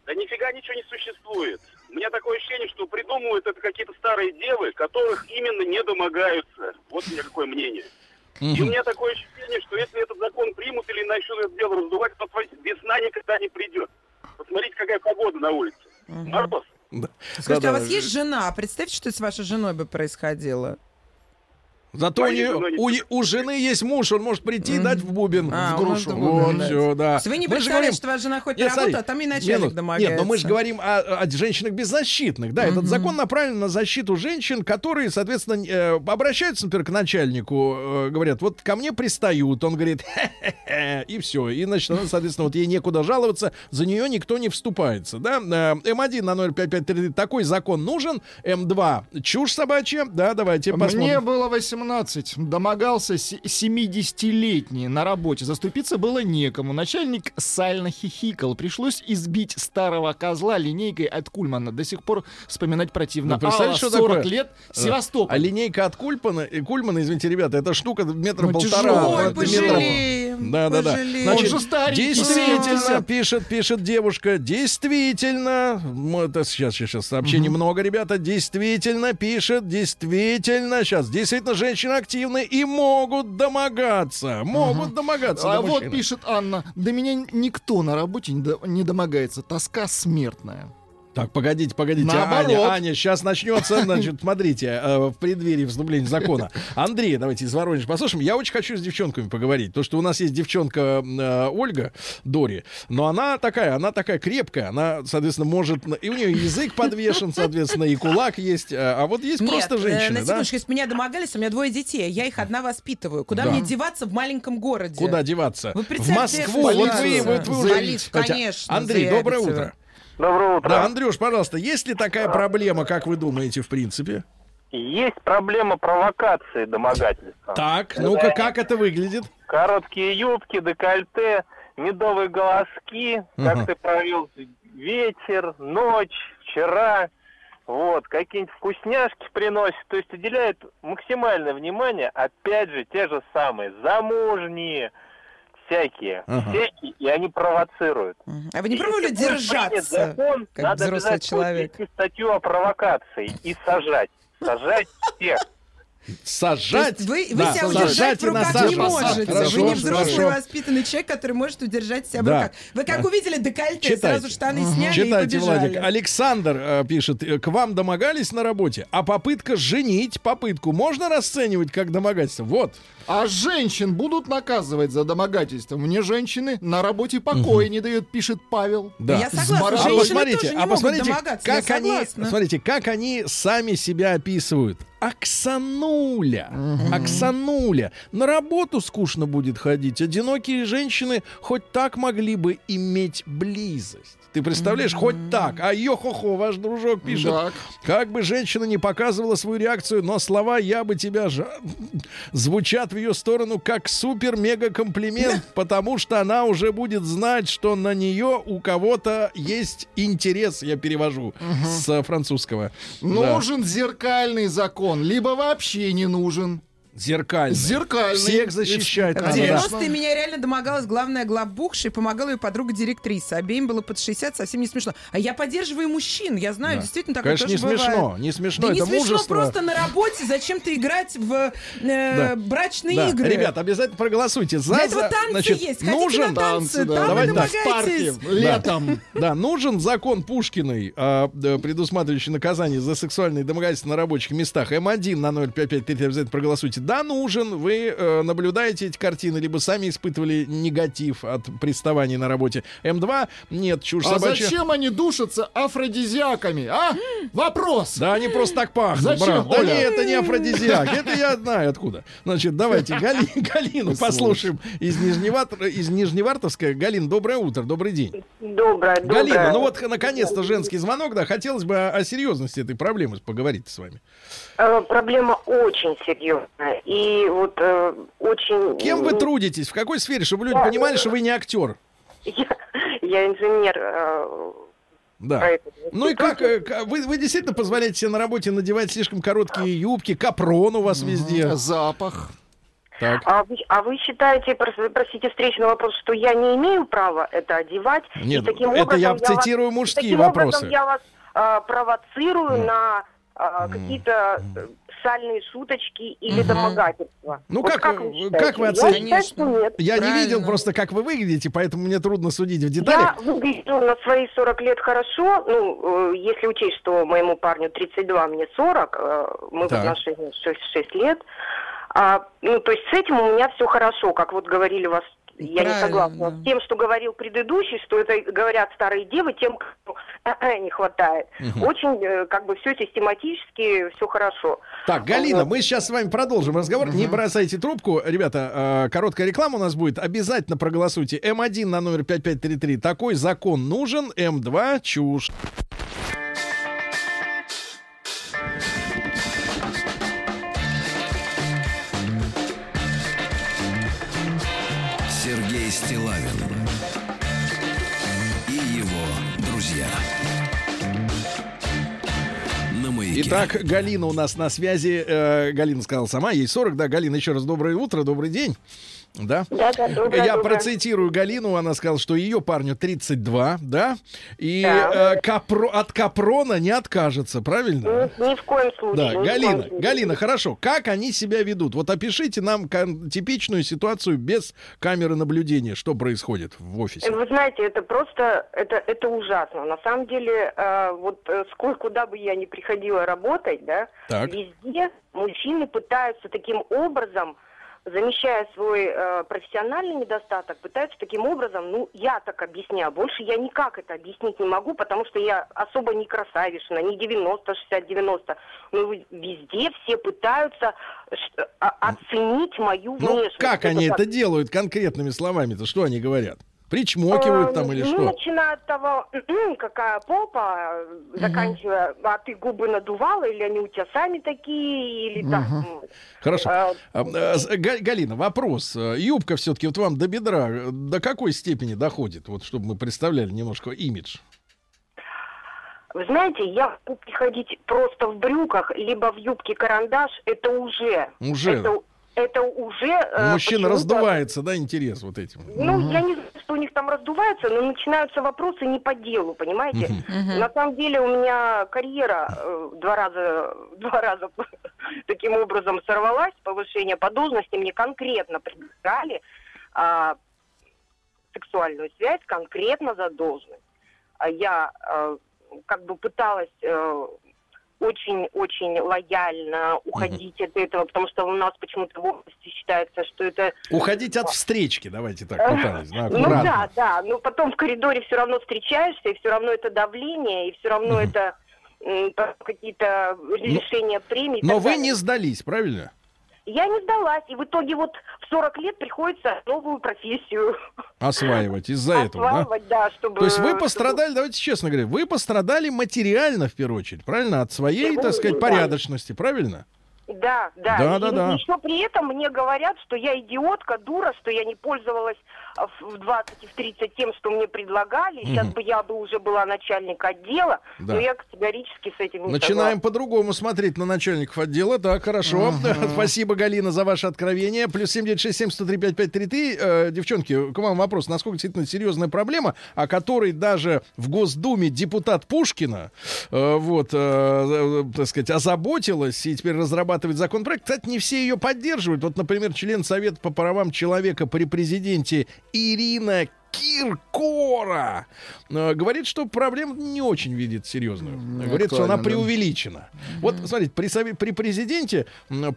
Да нифига ничего не существует. У меня такое ощущение, что придумывают это какие-то старые девы, которых именно не домогаются. Вот у меня какое мнение. И у меня такое ощущение, что если этот закон примут или начнут это дело раздувать, то весна никогда не придет. Посмотрите, какая погода на улице. Мороз. Да. Скажите, Да-да. а у вас есть жена? Представьте, что с вашей женой бы происходило. Зато у, нее, у, у жены есть муж, он может прийти и дать в бубен. А, в грушу. Вот, все, да. Вы не Мы же представляете, говорим- что ваша жена ходит Нет, работу, смотри, а там и начальник минут. домогается. Нет, но мы же говорим о, о женщинах беззащитных. Да, этот закон направлен на защиту женщин, которые, соответственно, э, обращаются, например, к начальнику, э, говорят, вот ко мне пристают, он говорит, «Хе-хе-хе», и все. И, значит, она, соответственно, вот ей некуда жаловаться, за нее никто не вступается. Да? Э, М1 на 05533 такой закон нужен, М2 чушь собачья, да, давайте посмотрим. Мне было 18. Домогался се- 70-летний на работе. Заступиться было некому. Начальник сально хихикал. Пришлось избить старого козла линейкой от Кульмана. До сих пор вспоминать противно. Ну, представляешь, Алла, что 40 такое? лет, А Севастополь. линейка от Кульмана, э, Кульмана, извините, ребята, это штука метра Ну, полтора. Ой, пожалеем, Да, да, да. пожалеем. Он же старенький, действительно, 70. пишет, пишет девушка, действительно, это сейчас, сейчас, сообщений много, ребята, действительно, пишет, действительно, сейчас, действительно, женщины активны и могут домогаться, могут домогаться А до вот пишет Анна, до меня никто на работе не домогается. Тоска смертная. Так, погодите, погодите, Наоборот. Аня, Аня, сейчас начнется, значит, смотрите, э, в преддверии вступления закона. Андрей, давайте из Воронежа послушаем. Я очень хочу с девчонками поговорить, потому что у нас есть девчонка э, Ольга Дори, но она такая, она такая крепкая, она, соответственно, может, и у нее язык подвешен, соответственно, и кулак есть, э, а вот есть Нет, просто э, женщины, на да? секундочку, если меня домогались, у меня двое детей, я их одна воспитываю. Куда Да. мне деваться в маленьком городе? Куда деваться? Вы В Москву. Вот вы, вот вы уже... Конечно, Андрей, доброе утро. Доброе утро. Да, Андрюш, пожалуйста, есть ли такая проблема, как вы думаете, в принципе? Есть проблема провокации домогательства. Так, ну-ка, как это выглядит? Короткие юбки, декольте, медовые голоски, Ага. как ты провел вечер, ночь, вчера. Вот, какие-нибудь вкусняшки приносят, то есть уделяют максимальное внимание, опять же, те же самые замужние, всякие, Ага. всякие, и они провоцируют. А вы не И пробовали держаться? закон, как надо взрослый человек? статью о провокации и сажать. Сажать всех. Сажать. Вы, вы да, себя удержать в руках не можете. Хорошо, вы не взрослый хорошо. воспитанный человек, который может удержать себя Да. в руках. Вы как увидели декольте, Читайте. сразу штаны сняли Читайте, и побежали. Владик. Александр э, пишет, э, к вам домогались на работе, а попытка женить, попытку можно расценивать как домогательство? Вот. А женщин будут наказывать за домогательство. Мне женщины на работе покоя не дают, пишет Павел. Да. Я согласна. А женщины посмотрите, тоже не а могут посмотрите, домогаться, я как они, смотрите, как они сами себя описывают. Оксануля, Оксануля. На работу скучно будет ходить. Одинокие женщины хоть так могли бы иметь близость. Ты представляешь, хоть так. А йо-хо-хо, ваш дружок пишет. Так. Как бы женщина не показывала свою реакцию, но слова «я бы тебя жа...» звучат в ее сторону как супер-мега-комплимент, потому что она уже будет знать, что на нее у кого-то есть интерес, я перевожу с французского. Да. Нужен зеркальный закон, либо вообще не нужен. Зеркальный. Зеркальный. Всех защищать В В надо, да. 90-е меня реально домогалась главная главбухша и помогала ее подруга-директриса. Обеим было под 60, совсем не смешно. А я поддерживаю мужчин, я знаю, Да. действительно такое Конечно, не бывает. смешно, не смешно, Да не это смешно, мужество. просто на работе зачем-то играть в э, Да. брачные Да, игры. Ребят, обязательно проголосуйте. За, Для этого танцы значит, есть. Хотите нужен, на танцы, да. Давайте так, В парке, летом. Да, нужен закон Пушкиной, предусматривающий наказание за сексуальные домогательства на рабочих местах. М1 на 05533 обязательно проголосуйте. Да, нужен. Вы э, наблюдаете эти картины, либо сами испытывали негатив от приставаний на работе. М2 нет, чушь А собачья. зачем они душатся афродизиаками? А? Вопрос. Да, они просто так пахнут, Зачем, брат. Да не, это не афродизиак. Это я знаю откуда. Значит, давайте Гали- Галину послушаем из, Нижневартов- из Нижневартовска. Галин, доброе утро, добрый день. Доброе, доброе. Галина, ну вот наконец-то женский звонок, да, хотелось бы о, о серьезности этой проблемы поговорить с вами. Э, Проблема очень серьезная. И вот э, очень... Кем вы трудитесь, в какой сфере, чтобы люди понимали, что вы не актер? Я, я инженер э, Да. Ну и как, э, вы, вы действительно позволяете себе на работе надевать слишком короткие юбки, капрон у вас везде. Запах. Так. А вы, а вы считаете, прос- простите, встречный вопрос, что я не имею права это одевать? Нет, и таким это я образом вас- цитирую мужские таким вопросы. образом я вас а, провоцирую на а, какие-то э, сальные шуточки или домогательства. Ну, Вот как, вы э, считаете? как вы Я оцените? считаю, что нет. Я не Правильно. видел просто, как вы выглядите, поэтому мне трудно судить в деталях. Я выгляжу на свои 40 лет хорошо. Ну, э, если учесть, что моему парню 32, мне 40, э, мы Так. в отношениях 6, 6 лет. А, ну, то есть с этим у меня все хорошо, как вот говорили вас я Правильно, не согласна с тем, что говорил предыдущий, что это говорят старые девы, тем, э-э, не хватает. Очень, э, как бы, все систематически, все хорошо. Так, Галина, Вот. мы сейчас с вами продолжим разговор. Не бросайте трубку. Ребята, э, короткая реклама у нас будет. Обязательно проголосуйте. М1 на номер 5533. Такой закон нужен. М2 чушь. Итак, Галина у нас на связи. Э, Галина сказала сама, ей 40. Да, Галина, еще раз доброе утро, добрый день. Да? Да, да, доброе, Я доброе. процитирую Галину, она сказала, что ее парню 32, да? И Да. э, капро- от капрона не откажется, правильно? Ни, ни в коем случае. Да, Галина, случае. Галина, хорошо. Как они себя ведут? Вот опишите нам типичную ситуацию без камеры наблюдения. Что происходит в офисе? Вы знаете, это просто, это, это ужасно. На самом деле, э, вот э, сколько, куда бы я ни приходила работать, да, Так. везде мужчины пытаются таким образом, замещая свой э, профессиональный недостаток, пытаются таким образом, ну, я так объясняю, больше я никак это объяснить не могу, потому что я особо не красавишна, не 90, 60, 90. Ну, везде все пытаются а- оценить мою Ну, внешность. как они так. это делают конкретными словами-то? Что они говорят? Причмокивают А, там или ну, что? начиная от того, «М-м, какая попа, э, заканчивая, а ты губы надувала, или они у тебя сами такие, или так. м. Хорошо. А, с- Га- Галина, вопрос. Юбка все-таки вот вам до бедра э, до какой степени доходит? Вот чтобы мы представляли немножко имидж. Вы знаете, я могу приходить просто в брюках, либо в юбке карандаш, это уже. Уже. Это, это уже... э, Мужчина почему-то- раздувается, да, интерес вот этим. Ну, я не знаю, что у них там раздувается, но начинаются вопросы не по делу, понимаете? На самом деле у меня карьера э, два раза, два раза таким образом сорвалась, повышение по должности, мне конкретно предлагали а, сексуальную связь конкретно за должность. А я э, как бы пыталась э, очень-очень лояльно уходить от этого, потому что у нас почему-то в области считается, что это Уходить от встречки, давайте так, пытались, да, ну да, да, но потом в коридоре все равно встречаешься, и все равно это давление, и все равно это м, там какие-то решения премий. и Но вы не сдались, правильно? Я не сдалась, и в итоге вот в 40 лет приходится новую профессию Осваивать из-за этого, да? осваивать, да, чтобы... То есть вы чтобы- пострадали, давайте честно говоря, вы пострадали материально в первую очередь, правильно? От своей, так сказать, Да. порядочности, правильно? Да, да. Да, и, да, да. еще при этом мне говорят, что я идиотка, дура, что я не пользовалась в 20 и в 30 тем, что мне предлагали. Сейчас бы я бы уже была начальник отдела, Да. но я категорически с этим не Начинаем по-другому смотреть на начальников отдела. Так, хорошо. Спасибо, Галина, за ваше откровение. Плюс 7967 э, Девчонки, к вам вопрос. Насколько действительно серьезная проблема, о которой даже в Госдуме депутат Пушкина, э, вот, э, э, так сказать, озаботилась и теперь разрабатывает законопроект. Кстати, не все ее поддерживают. Вот, например, член Совета по правам человека при президенте Ирина Киркора э, говорит, что проблему не очень видит серьезную. Говорит, что она актуально, да. преувеличена. Вот, смотрите, при, при президенте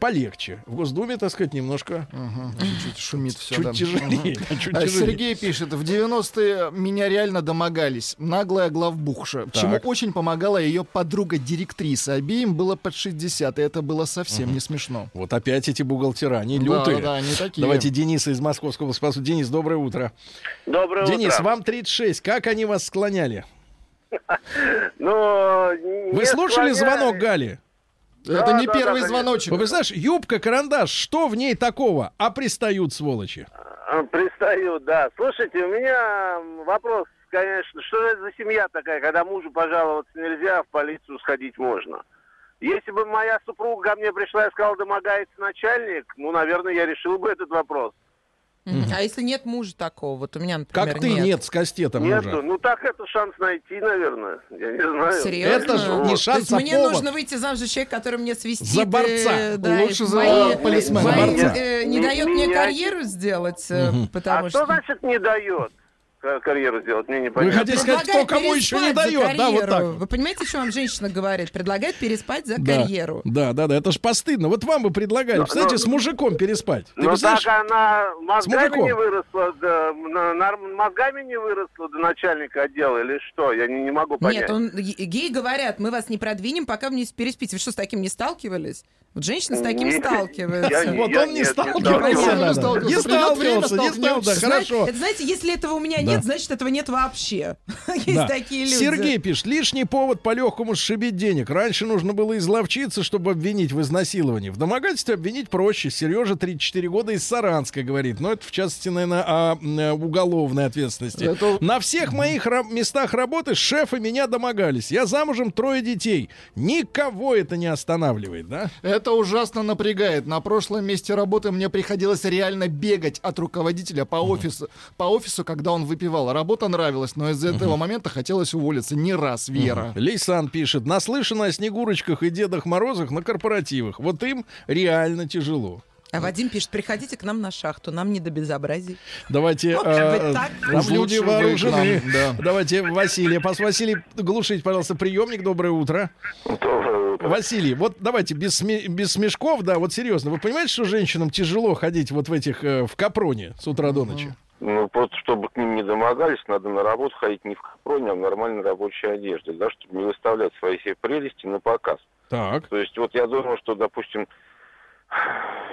полегче. В Госдуме, так сказать, немножко Мгм, Чуть-чуть шумит все. чуть тяжелее. да, чуть А тяжелее. Сергей пишет, в 90-е меня реально домогались. Наглая главбухша. Чему очень помогала ее подруга-директриса. Обеим было под 60, и это было совсем не смешно. Вот опять эти бухгалтера, они Да, лютые. да, они такие. Давайте Дениса из Московского спасу. Денис, доброе утро. Доброе Денис, утро. вам 36. Как они вас склоняли? Ну, Вы слушали звонок Гали? Это не да, первый да, звоночек. Вы знаешь, юбка, карандаш, что в ней такого? А пристают сволочи. А, Пристаю, да. Слушайте, у меня вопрос, конечно, что это за семья такая, когда мужу пожаловаться нельзя, а в полицию сходить можно? Если бы моя супруга ко мне пришла и сказала, домогается начальник, ну, наверное, я решил бы этот вопрос. А если нет мужа такого? Вот у меня, например, Как ты нет, с кастетом Нету. мужа. Ну, так это шанс найти, наверное. Я не знаю. Серьезно? Это ж не То шанс, есть а мне повод. нужно выйти замуж за человека, который мне свистит. За борца. э, да, Лучше за мои- полисмена. мои, За борца. э, не Ми- дает мне меня- карьеру сделать, э, А потому что что... значит не дает? Ка- карьеру сделать? Мне Вы непонятно. хотите сказать, кто кому еще не дает, да, вот так. Вы понимаете, что вам женщина говорит? Предлагает переспать за Да. карьеру. Да, да, да, это ж постыдно. Вот вам бы предлагали, Ну, кстати, ну, с мужиком переспать. Ты Ну так она мозгами мужиком. не выросла, да, мозгами не выросла до начальника отдела или что? Я не, не могу понять. Нет, он, геи говорят, мы вас не продвинем, пока вы не переспите. Вы что, с таким не сталкивались? Вот женщины с таким Не- сталкиваются. я не- Вот я он не нет, не сталкивался. сталкивался. сталкивался. Не сталкивался, не стал, да, хорошо. Это знаете, если этого у меня Да. Нет, значит этого нет вообще. Есть Да. такие люди. Сергей пишет, лишний повод по-легкому сшибить денег. Раньше нужно было изловчиться, чтобы обвинить в изнасиловании. В домогательстве обвинить проще. Сережа, 34 года, из Саранска, говорит. Но это, в частности, наверное, о уголовной ответственности. Это- На всех моих ра- местах работы шефы меня домогались. Я замужем, трое детей. Никого это не останавливает, да? Это ужасно напрягает. На прошлом месте работы мне приходилось реально бегать от руководителя по офису, по офису, когда он выпивал. Работа нравилась, но из-за этого момента хотелось уволиться не раз, Вера. Лейсан пишет, наслышано о Снегурочках и Дедах Морозах на корпоративах. Вот им реально тяжело. А Вадим пишет, приходите к нам на шахту, нам не до безобразий. Давайте, быть, э, там люди вооружены. к нам, да. Давайте Василия. Пас Василий, глушите, пожалуйста, приемник. Доброе утро. Доброе утро. Василий, вот давайте без, без смешков, да, вот серьезно. Вы понимаете, что женщинам тяжело ходить вот в этих, э, в капроне с утра до ночи? Ну, просто чтобы к ним не домогались, надо на работу ходить не в капроне, а в нормальной рабочей одежде, да, чтобы не выставлять свои все прелести на показ. Так. То есть вот я думаю, что, допустим,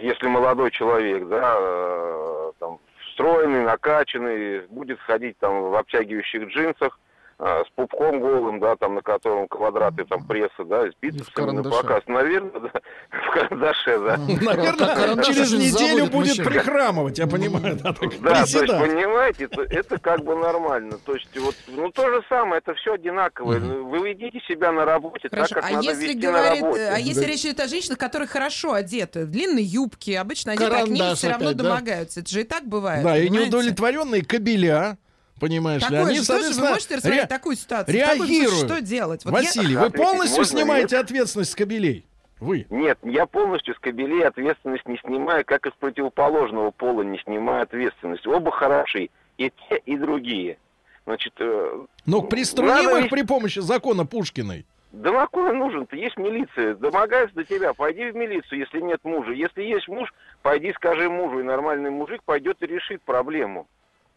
если молодой человек, да, э, там, стройный, накачанный, будет ходить там в обтягивающих джинсах, с пупком голым, да, там, на котором квадраты там пресса, да, с бицепсами на показ, наверное, да, в карандаше, да. Наверное, карандаш через неделю будет прихрамывать, я понимаю. Да, так, Да, то есть, понимаете, это, как бы нормально. То есть, вот, ну, то же самое, это все одинаковое. Вы ведите себя на работе так, как А надо вести на говорит, работе. а если речь идет о женщинах, которые хорошо одеты, в длинной юбке, обычно они так не Карандаш все равно домогаются. Это же и так бывает. Да, и неудовлетворенные кабеля, понимаешь ли, Такое они, же тоже вы можете рассмотреть ре- такую ситуацию? Реагируют. Что делать? Вот я- Василий, вы Ответить полностью можно, снимаете нет? ответственность с кабелей? Вы? Нет, я полностью с кабелей ответственность не снимаю, как и с противоположного пола не снимаю ответственность. Оба хороши, и те, и другие. Значит, э, Ну, приструним их вести- при помощи закона Пушкиной. Да на кой нужен-то? Есть милиция. Домогаются до тебя. Пойди в милицию, если нет мужа. Если есть муж, пойди скажи мужу. И нормальный мужик пойдет и решит проблему.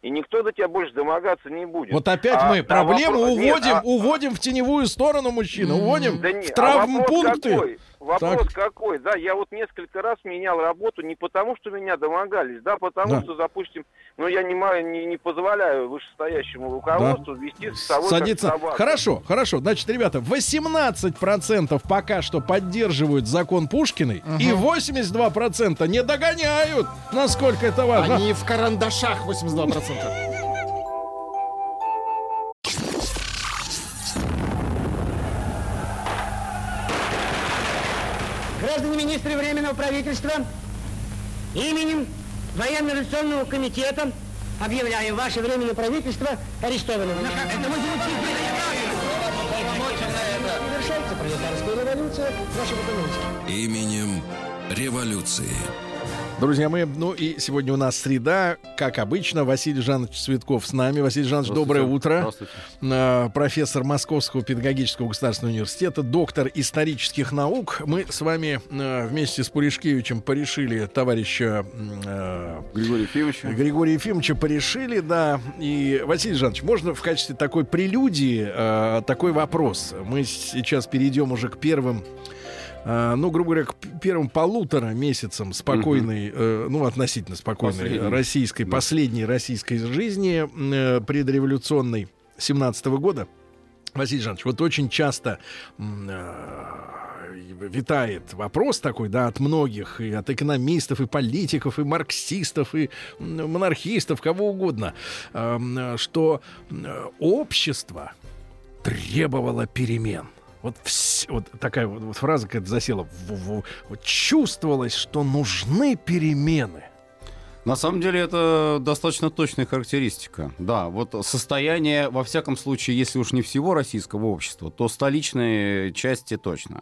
И никто до тебя больше домогаться не будет. Вот опять А- мы а проблему вопрос- нет, уводим, а- уводим в теневую сторону мужчин, уводим Да в нет, а травмпункты. какой? Вопрос Так. какой? Да, я вот несколько раз менял работу не потому, что меня домогались, да, потому Да. что, допустим, ну я не, не, не позволяю вышестоящему руководству вести с собой как Садиться. собака. Хорошо, хорошо. Значит, ребята, 18% пока что поддерживают закон Пушкиной, и 82% не догоняют, насколько это важно. Они в карандашах 82%. Министры Временного правительства, именем Военно-революционного комитета объявляю ваше Временное правительство арестованным. Это вы Завершается пролетарская революция экономики. Именем революции. Друзья мои, ну и сегодня у нас среда, как обычно, Василий Жанович Цветков с нами. Василий Жанович, доброе утро. Здравствуйте. Э, Профессор Московского педагогического государственного университета, доктор исторических наук. Мы с вами э, вместе с Пуришкевичем порешили товарища м, э, Григорий Ефимович. Григория Ефимовича порешили, да. И, Василий Жанович, можно в качестве такой прелюдии такой вопрос? Мы сейчас перейдем уже к первым э, ну, грубо говоря, к первым полутора месяцам спокойной, э, ну, относительно спокойной Последней. российской, Да. последней российской жизни э, предреволюционной 17 года. Василий Жанович, вот очень часто э, витает вопрос такой, да, от многих, и от экономистов, и политиков, и марксистов, и монархистов, кого угодно, эм, что э, общество требовало перемен. Вот, вс- вот такая вот, вот фраза какая-то засела. В- в- вот чувствовалось, что нужны перемены. На самом деле это достаточно точная характеристика. Да, вот состояние, во всяком случае, если уж не всего российского общества, то столичной части точно.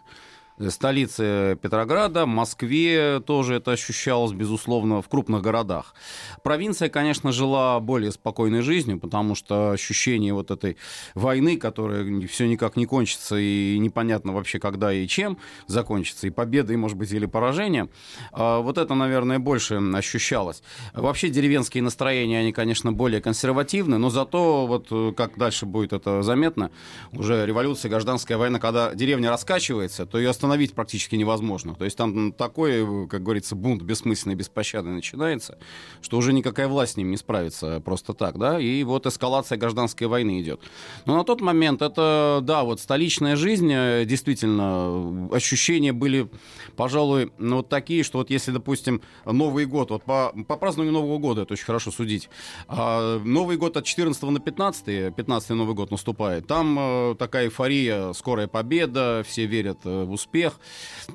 Столице Петрограда, Москве тоже это ощущалось, безусловно, в крупных городах. Провинция, конечно, жила более спокойной жизнью, потому что ощущение вот этой войны, которая все никак не кончится, и непонятно вообще, когда и чем закончится, и победа, и, может быть, или поражение, а, вот это, наверное, больше ощущалось. Вообще деревенские настроения, они, конечно, более консервативны, но зато, вот э, как дальше будет это заметно, уже революция, гражданская война, когда деревня раскачивается, то ее остановить практически невозможно. То есть там такой, как говорится, бунт бессмысленный, беспощадный начинается, что уже никакая власть с ним не справится просто так, да, и вот эскалация гражданской войны идет. Но на тот момент это, да, вот столичная жизнь, э, действительно, ощущения были, пожалуй, ну, вот такие, что вот если, допустим, Новый год, вот по, по празднованию Нового года это очень хорошо судить, а Новый год от 14 на 15, 15 Новый год наступает, там э, такая эйфория, скорая победа, все верят э, в успех, успех.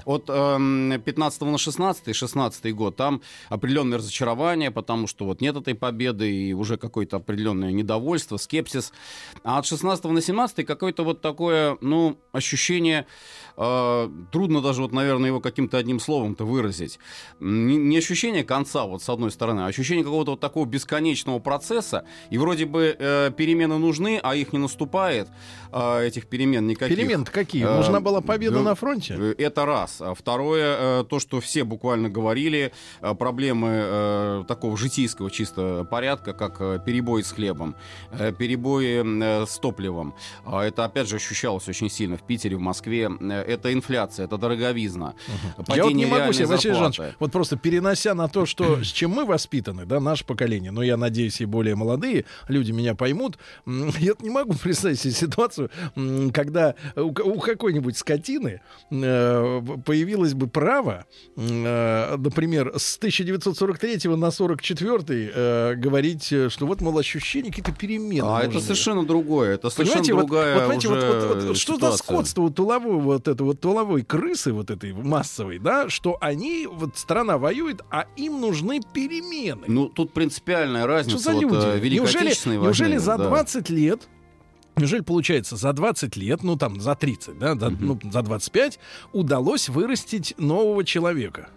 От э, 15 на 16, 16 год, там определенное разочарование, потому что вот нет этой победы и уже какое-то определенное недовольство, скепсис. А от 16 на 17 какое-то вот такое, ну, ощущение э, трудно даже вот, наверное, его каким-то одним словом-то выразить. Не, ощущение конца, вот с одной стороны, а ощущение какого-то вот такого бесконечного процесса, и вроде бы э, перемены нужны, а их не наступает, э, этих перемен никаких. перемены какие? Нужна была победа э, на фронте? Э, это раз. А второе, э, то, что все буквально говорили, э, проблемы такого житейского чисто порядка, как перебои с хлебом, перебои с топливом. Э, это, опять же, ощущалось очень сильно в Питере, в Москве это инфляция, это дороговизна. Угу. Я вот не могу себе, Василий Жанович, вот просто перенося на то, что, с чем мы воспитаны, да, наше поколение, но я надеюсь, и более молодые люди меня поймут, я не могу представить себе ситуацию, когда у, у какой-нибудь скотины появилось бы право, э, например, с 1943 на 44 э, говорить, что вот, мол, ощущение какие-то перемены. А это совершенно другое, это совершенно понимаете, другая вот, вот, понимаете, вот, вот, вот, что за скотство вот туловое вот это вот туловой крысы, вот этой массовой, да, что они, вот страна воюет, а им нужны перемены. Ну, тут принципиальная разница. Что за люди? Вот, э, неужели, неужели за да. 20 лет Неужели, получается, за 20 лет, ну там за 30, да, за, ну, за 25 удалось вырастить нового человека?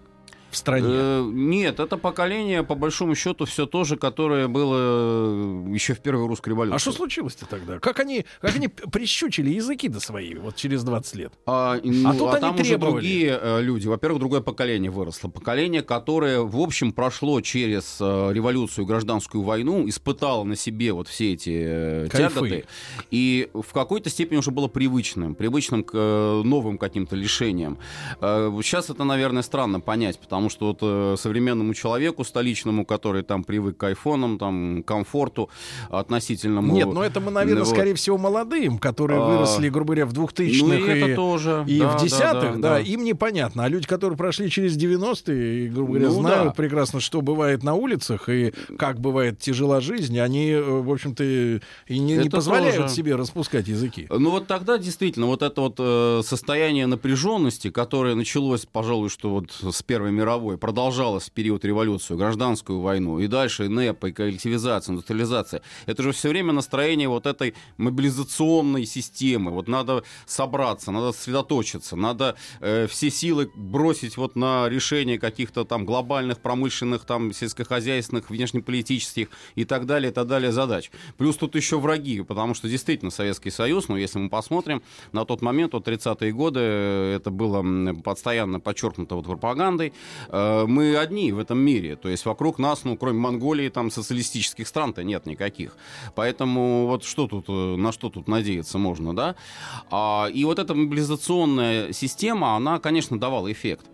В стране? Э, нет, это поколение, по большому счету, все то же, которое было э, еще в первой русской революции. А что случилось-то тогда? Как они, как они прищучили языки-то свои вот через 20 лет? А, ну, а тут а они там требовали. уже другие э, люди. Во-первых, другое поколение выросло. Поколение, которое, в общем, прошло через э, революцию, гражданскую войну, испытало на себе вот все эти э, тяготы. И в какой-то степени уже было привычным, привычным к новым каким-то лишениям. Сейчас это, наверное, странно понять, потому потому что вот э, современному человеку столичному, который там привык к айфонам, там, комфорту относительному... Нет, но это мы, наверное, вот. скорее всего, молодым, которые а, выросли, грубо говоря, в 2000-х ну, и, это тоже. и да, в десятых, да, да, да, да, им непонятно. А люди, которые прошли через 90-е, грубо говоря, ну, знают да. прекрасно, что бывает на улицах и как бывает тяжела жизнь, они, э, в общем-то, и не, не позволяют тоже. себе распускать языки. Ну вот тогда действительно вот это вот э, состояние напряженности, которое началось, пожалуй, что вот с Первой мировой мировой продолжалась в период революции, гражданскую войну, и дальше НЭП, и коллективизация, индустриализация, это же все время настроение вот этой мобилизационной системы. Вот надо собраться, надо сосредоточиться, надо э, все силы бросить вот на решение каких-то там глобальных, промышленных, там, сельскохозяйственных, внешнеполитических и так далее, и так далее задач. Плюс тут еще враги, потому что действительно Советский Союз, ну, если мы посмотрим, на тот момент, вот 30-е годы, э, это было постоянно подчеркнуто вот пропагандой, мы одни в этом мире. То есть вокруг нас, ну, кроме Монголии, там социалистических стран-то нет никаких. Поэтому вот что тут, э, на что тут надеяться можно, да? А, и вот эта мобилизационная система, она, конечно, давала эффект.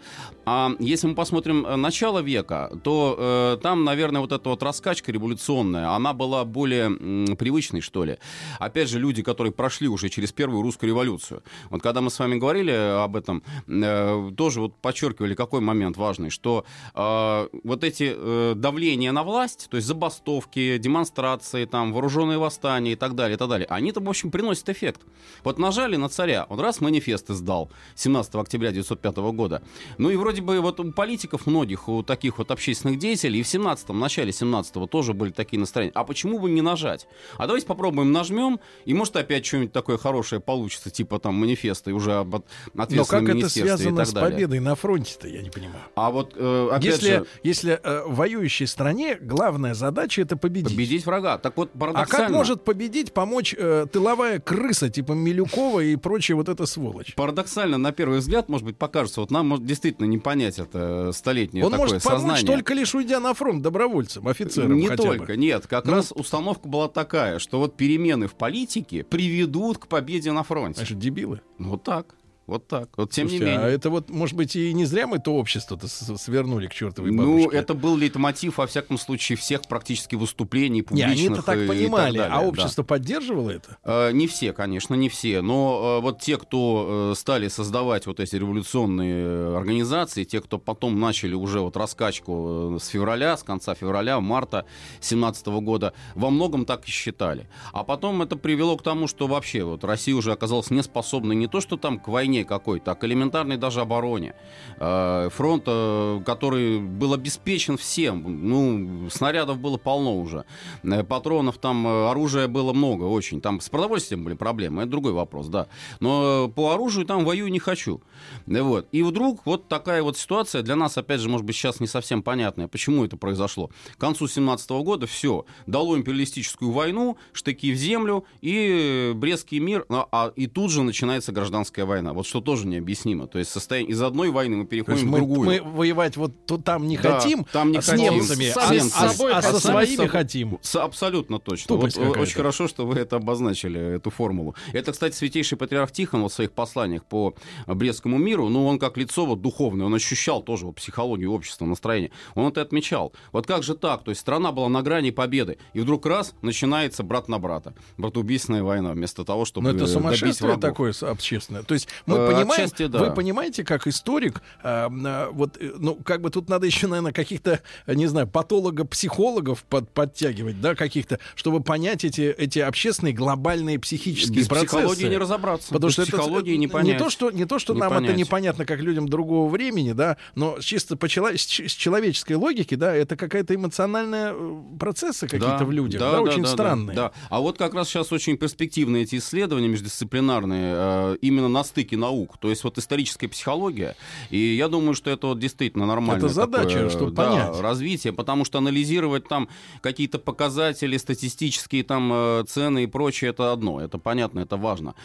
А если мы посмотрим э, начало века, то э, там, наверное, вот эта вот раскачка революционная, она была более м, привычной, что ли. Опять же, люди, которые прошли уже через первую русскую революцию. Вот когда мы с вами говорили об этом, э, тоже вот подчеркивали, какой момент важный что э, вот эти э, давления на власть, то есть забастовки, демонстрации, там, вооруженные восстания и так далее, и так далее, они-то, в общем, приносят эффект. Вот нажали на царя, он раз манифест издал 17 октября 1905 года. Ну и вроде бы вот у политиков многих, у таких вот общественных деятелей, и в 17-м, начале 17-го тоже были такие настроения. А почему бы не нажать? А давайте попробуем нажмем, и может опять что-нибудь такое хорошее получится, типа там манифеста и уже об ответственном Но как это связано с победой на фронте-то, я не понимаю. А вот, э, опять Если, же, если э, в воюющей стране главная задача это победить. победить врага. Так вот, А парадоксально... как может победить, помочь э, тыловая крыса типа Милюкова и прочая вот эта сволочь? Парадоксально, на первый взгляд, может быть, покажется, вот нам может, действительно не понять это столетнее Он такое может помочь сознание. только лишь уйдя на фронт добровольцем, офицером Не только, бы. нет. Как Ну. раз установка была такая, что вот перемены в политике приведут к победе на фронте. Значит, дебилы. Вот так. Вот так. Вот тем Слушайте, не менее. а это вот, может быть, и не зря мы это общество-то свернули к чертовой Ну, бабушке. это был лейтмотив, во всяком случае, всех практически выступлений Не, публичных. они это так понимали, далее, а да. общество поддерживало это? Э, Не все, конечно, не все. Но э, вот те, кто э, стали создавать вот эти революционные э, организации, те, кто потом начали уже вот раскачку э, с февраля, с конца февраля, марта 17 года, во многом так и считали. А потом это привело к тому, что вообще вот Россия уже оказалась неспособной не то, что там к войне какой-то, а к элементарной даже обороне. Э, Фронт, э, который был обеспечен всем, ну, снарядов было полно уже, Э, патронов там, оружия было много очень. Там с продовольствием были проблемы, это другой вопрос, да. Но по оружию там воюю не хочу. Вот. И вдруг вот такая вот ситуация для нас, опять же, может быть, сейчас не совсем понятная, почему это произошло. К концу 17 года все, дало империалистическую войну, штыки в землю и Брестский мир, а, а- и тут же начинается гражданская война. Вот что тоже необъяснимо. То есть состояние из одной войны мы переходим в мы, другую. мы воевать вот то там не Да, хотим, там не а с хотим. немцами, С а, сами а- собой а со хотим. своими Сами хотим. С- абсолютно точно. Тупость Вот, э, очень хорошо, что вы это обозначили, эту формулу. Это, кстати, святейший патриарх Тихон вот в своих посланиях по Брестскому миру, ну, он как лицо вот духовное, он ощущал тоже вот психологию общества, настроение. Он это отмечал. Вот как же так? То есть страна была на грани победы, и вдруг раз начинается брат на брата. Братоубийственная война, вместо того, чтобы Но это сумасшествие врагов. такое с- общественное. То есть мы Э, понимаем, отчасти да. вы понимаете, как историк, а, а, вот, э, ну, как бы тут надо еще, наверное, каких-то, э, не знаю, патолога-психологов под, подтягивать, да, каких-то, чтобы понять эти, эти общественные глобальные психические Без процессы. психологии не разобраться. Потому Без что это психологии э, не понять. то, что, не то, что Не нам это понять. непонятно, как людям другого времени, да, но чисто по чело- с, человеческой логики, да, это какая-то эмоциональная э, процессы какие-то в людях, да, очень странные. Да, А вот как раз сейчас очень перспективные эти исследования междисциплинарные э, именно на стыке наук. То есть вот историческая психология. И я думаю, что это вот действительно нормально. Это задача, чтобы понять. развитие, потому что анализировать там какие-то показатели, статистические там э, цены и прочее, это одно. Это понятно, это важно.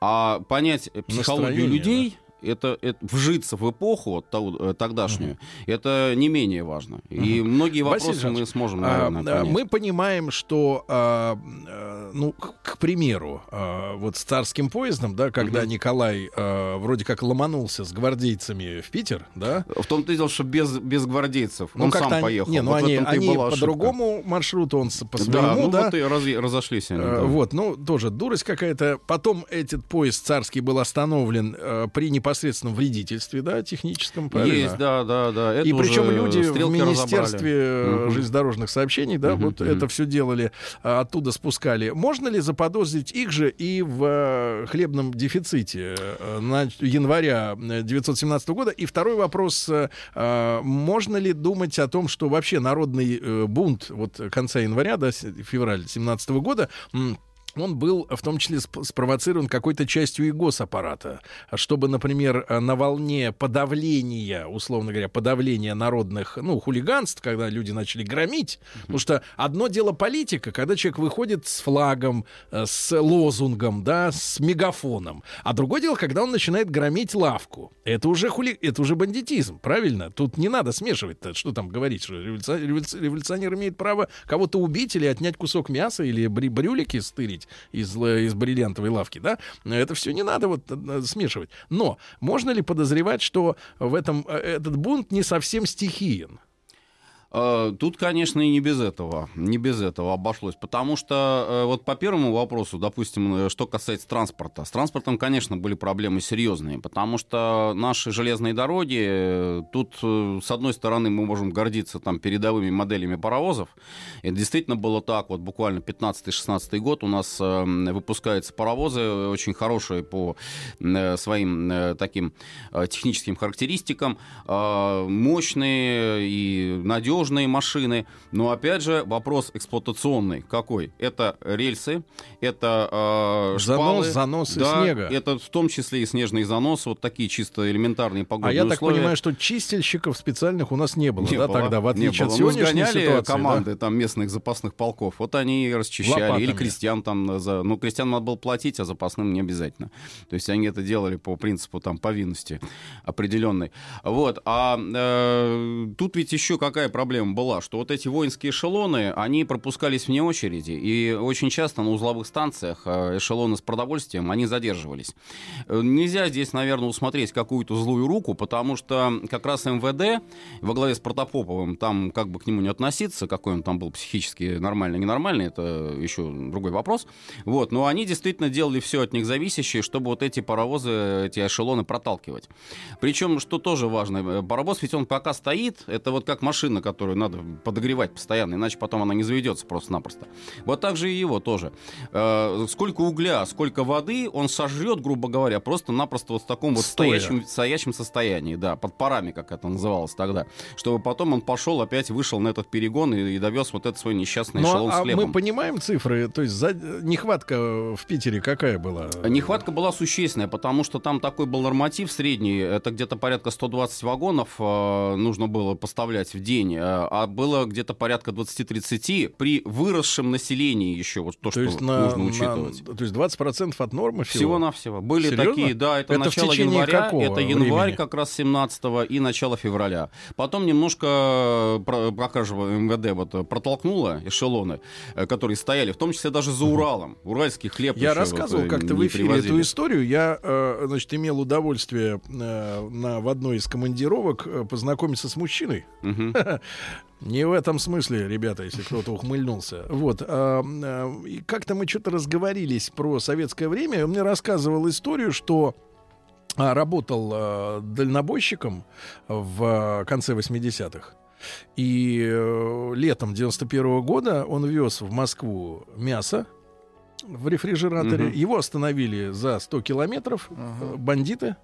А понять психологию Настроение, людей... Это, это вжиться в эпоху вот, ту- э, тогдашнюю, это не менее важно. И многие Василий вопросы мы Жанович, сможем, а, наверное, а, понять. мы понимаем, что, а, а, ну, к, к примеру, а, вот с царским поездом, да, когда Мгм. Николай а, вроде как ломанулся с гвардейцами в Питер, да, В том-то и дело, что без, без гвардейцев. ну он сам они- поехал. Не, ну Вот они, они по другому маршруту, он по Да, своему, ну да. вот и разошлись они. Э, да. Вот, ну, тоже дурость какая-то. Потом этот поезд царский был остановлен э, при непосредственном вредительстве, да, техническом, правильно? Есть, да, да, да. Это и причем люди в Министерстве э, разобрали. Мгм. железнодорожных сообщений, да, Мгм, вот мгм. это все делали, а, оттуда спускали. Можно ли заподозрить их же и в э, хлебном дефиците э, на января 1917 года? И второй вопрос, э, э, можно ли думать о том, что вообще народный э, бунт вот конца января, да, февраль 17 года, он был в том числе сп- спровоцирован какой-то частью и госаппарата, чтобы, например, э, на волне подавления, условно говоря, подавления народных, ну, хулиганств, когда люди начали громить, потому что одно дело политика, когда человек выходит с флагом, э, с лозунгом, да, с мегафоном, а другое дело, когда он начинает громить лавку. Это уже хули... это уже бандитизм, правильно? Тут не надо смешивать, что там говорить, что революци- революци- революционер имеет право кого-то убить или отнять кусок мяса или брюлики стырить из, л- из бриллиантовой лавки, да? Это все не надо вот э, смешивать. Но можно ли подозревать, что в этом э, этот бунт не совсем стихиен? Э, Тут, конечно, и не без этого, не без этого обошлось, потому что э, вот по первому вопросу, допустим, э, что касается транспорта, с транспортом, конечно, были проблемы серьезные, потому что наши железные дороги, тут, с одной стороны, мы можем гордиться там передовыми моделями паровозов, это действительно было так, вот буквально 15-16 год у нас выпускаются паровозы очень хорошие по своим таким техническим характеристикам, мощные и надежные машины. Но опять же вопрос эксплуатационный какой? Это рельсы, это э, Занос, шпалы, заносы да, снега. Это в том числе и снежный занос, вот такие чисто элементарные погодные А я так условия. понимаю, что чистильщиков специальных у нас не было, Не да, было, тогда, в не отличие от было. Ну, сегодняшней сгоняли ситуации. команды там местных запасных полков, вот они и расчищали. Лопатами. Или крестьян там, за... ну, крестьян надо было платить, а запасным не обязательно. То есть они это делали по принципу там повинности определенной. Вот. А э, тут ведь еще какая проблема была, что вот эти воинские эшелоны, они пропускались вне очереди, и очень часто на узловых станциях э, эшелоны с продовольствием, они задерживались. Э, Нельзя здесь, наверное, усмотреть какую-то злую руку, потому что как раз МВД во главе с Протопоповым, там как бы к нему не относиться, какой он там был психически нормальный, ненормальный, это еще другой вопрос. Вот, но они действительно делали все от них зависящее, чтобы вот эти паровозы, эти эшелоны проталкивать. Причем, что тоже важно, э, паровоз ведь он пока стоит, это вот как машина, которую надо подогревать постоянно, иначе потом она не заведется просто-напросто. Вот так же и его тоже. Э, Сколько угля, сколько воды он сожрет, грубо говоря, просто-напросто вот в таком вот Стоя. стоящем, стоящем состоянии, да, под парами, как это называлось тогда, чтобы потом он пошел опять, вышел на этот перегон и, и довез вот этот свой несчастный Ну, эшелон а с хлебом. мы понимаем цифры, то есть за- нехватка в Питере какая была? Нехватка была существенная, потому что там такой был норматив средний, это где-то порядка 120 вагонов э, нужно было поставлять в день, а было где-то порядка 20-30 при выросшем населении еще, вот то, То что есть, на, нужно на- учитывать. то есть 20% от нормы всего? Всего-навсего. Были Серьезно? такие, да, это, Это начало января, это январь времени? как раз 17 и начало февраля. Потом немножко, про- пока же МВД вот э, протолкнуло эшелоны, э, которые стояли, в том числе даже за Уралом. Уральский хлеб Я рассказывал вот, э, как-то в эфире привозили. эту историю. Я, э, значит, имел удовольствие э, на, в одной из командировок э, познакомиться с мужчиной. Мгм. Не в этом смысле, ребята, если кто-то ухмыльнулся. Вот. а, а, и как-то мы что-то разговорились про советское время. Он мне рассказывал историю, что а, работал а, дальнобойщиком в а, конце 80-х. И э, летом 91 года он вез в Москву мясо в рефрижераторе. Мгм. Его остановили за 100 километров э, бандиты,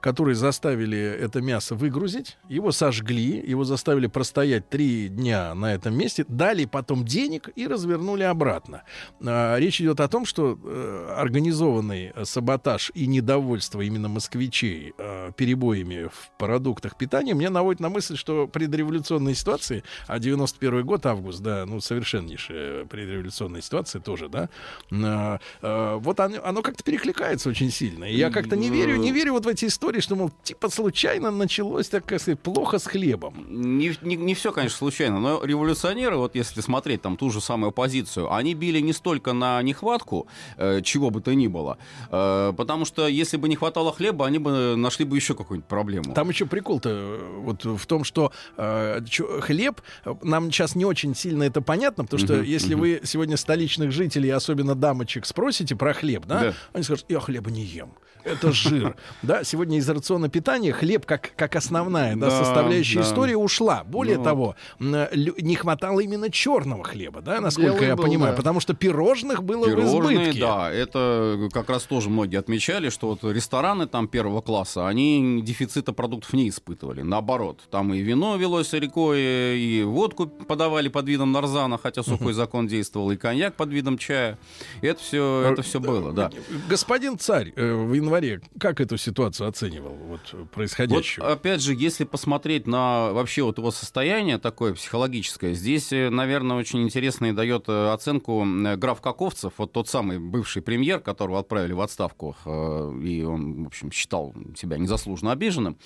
которые заставили это мясо выгрузить. Его сожгли, его заставили простоять три дня на этом месте, дали потом денег и развернули обратно. А, Речь идет о том, что э, организованный э, саботаж и недовольство именно москвичей э, перебоями в продуктах питания мне наводит на мысль, что предреволюционные ситуации, а 91 год, август, да, ну, совершеннейшая предреволюционная ситуация тоже, да, а, вот оно, оно как-то перекликается очень сильно. И я как-то не верю, не верю вот в эти истории, что, мол, типа случайно началось, так сказать, плохо с хлебом. Не, не, не все, конечно, случайно, но революционеры, вот если смотреть там ту же самую оппозицию, они били не столько на нехватку, э, чего бы то ни было, э, потому что если бы не хватало хлеба, они бы нашли бы еще какую-нибудь проблему. Там еще прикол-то э, вот в том, что э, чё- хлеб, э, нам сейчас не очень сильно это понятно, потому что Мгм, если мгм. вы сегодня столичных жителей, особенно дамочек, спросите про хлеб, да, Да. они скажут, я хлеба не ем. Это жир. Да, сегодня из рациона питания хлеб как, как основная да, Да, составляющая да. истории ушла. Более Ну того, не хватало именно черного хлеба, да, насколько я был, понимаю, да. потому что пирожных было в Пирожные, избытке. да, это как раз тоже многие отмечали, что вот рестораны там первого класса, они дефицита продуктов не испытывали. Наоборот, там и вино велось рекой, и водку подавали под видом нарзана, хотя сухой закон действовал, и коньяк под видом чая. Это все, это все было, да. Господин царь э, в январе как эту ситуацию оценивал, вот Вот происходящую? опять же, если посмотреть на вообще вот его состояние такое психологическое, здесь, э, наверное, очень интересно и дает э, оценку э, граф Каковцев, вот тот самый бывший премьер, которого отправили в отставку, и он, в общем, считал себя незаслуженно обиженным.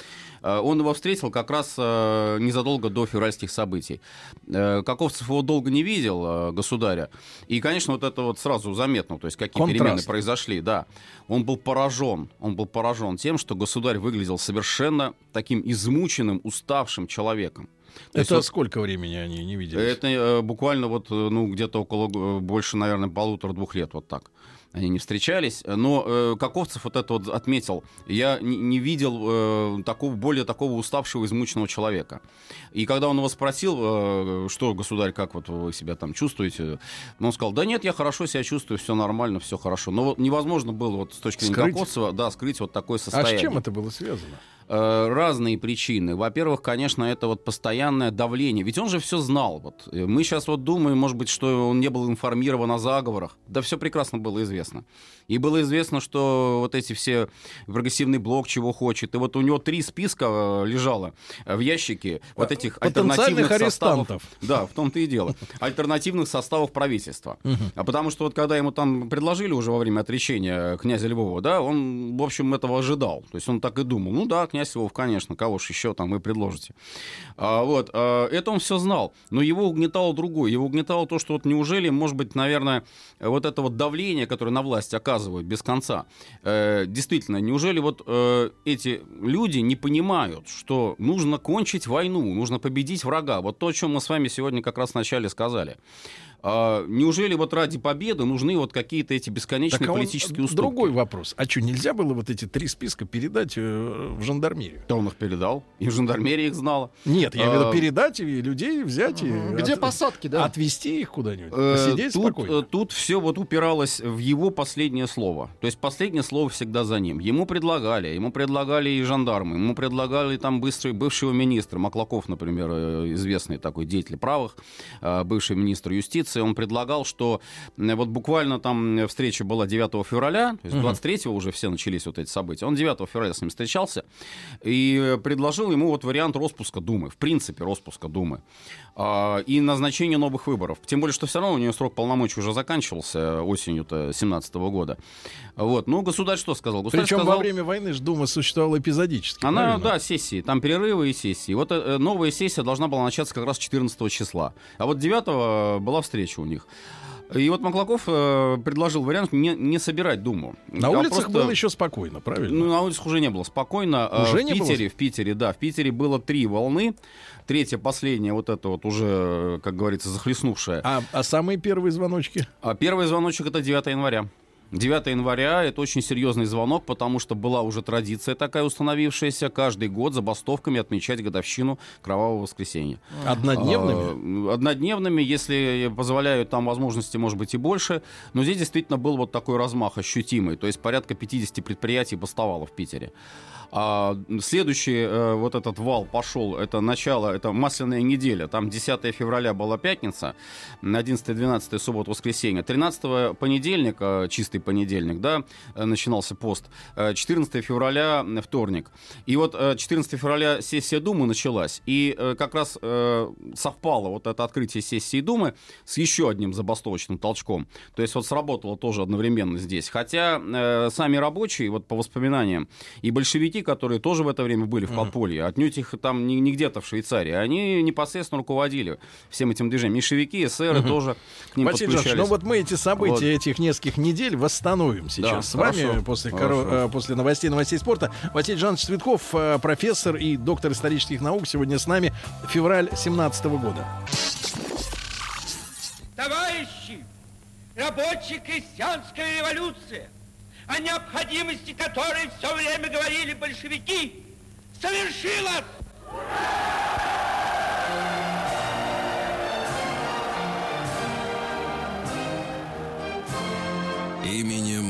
Он его встретил как раз незадолго до февральских событий. Каковцев его долго не видел, государя, и, конечно, вот это вот сразу заметно, то есть какие Контраст. перемены произошли, да. Он был поражен, он был поражен тем, что государь выглядел совершенно таким измученным, уставшим человеком. То есть Это вот сколько времени они не виделись? это э, буквально вот, э, ну, где-то около, э, больше, наверное, полутора-двух лет вот так. Они не встречались, но э, Каковцев вот это вот отметил. Я не, не видел э, такого, более такого уставшего, измученного человека. И когда он его спросил, э, что, государь, как вот вы себя там чувствуете, он сказал, да нет, я хорошо себя чувствую, все нормально, все хорошо. Но вот невозможно было вот с точки зрения Скрыть? Каковцева, да, скрыть вот такое а состояние. с чем это было связано? Э, разные причины. Во-первых, конечно, это вот постоянное давление. Ведь он же все знал. Вот. Э, Мы сейчас вот думаем, может быть, что он не был информирован о заговорах. Да все прекрасно было известно. И было известно, что вот эти все прогрессивный блок чего хочет. И вот у него три списка э, лежало в ящике вот этих альтернативных составов. Да, в том-то и дело. Альтернативных составов правительства. А потому что вот когда ему там предложили уже во время отречения князя Львова, да, он, в общем, этого ожидал. То есть он так и думал, ну да, князь Львов, конечно, кого ж еще там вы предложите. А, вот, а, это он все знал. Но его угнетало другое. Его угнетало то, что вот неужели, может быть, наверное, вот это вот давление, которое на власть оказывают без конца, э, действительно, неужели вот э, эти люди не понимают, что нужно кончить войну, нужно победить врага? Вот то, о чем мы с вами сегодня как раз вначале сказали. А, неужели вот ради победы нужны вот какие-то эти бесконечные Так, а он- политические уступки? Другой вопрос. А что, нельзя было вот эти три списка передать э, в жандармерию? Да он их передал, и жандармерия их знала. Нет, я имею в виду А, передать и людей взять и Где от- посадки, да? отвезти их куда-нибудь, Э, посидеть тут, спокойно. э, тут все вот упиралось в его последнее слово. То есть последнее слово всегда за ним. Ему предлагали, ему предлагали и жандармы, ему предлагали там быстрый бывшего министра, Маклаков, например, э, известный такой деятель правых, э, бывший министр юстиции, он предлагал, что вот буквально там встреча была 9 февраля, то есть 23 уже все начались вот эти события. Он 9 февраля с ним встречался и предложил ему вот вариант распуска Думы, в принципе, распуска Думы а, и назначение новых выборов. Тем более, что все равно у нее срок полномочий уже заканчивался осенью-то 17 года. Вот. Ну, государь что сказал? Государь Причем сказал, во время войны ж Дума существовала эпизодически. Она, правильно? да, сессии, там перерывы и сессии. Вот э, новая сессия должна была начаться как раз 14 числа. А вот 9 была встреча у них. И вот Маклаков э, предложил вариант не, не собирать Думу. На А улицах просто- было еще спокойно, правильно? ну, на улицах уже не было спокойно. А Уже в не было? Питере, в Питере, да, в Питере было три волны. Третья, последняя, вот это вот уже, как говорится, захлестнувшая. а, а самые первые звоночки? А первый звоночек это 9 января. 9 января – это очень серьезный звонок, потому что была уже традиция такая установившаяся каждый год забастовками отмечать годовщину Кровавого воскресенья. Однодневными? А, однодневными, если позволяют там возможности, может быть, и больше. Но здесь действительно был вот такой размах ощутимый, то есть порядка 50 предприятий бастовало в Питере. А следующий э, вот этот вал пошел, это начало, это масляная неделя. Там 10 февраля была пятница, 11-12 суббота, воскресенье. 13 понедельника, чистый 14 понедельник, да, э, начинался пост, э, 14 февраля э, вторник. И вот 14 февраля сессия Думы началась, и как раз совпало вот это открытие сессии Думы с еще одним забастовочным толчком. То есть вот сработало тоже одновременно здесь. Хотя сами рабочие, вот по воспоминаниям, и большевики, которые тоже в это время были в подполье, отнюдь их там не, не где-то в Швейцарии, они непосредственно руководили всем этим движением. Меньшевики, эсеры тоже к ним Василий ну подключались. Жанович, ну вот мы эти события вот. этих нескольких недель восстановим сейчас Да, с вами хорошо, после, хорошо. коро- э, после новостей новостей спорта. Василий Жанович Цветков, э, профессор и доктор исторических наук, сегодня с нами. Февраль 17 года. Товарищи, рабочая крестьянская революция, о необходимости которой все время говорили большевики, совершилась! Именем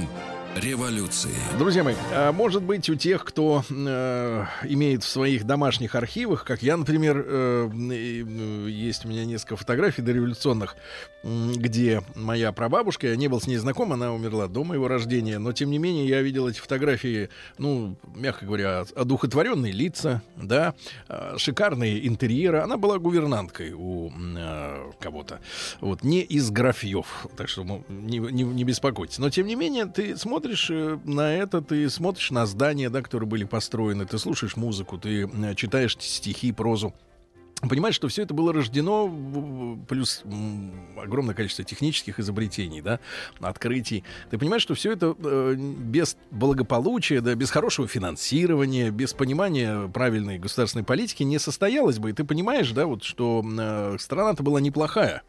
революции. Друзья мои, а может быть у тех, кто э, имеет в своих домашних архивах, как я, например, э, э, есть у меня несколько фотографий дореволюционных, где моя прабабушка, я не был с ней знаком, она умерла до моего рождения, но тем не менее я видел эти фотографии, ну, мягко говоря, одухотворенные лица, да, э, шикарные интерьеры. Она была гувернанткой у кого-то, вот, не из графьев, так что ну, не, не, не беспокойтесь. Но тем не менее ты смотришь э, на это, ты смотришь на здания, да, которые были построены, ты слушаешь музыку, ты э, читаешь стихи, прозу. Понимаешь, что все это было рождено, плюс огромное количество технических изобретений, да, открытий. Ты понимаешь, что все это э, без благополучия, да, без хорошего финансирования, без понимания правильной государственной политики не состоялось бы. И ты понимаешь, да, вот, что э, страна-то была неплохая.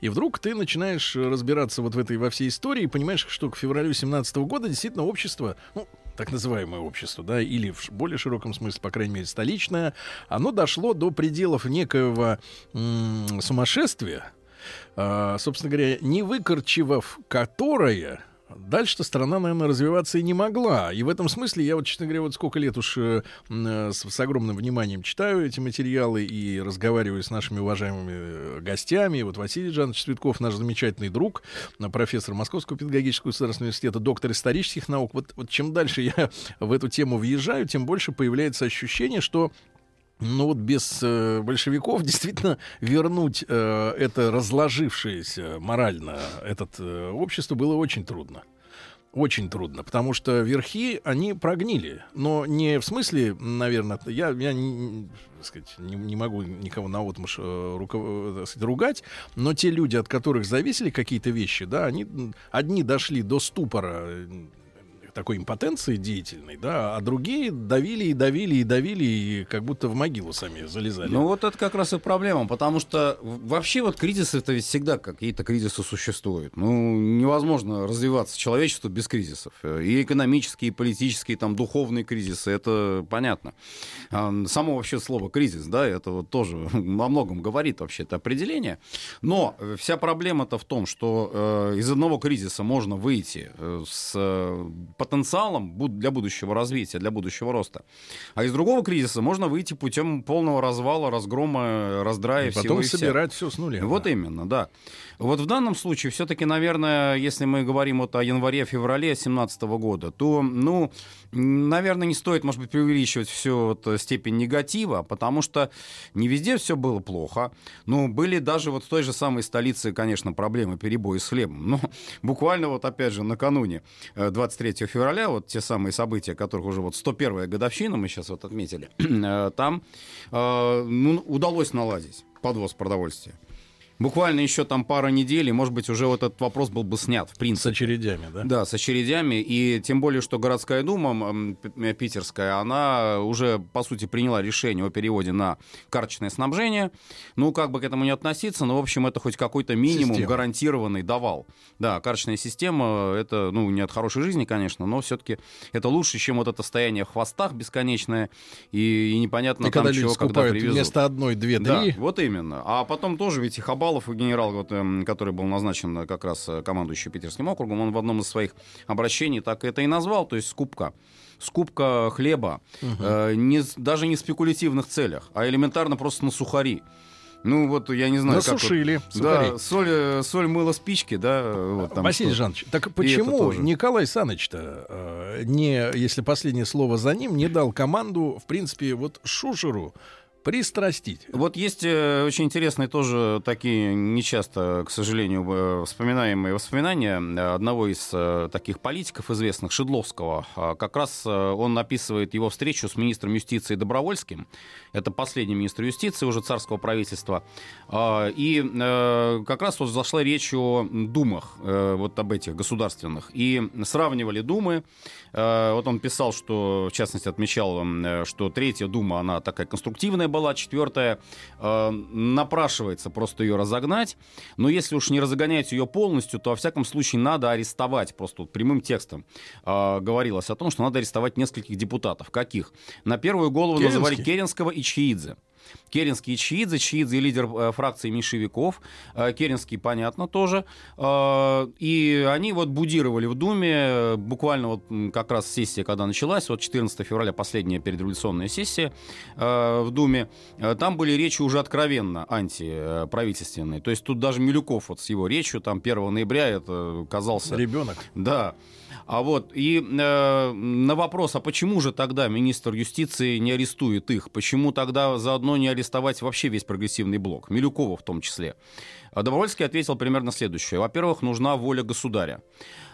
И вдруг ты начинаешь разбираться вот в этой во всей истории и понимаешь, что к февралю 17 года действительно общество, ну, так называемое общество, да, или в более широком смысле, по крайней мере, столичное, оно дошло до пределов некоего м- сумасшествия, э, собственно говоря, не выкорчевав которое Дальше-то страна, наверное, развиваться и не могла. И в этом смысле я вот, честно говоря, вот сколько лет уж э, с, с огромным вниманием читаю эти материалы и разговариваю с нашими уважаемыми э, гостями. Вот Василий Жанович Цветков, наш замечательный друг, э, профессор Московского педагогического государственного университета, доктор исторических наук. Вот, вот чем дальше я в эту тему въезжаю, тем больше появляется ощущение, что ну вот без э, большевиков действительно вернуть э, это разложившееся морально этот э, общество было очень трудно. Очень трудно, потому что верхи, они прогнили. Но не в смысле, наверное, я, я не, сказать, не, не могу никого на отмуж э, э, сказать, ругать, но те люди, от которых зависели какие-то вещи, да, они одни дошли до ступора такой импотенции деятельной, да, а другие давили и давили и давили, и как будто в могилу сами залезали. Ну вот это как раз и проблема, потому что вообще вот кризисы это ведь всегда какие-то кризисы существуют. Ну невозможно развиваться человечеству без кризисов. И экономические, и политические, там духовные кризисы, это понятно. А, само вообще слово кризис, да, это вот тоже во многом говорит вообще это определение. Но вся проблема-то в том, что э, из одного кризиса можно выйти э, с потенциалом для будущего развития, для будущего роста. А из другого кризиса можно выйти путем полного развала, разгрома, раздрая и всего потом и собирать все с нуля. Вот да. именно, да. Вот в данном случае все-таки, наверное, если мы говорим вот о январе-феврале 2017 года, то, ну, наверное, не стоит, может быть, преувеличивать всю вот степень негатива, потому что не везде все было плохо. Но были даже вот в той же самой столице, конечно, проблемы, перебои с хлебом. Но буквально вот опять же накануне 23 э, февраля, вот те самые события, которых уже вот 101-я годовщина мы сейчас вот отметили, э, там э, ну, удалось наладить подвоз продовольствия буквально еще там пара недель, и, может быть, уже вот этот вопрос был бы снят, в принципе. С очередями, да? Да, с очередями. И тем более, что городская дума э, питерская, она уже, по сути, приняла решение о переводе на карточное снабжение. Ну, как бы к этому не относиться, но, в общем, это хоть какой-то минимум Система. гарантированный давал. Да, карточная система, это, ну, не от хорошей жизни, конечно, но все-таки это лучше, чем вот это стояние в хвостах бесконечное и, и непонятно и там когда чего, когда привезут. вместо одной, две, три. Да, вот именно. А потом тоже ведь и хабал Шувалов, генерал, вот, эм, который был назначен э, как раз э, командующий Питерским округом, он в одном из своих обращений так это и назвал, то есть скупка скупка хлеба, угу. э, не, даже не в спекулятивных целях, а элементарно просто на сухари. Ну вот я не знаю, Насушили как вот, да, соль, э, соль мыло спички, да. Вот, там Василий. Жанович, так почему Николай Саныч-то э, не, если последнее слово за ним, не дал команду, в принципе, вот Шушеру Пристрастить. Вот есть э, очень интересные тоже такие нечасто, к сожалению, э, вспоминаемые воспоминания одного из э, таких политиков известных, Шедловского. А как раз он описывает его встречу с министром юстиции Добровольским. Это последний министр юстиции уже царского правительства. А, и как раз вот зашла речь о думах, вот об этих государственных. И сравнивали думы. Вот он писал, что, в частности, отмечал, что третья дума, она такая конструктивная была, четвертая э, напрашивается просто ее разогнать. Но если уж не разогонять ее полностью, то во всяком случае надо арестовать. Просто вот прямым текстом э, говорилось о том, что надо арестовать нескольких депутатов. Каких? На первую голову Керенский. называли Керенского и Чиидзе. Керенский и Чиидзе. Чиидзе лидер э, фракции меньшевиков. Э, Керенский, понятно, тоже. Э, и они вот будировали в Думе, буквально вот как раз сессия, когда началась, вот 14 февраля, последняя передреволюционная сессия в Думе, там были речи уже откровенно антиправительственные. То есть тут даже Милюков вот с его речью, там 1 ноября это казался... Ребенок. Да. А вот и э, на вопрос, а почему же тогда министр юстиции не арестует их? Почему тогда заодно не арестовать вообще весь прогрессивный блок? Милюкова в том числе. Добровольский ответил примерно следующее. Во-первых, нужна воля государя.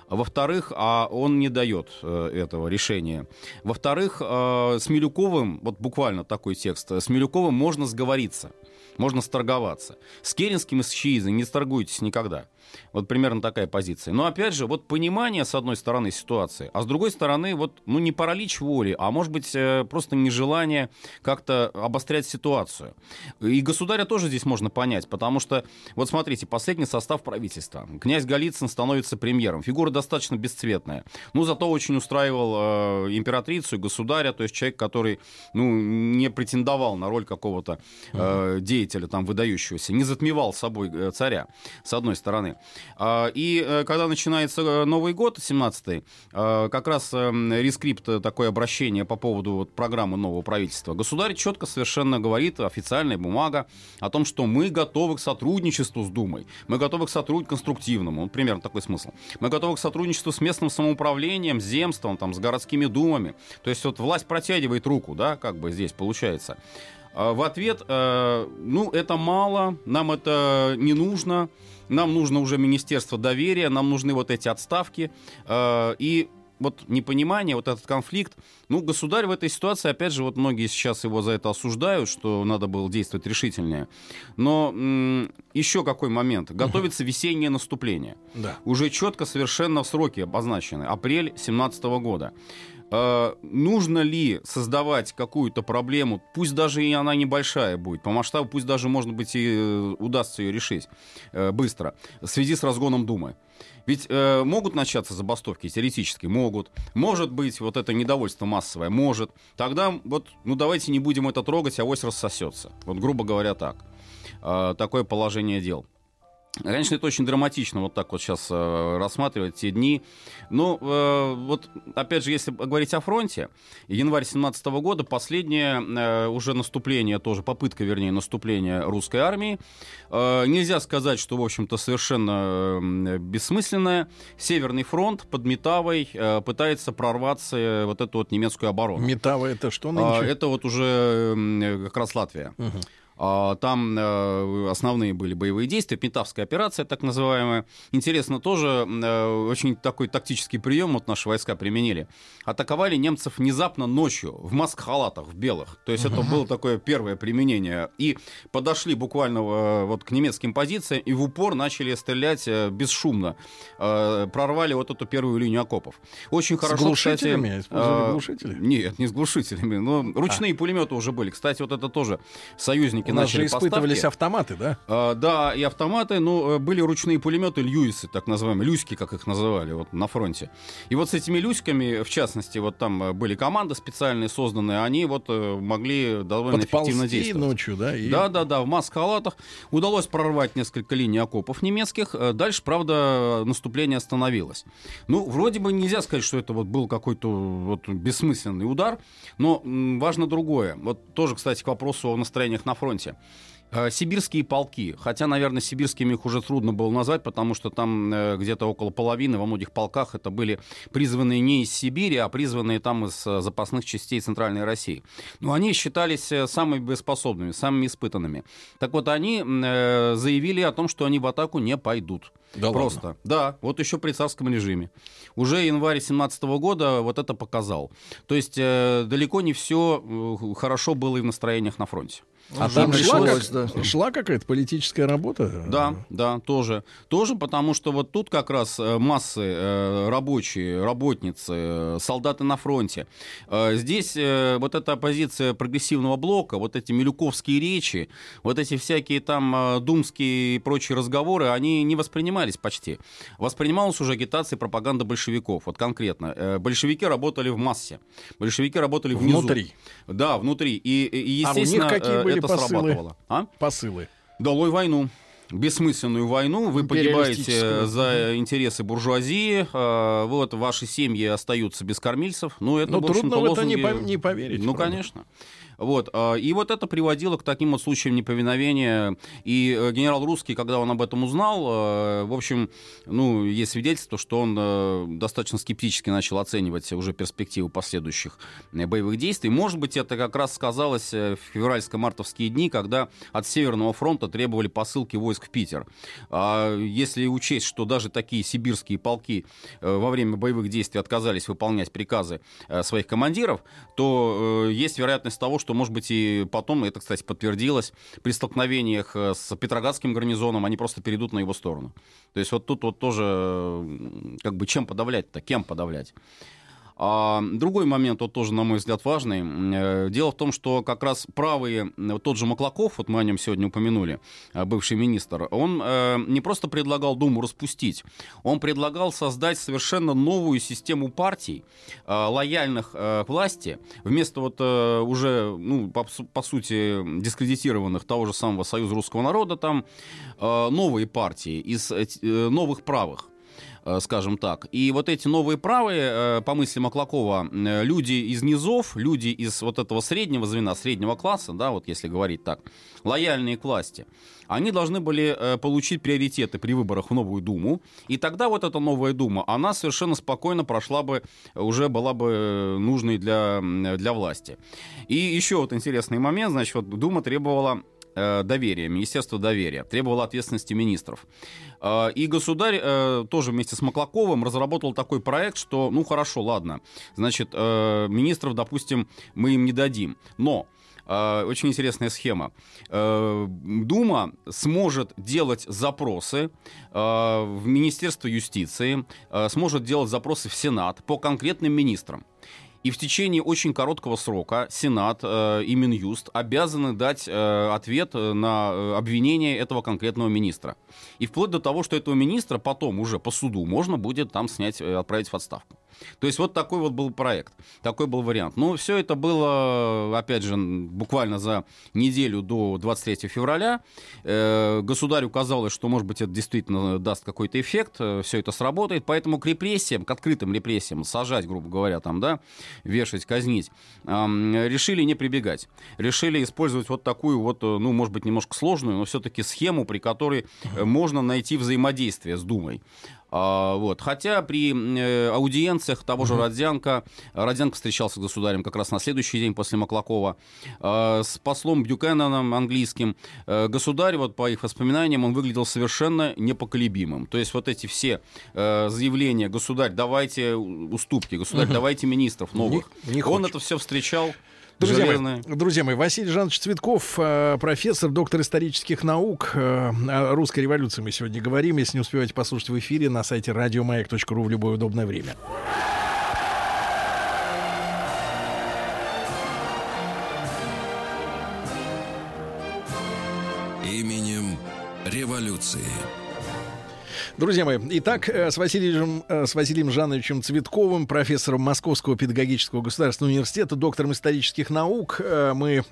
Во-вторых, а он не дает э, этого решения. Во-вторых, э, с Милюковым, вот буквально такой текст, с Милюковым можно сговориться, можно сторговаться. С Керенским и с Чиизой не сторгуйтесь никогда. Вот примерно такая позиция. Но опять же, вот понимание, с одной стороны, ситуации, а с другой стороны, вот, ну, не паралич воли, а может быть, э, просто нежелание как-то обострять ситуацию. И государя тоже здесь можно понять, потому что, вот смотрите, последний состав правительства. Князь Голицын становится премьером. Фигура достаточно бесцветная. Ну, зато очень устраивал э, императрицу и государя, то есть человек, который, ну, не претендовал на роль какого-то э, деятеля там выдающегося, не затмевал собой э, царя, с одной стороны. А, и э, когда начинается э, Новый год, 17-й, э, как раз рескрипт, такое обращение по поводу вот, программы нового правительства, государь четко совершенно говорит, официальная бумага, о том, что мы готовы к сотрудничеству с Думой, мы готовы к сотрудничеству конструктивному, примерно такой смысл. Мы готовы к сотрудничеству с местным самоуправлением, земством, там, с городскими думами. То есть вот власть протягивает руку, да, как бы здесь получается. А в ответ, ну, это мало, нам это не нужно, нам нужно уже Министерство доверия, нам нужны вот эти отставки. Э, и вот непонимание, вот этот конфликт. Ну, государь в этой ситуации, опять же, вот многие сейчас его за это осуждают, что надо было действовать решительнее. Но м- еще какой момент? Готовится весеннее наступление. Да. Уже четко совершенно сроки обозначены. Апрель 2017 года. Э, нужно ли создавать какую-то проблему, пусть даже и она небольшая будет, по масштабу, пусть даже, может быть, и э, удастся ее решить э, быстро, в связи с разгоном Думы. Ведь э, могут начаться забастовки, теоретически могут. Может быть, вот это недовольство массовое, может. Тогда вот, ну давайте не будем это трогать, а авось рассосется. Вот грубо говоря так. Э, такое положение дел. Конечно, это очень драматично вот так вот сейчас э, рассматривать те дни. Но э, вот, опять же, если говорить о фронте, январь 17 года, последнее э, уже наступление, тоже попытка, вернее, наступления русской армии. Э, нельзя сказать, что, в общем-то, совершенно э, бессмысленное. Северный фронт под Метавой э, пытается прорваться э, вот эту вот немецкую оборону. Метава это что Э, нынче? это вот уже э, как раз Латвия. Мгм. А, Там э, основные были боевые действия, Пентавская операция, так называемая. Интересно, тоже э, очень такой тактический прием вот наши войска применили. Атаковали немцев внезапно ночью в маск-халатах, в белых. То есть это было такое первое применение. И подошли буквально э, вот к немецким позициям и в упор начали стрелять бесшумно. Прорвали вот эту первую линию окопов. Очень С хорошо, глушителями? кстати, Использовали э, глушители? Нет, не с глушителями. Но ручные пулеметы уже были. Кстати, вот это тоже союзники У нас начали же испытывались поставки. автоматы, да? А, да, и автоматы, ну, э, были ручные пулеметы Льюисы, так называемые, люськи, как их называли, вот на фронте. И вот с этими люськами, в частности, вот там э, были команды специальные созданные, они вот э, могли довольно эффективно Подползти действовать. ночью, да? и- Да, да, да, в маск-халатах. Удалось прорвать несколько линий окопов немецких. Дальше, правда, наступление остановилось. Ну, вроде бы нельзя сказать, что это вот был какой-то вот бессмысленный удар, но важно другое. Вот тоже, кстати, к вопросу о настроениях на фронте. Э, Сибирские полки, хотя, наверное, сибирскими их уже трудно было назвать, потому что там э, где-то около половины во многих полках это были призванные не из Сибири, а призванные там из э, запасных частей Центральной России. Но они считались самыми боеспособными, самыми испытанными. Так вот, они заявили о том, что они в атаку не пойдут. Да Просто. ладно? Да, вот еще при царском режиме. Уже январь 17 года вот это показал. То есть далеко не все хорошо было и в настроениях на фронте. А там шла, как- да. шла какая-то политическая работа? Да, да, тоже. Тоже потому, что вот тут как раз э, массы э, рабочие, работницы, э, солдаты на фронте. Здесь вот эта оппозиция прогрессивного блока, вот эти милюковские речи, вот эти всякие там думские и прочие разговоры, они не воспринимались почти. Воспринималась уже агитация и пропаганда большевиков, вот конкретно. Большевики работали в массе. Большевики работали внизу. Внутри. Да, внутри. И, и А у них естественно, какие э, это посылы? срабатывало. А? Посылы. Долой войну. Бессмысленную войну, вы погибаете за интересы буржуазии, э, вот ваши семьи остаются без кормильцев. Ну, это, Ну, в общем-то, трудно в это не поверить. Ну, правда. конечно. Вот. а, И вот это приводило к таким вот случаям неповиновения. И э, генерал Русский, когда он об этом узнал, э, в общем, ну, есть свидетельство, что он э, достаточно скептически начал оценивать уже перспективы последующих боевых действий. Может быть, это как раз сказалось в февральско-мартовские дни, когда от Северного фронта требовали посылки войск в Питер. А если учесть, что даже такие сибирские полки во время боевых действий отказались выполнять приказы своих командиров, то есть вероятность того, что, может быть, и потом, это, кстати, подтвердилось, при столкновениях э, с Петроградским гарнизоном они просто перейдут на его сторону. То есть вот тут вот тоже, как бы, чем подавлять-то, кем подавлять? А другой момент, вот тоже, на мой взгляд, важный. Э, Дело в том, что как раз правые, тот же Маклаков, вот мы о нем сегодня упомянули, э, бывший министр, он э, не просто предлагал Думу распустить, он предлагал создать совершенно новую систему партий, лояльных к власти, вместо вот уже, ну, по, по сути, дискредитированных того же самого Союза русского народа, там новые партии из новых правых скажем так. И вот эти новые правые, э, по мысли Маклакова, э, люди из низов, люди из вот этого среднего звена, среднего класса, да, вот если говорить так, лояльные к власти, они должны были э, получить приоритеты при выборах в новую Думу, и тогда вот эта новая Дума, она совершенно спокойно прошла бы, уже была бы э, нужной для, для власти. И еще вот интересный момент, значит, вот Дума требовала э, доверия, Министерство доверия, требовало ответственности министров. Э, И государь э, тоже вместе с Маклаковым разработал такой проект, что, ну хорошо, ладно, значит, э, министров, допустим, мы им не дадим, но э, очень интересная схема. Э, Дума сможет делать запросы э, в Министерство юстиции, э, сможет делать запросы в Сенат по конкретным министрам. И в течение очень короткого срока Сенат э, и Минюст обязаны дать э, ответ э, на э, обвинение этого конкретного министра. И вплоть до того, что этого министра потом уже по суду можно будет там снять, э, отправить в отставку. То есть вот такой вот был проект, такой был вариант. Но все это было, опять же, буквально за неделю до 23 февраля. Э, Государю казалось, что, может быть, это действительно даст какой-то эффект, все это сработает. Поэтому к репрессиям, к открытым репрессиям, сажать, грубо говоря, там, да, вешать, казнить, решили не прибегать. Решили использовать вот такую вот, э, ну, может быть, немножко сложную, но все-таки схему, при которой э, можно найти взаимодействие с Думой. А, вот. Хотя при э, аудиенциях того же Родзянко, Родзянко встречался с государем как раз на следующий день после Маклакова, а, с послом Бюкенаном английским, э, государь, вот по их воспоминаниям, он выглядел совершенно непоколебимым. То есть вот эти все э, заявления, государь, давайте уступки, государь, давайте министров новых, Не- не он хочет. это все встречал. Друзья мои, друзья мои, Василий Жанович Цветков, э, профессор, доктор исторических наук. э, О русской революции мы сегодня говорим. Если не успеваете послушать в эфире, на сайте радиомаяк.ру в любое удобное время. Именем революции. Друзья мои, итак, э, с Василием, э, с Василием Жановичем Цветковым, профессором Московского педагогического государственного университета, доктором исторических наук, э, мы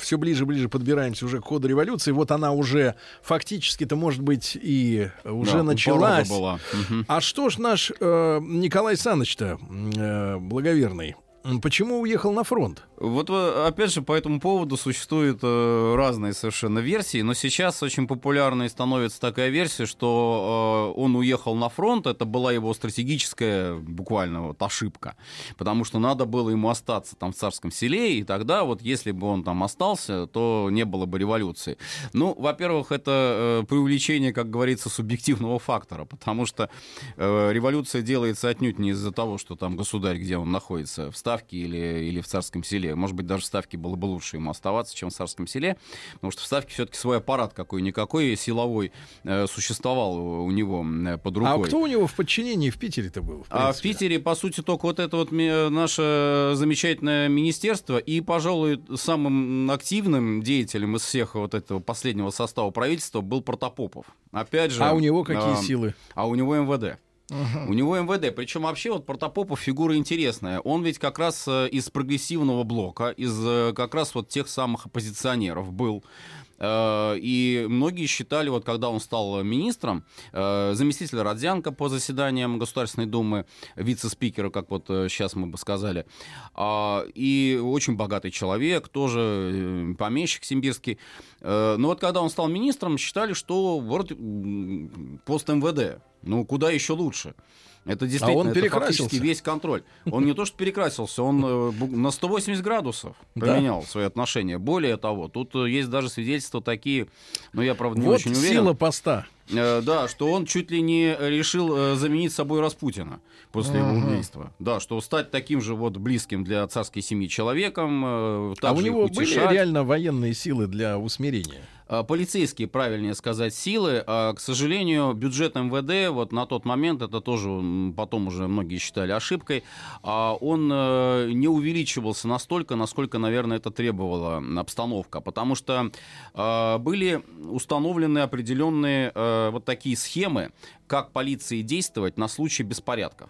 все ближе и ближе подбираемся уже к ходу революции. Вот она уже фактически-то, может быть, и уже Да, началась. была. А что ж наш э, Николай Саныч-то, э, благоверный, почему уехал на фронт? Вот э, опять же по этому поводу существуют э, разные совершенно версии, но сейчас очень популярной становится такая версия, что э, он уехал на фронт, это была его стратегическая буквально вот ошибка, потому что надо было ему остаться там в царском селе, и тогда вот если бы он там остался, то не было бы революции. Ну, во-первых, это э, преувеличение, как говорится, субъективного фактора, потому что э, революция делается отнюдь не из-за того, что там государь, где он находится, в Ставке или, или в Царском селе. Может быть, даже в Ставке было бы лучше ему оставаться, чем в Царском селе, потому что в Ставке все-таки свой аппарат какой-никакой силовой э, существовал у него э, под рукой. А кто у него в подчинении в Питере-то был? в А в? Питере, по сути, только вот это вот ми- наше замечательное министерство и, пожалуй, самым активным деятелем из всех вот этого последнего состава правительства был Протопопов. Опять же... А у него какие а, силы? А у него МВД. У него МВД. Причем вообще вот Протопопов фигура интересная. Он ведь как раз э, из прогрессивного блока, из э, как раз вот тех самых оппозиционеров был. Э, и многие считали, вот когда он стал министром, э, заместитель Родзянко по заседаниям Государственной Думы, вице-спикера, как вот сейчас мы бы сказали, а, и очень богатый человек, тоже помещик симбирский. Но вот когда он стал министром, считали, что вот пост МВД, ну куда еще лучше. Это действительно а он это перекрасился. фактически весь контроль. Он не то что перекрасился, он э, на 180 градусов поменял да? свои отношения. Более того, тут э, есть даже свидетельства такие, но я, правда, не вот очень уверен. сила поста. Э, да, что он чуть ли не решил заменить собой Распутина после его убийства. Да, что стать таким же вот близким для царской семьи человеком. А у него были реально военные силы для усмирения? А, полицейские, правильнее сказать, силы. А, к сожалению, бюджет МВД вот на тот момент, это тоже потом уже многие считали ошибкой, а, он э, не увеличивался настолько, насколько, наверное, это требовала обстановка. Потому что были установлены определенные э, вот такие схемы, как полиции действовать на случай беспорядков.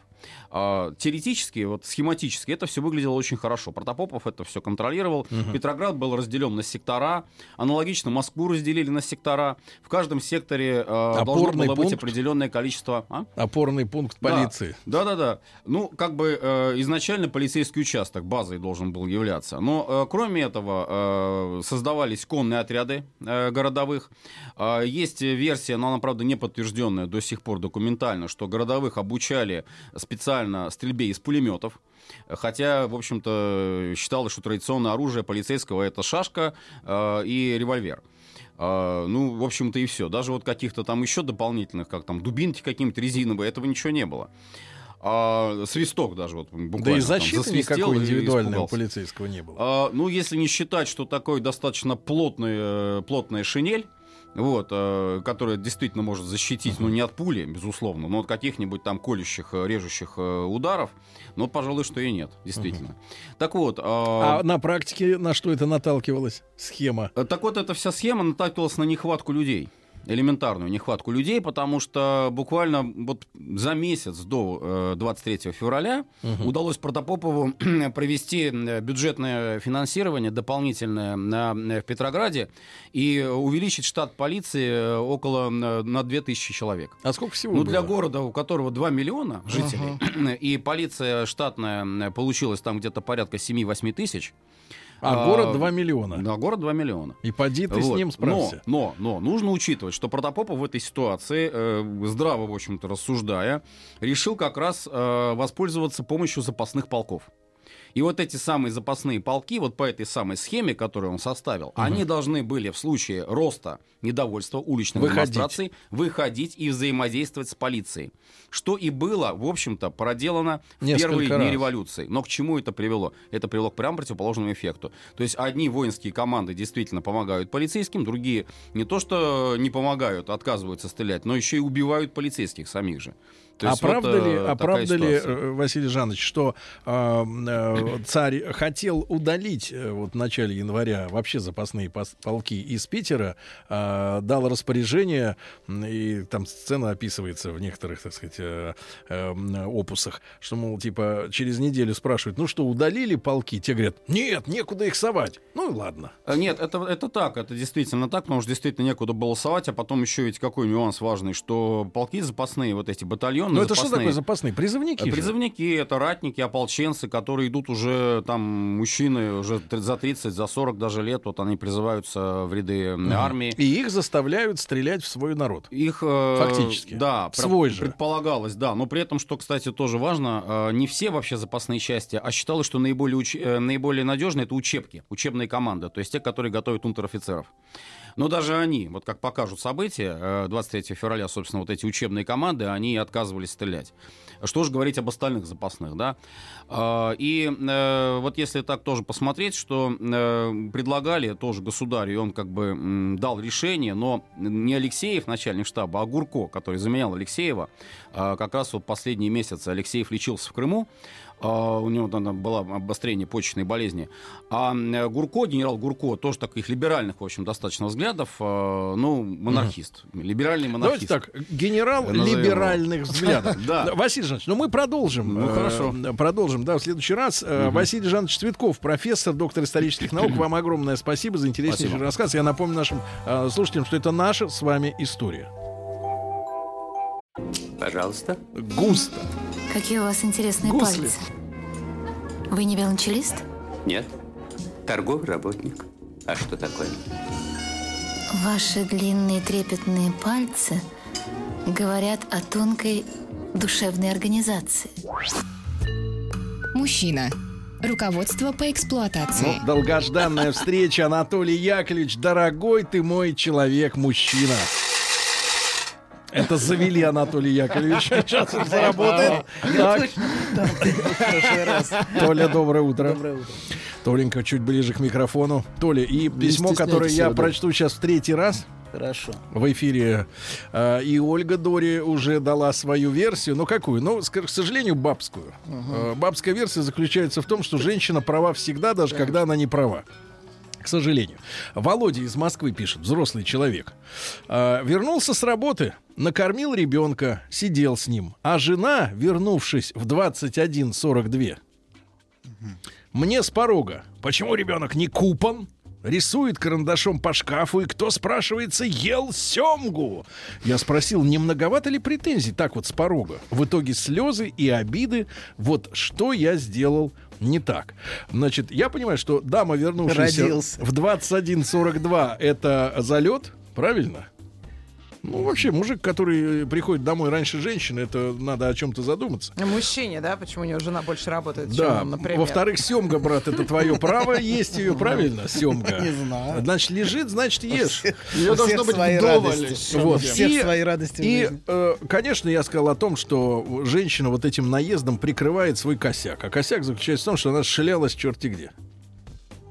А, теоретически, вот схематически это все выглядело очень хорошо. Протопопов это все контролировал. Угу. Петроград был разделен на сектора. Аналогично Москву разделили на сектора. В каждом секторе э, должно было пункт? быть определенное количество... А? Опорный пункт полиции. Да, да, да. Ну, как бы э, изначально полицейский участок базой должен был являться. Но э, кроме этого э, создавались конные отряды э, городовых. Э, есть версия, но она, правда, не подтвержденная до сих пор документально, что городовых обучали специально стрельбе из пулеметов. Хотя, в общем-то, считалось, что традиционное оружие полицейского это шашка э, и револьвер. Uh, ну, в общем-то, и все. Даже вот каких-то там еще дополнительных, как там дубинки какие-нибудь резиновые, этого ничего не было. А, свисток даже вот буквально. Да и защиты там, никакой индивидуальной у полицейского не было. А, ну, если не считать, что такой достаточно плотный, э, плотная шинель, вот, э, которая действительно может защитить, ну, не от пули, безусловно, но от каких-нибудь там колющих, э, режущих э, ударов, но, пожалуй, что и нет, действительно. Uh-huh. Так вот... Э, а на практике на что это наталкивалась схема? Так вот, эта вся схема наталкивалась на нехватку людей элементарную нехватку людей, потому что буквально вот за месяц до 23 э, февраля угу. удалось Протопопову провести э, бюджетное финансирование дополнительное на, э, в Петрограде и увеличить штат полиции около на 2000 человек. А сколько всего Ну, было? для города, у которого 2 миллиона жителей, uh и полиция штатная получилась там где-то порядка 7-8 тысяч, а, а город 2 миллиона. Да, город 2 миллиона. И поди ты вот. с ним справься. Но, но, но нужно учитывать, что Протопопов в этой ситуации, э, здраво, в общем-то, рассуждая, решил как раз э, воспользоваться помощью запасных полков. И вот эти самые запасные полки, вот по этой самой схеме, которую он составил, угу. они должны были в случае роста недовольства уличных выходить. демонстраций выходить и взаимодействовать с полицией. Что и было, в общем-то, проделано в Несколько первые раз. дни революции. Но к чему это привело? Это привело к прямо противоположному эффекту. То есть одни воинские команды действительно помогают полицейским, другие не то что не помогают, отказываются стрелять, но еще и убивают полицейских самих же. То а правда вот, ли, а правда ли, э, Василий Жанович, что э, э, царь хотел удалить э, вот в начале января вообще запасные полки из Питера, э, дал распоряжение, и там сцена описывается в некоторых, так сказать, э, э, опусах, что, мол, типа, через неделю спрашивают, ну что, удалили полки? Те говорят, нет, некуда их совать. Ну и ладно. Э, нет, это, это так, это действительно так, потому что действительно некуда было совать, а потом еще ведь какой нюанс важный, что полки запасные, вот эти батальоны, ну, это что такое запасные? Призывники? Призывники, же? это ратники, ополченцы, которые идут уже, там, мужчины уже за 30, за 40 даже лет, вот они призываются в ряды угу. армии. И их заставляют стрелять в свой народ. Их... Э, Фактически. Да. Свой же. Предполагалось, да. Но при этом, что, кстати, тоже важно, э, не все вообще запасные части, а считалось, что наиболее, уч... Э, наиболее надежные это учебки, учебные команды, то есть те, которые готовят унтер-офицеров. Но даже они, вот как покажут события, 23 э, февраля, собственно, вот эти учебные команды, они отказывались стрелять. Что же говорить об остальных запасных, да? А, и э, вот если так тоже посмотреть, что э, предлагали тоже государю, и он как бы дал решение, но не Алексеев, начальник штаба, а Гурко, который заменял Алексеева, как раз вот последние месяцы Алексеев лечился в Крыму, у него там было обострение почечной болезни. А Гурко, генерал Гурко, тоже таких либеральных, в общем, достаточно взглядов, э, ну, монархист. Либеральный монархист. Давайте так, генерал Назовем либеральных его. взглядов. Да. Василий Жанович, ну мы продолжим. Ну, э, хорошо. Продолжим, да, в следующий раз. Э, Василий Жанович Цветков, профессор, доктор исторических наук. Вам огромное спасибо за интереснейший Спасибо. рассказ. Я напомню нашим э, слушателям, что это наша с вами история. Пожалуйста. Густо. Какие у вас интересные Гусли. пальцы. Вы не велончелист? Нет. Торговый работник. А что такое? Ваши длинные трепетные пальцы говорят о тонкой душевной организации. Мужчина. Руководство по эксплуатации. Ну, долгожданная встреча, Анатолий Яковлевич, дорогой ты мой человек-мужчина. Это завели Анатолий Яковлевич. Сейчас он заработает. Так. Толя, доброе утро. Доброе утро. Толенька, чуть ближе к микрофону. Толя, и письмо, которое я да. прочту сейчас в третий раз Хорошо. в эфире. э, И Ольга Дори уже дала свою версию. Ну, какую? Ну, к сожалению, бабскую. Э, Бабская версия заключается в том, что женщина права всегда, даже когда она не права. К сожалению. Володя из Москвы пишет, взрослый человек. «А, Вернулся с работы, накормил ребенка, сидел с ним. А жена, вернувшись в 21.42, мне с порога. Почему ребенок не купан? Рисует карандашом по шкафу, и кто, спрашивается, ел семгу? Я спросил, не многовато ли претензий так вот с порога? В итоге слезы и обиды. Вот что я сделал не так. Значит, я понимаю, что дама, вернувшаяся Родился. в 21.42, это залет, правильно? Ну, вообще, мужик, который приходит домой раньше женщины, это надо о чем-то задуматься. Мужчине, да, почему у него жена больше работает, Да, чем, например. во-вторых, семга, брат, это твое право, есть ее, правильно, семга. Не знаю. Значит, лежит, значит, ешь. Ее должно быть свои вдоволь. радости. Вот. И- свои радости И, э, конечно, я сказал о том, что женщина вот этим наездом прикрывает свой косяк. А косяк заключается в том, что она шлялась черти где.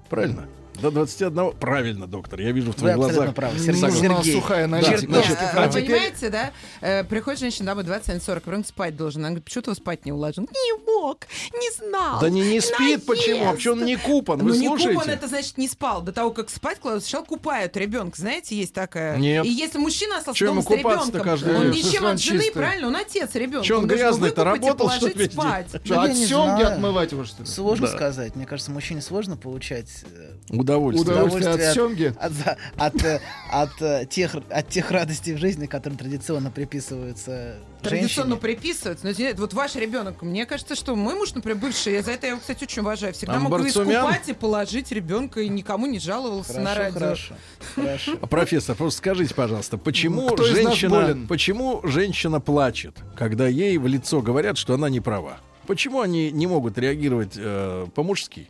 Правильно? До 21. Правильно, доктор. Я вижу в твоих глазах. правы. Сергей. Сергей. сухая Да, аналитика. значит, Да, а а теперь- понимаете, да? Э, приходит женщина домой 21-40, ребенок спать должен. Она говорит, почему ты его спать не уложил? Не мог, не знал. Да не, не спит, наезд. почему? А почему он не купан? Вы ну, не слушаете? купан, это значит не спал. До того, как спать кладут, сначала купают ребенка. Знаете, есть такая. Нет. И если мужчина остался дома с ребенком, каждый он ничем от жены, чистый. правильно? Он отец ребенка. Чё, он он грязный-то работал, что спать. Что, от семги отмывать его, что ли? Сложно сказать. Мне кажется, мужчине сложно получать э, Удовольствие. Удовольствие от семги. от, от, э, от, э, тех, от тех радостей в жизни, которые традиционно приписываются Традиционно женщине. приписываются. Но извините, вот ваш ребенок, мне кажется, что мой муж, например, бывший, я за это я его, кстати, очень уважаю. Всегда мог Амбарцумян? искупать и положить ребенка, и никому не жаловался на Хорошо, радио. хорошо, хорошо. А, Профессор, просто скажите, пожалуйста, почему Кто из нас женщина, болен? почему женщина плачет, когда ей в лицо говорят, что она не права? Почему они не могут реагировать э, по-мужски,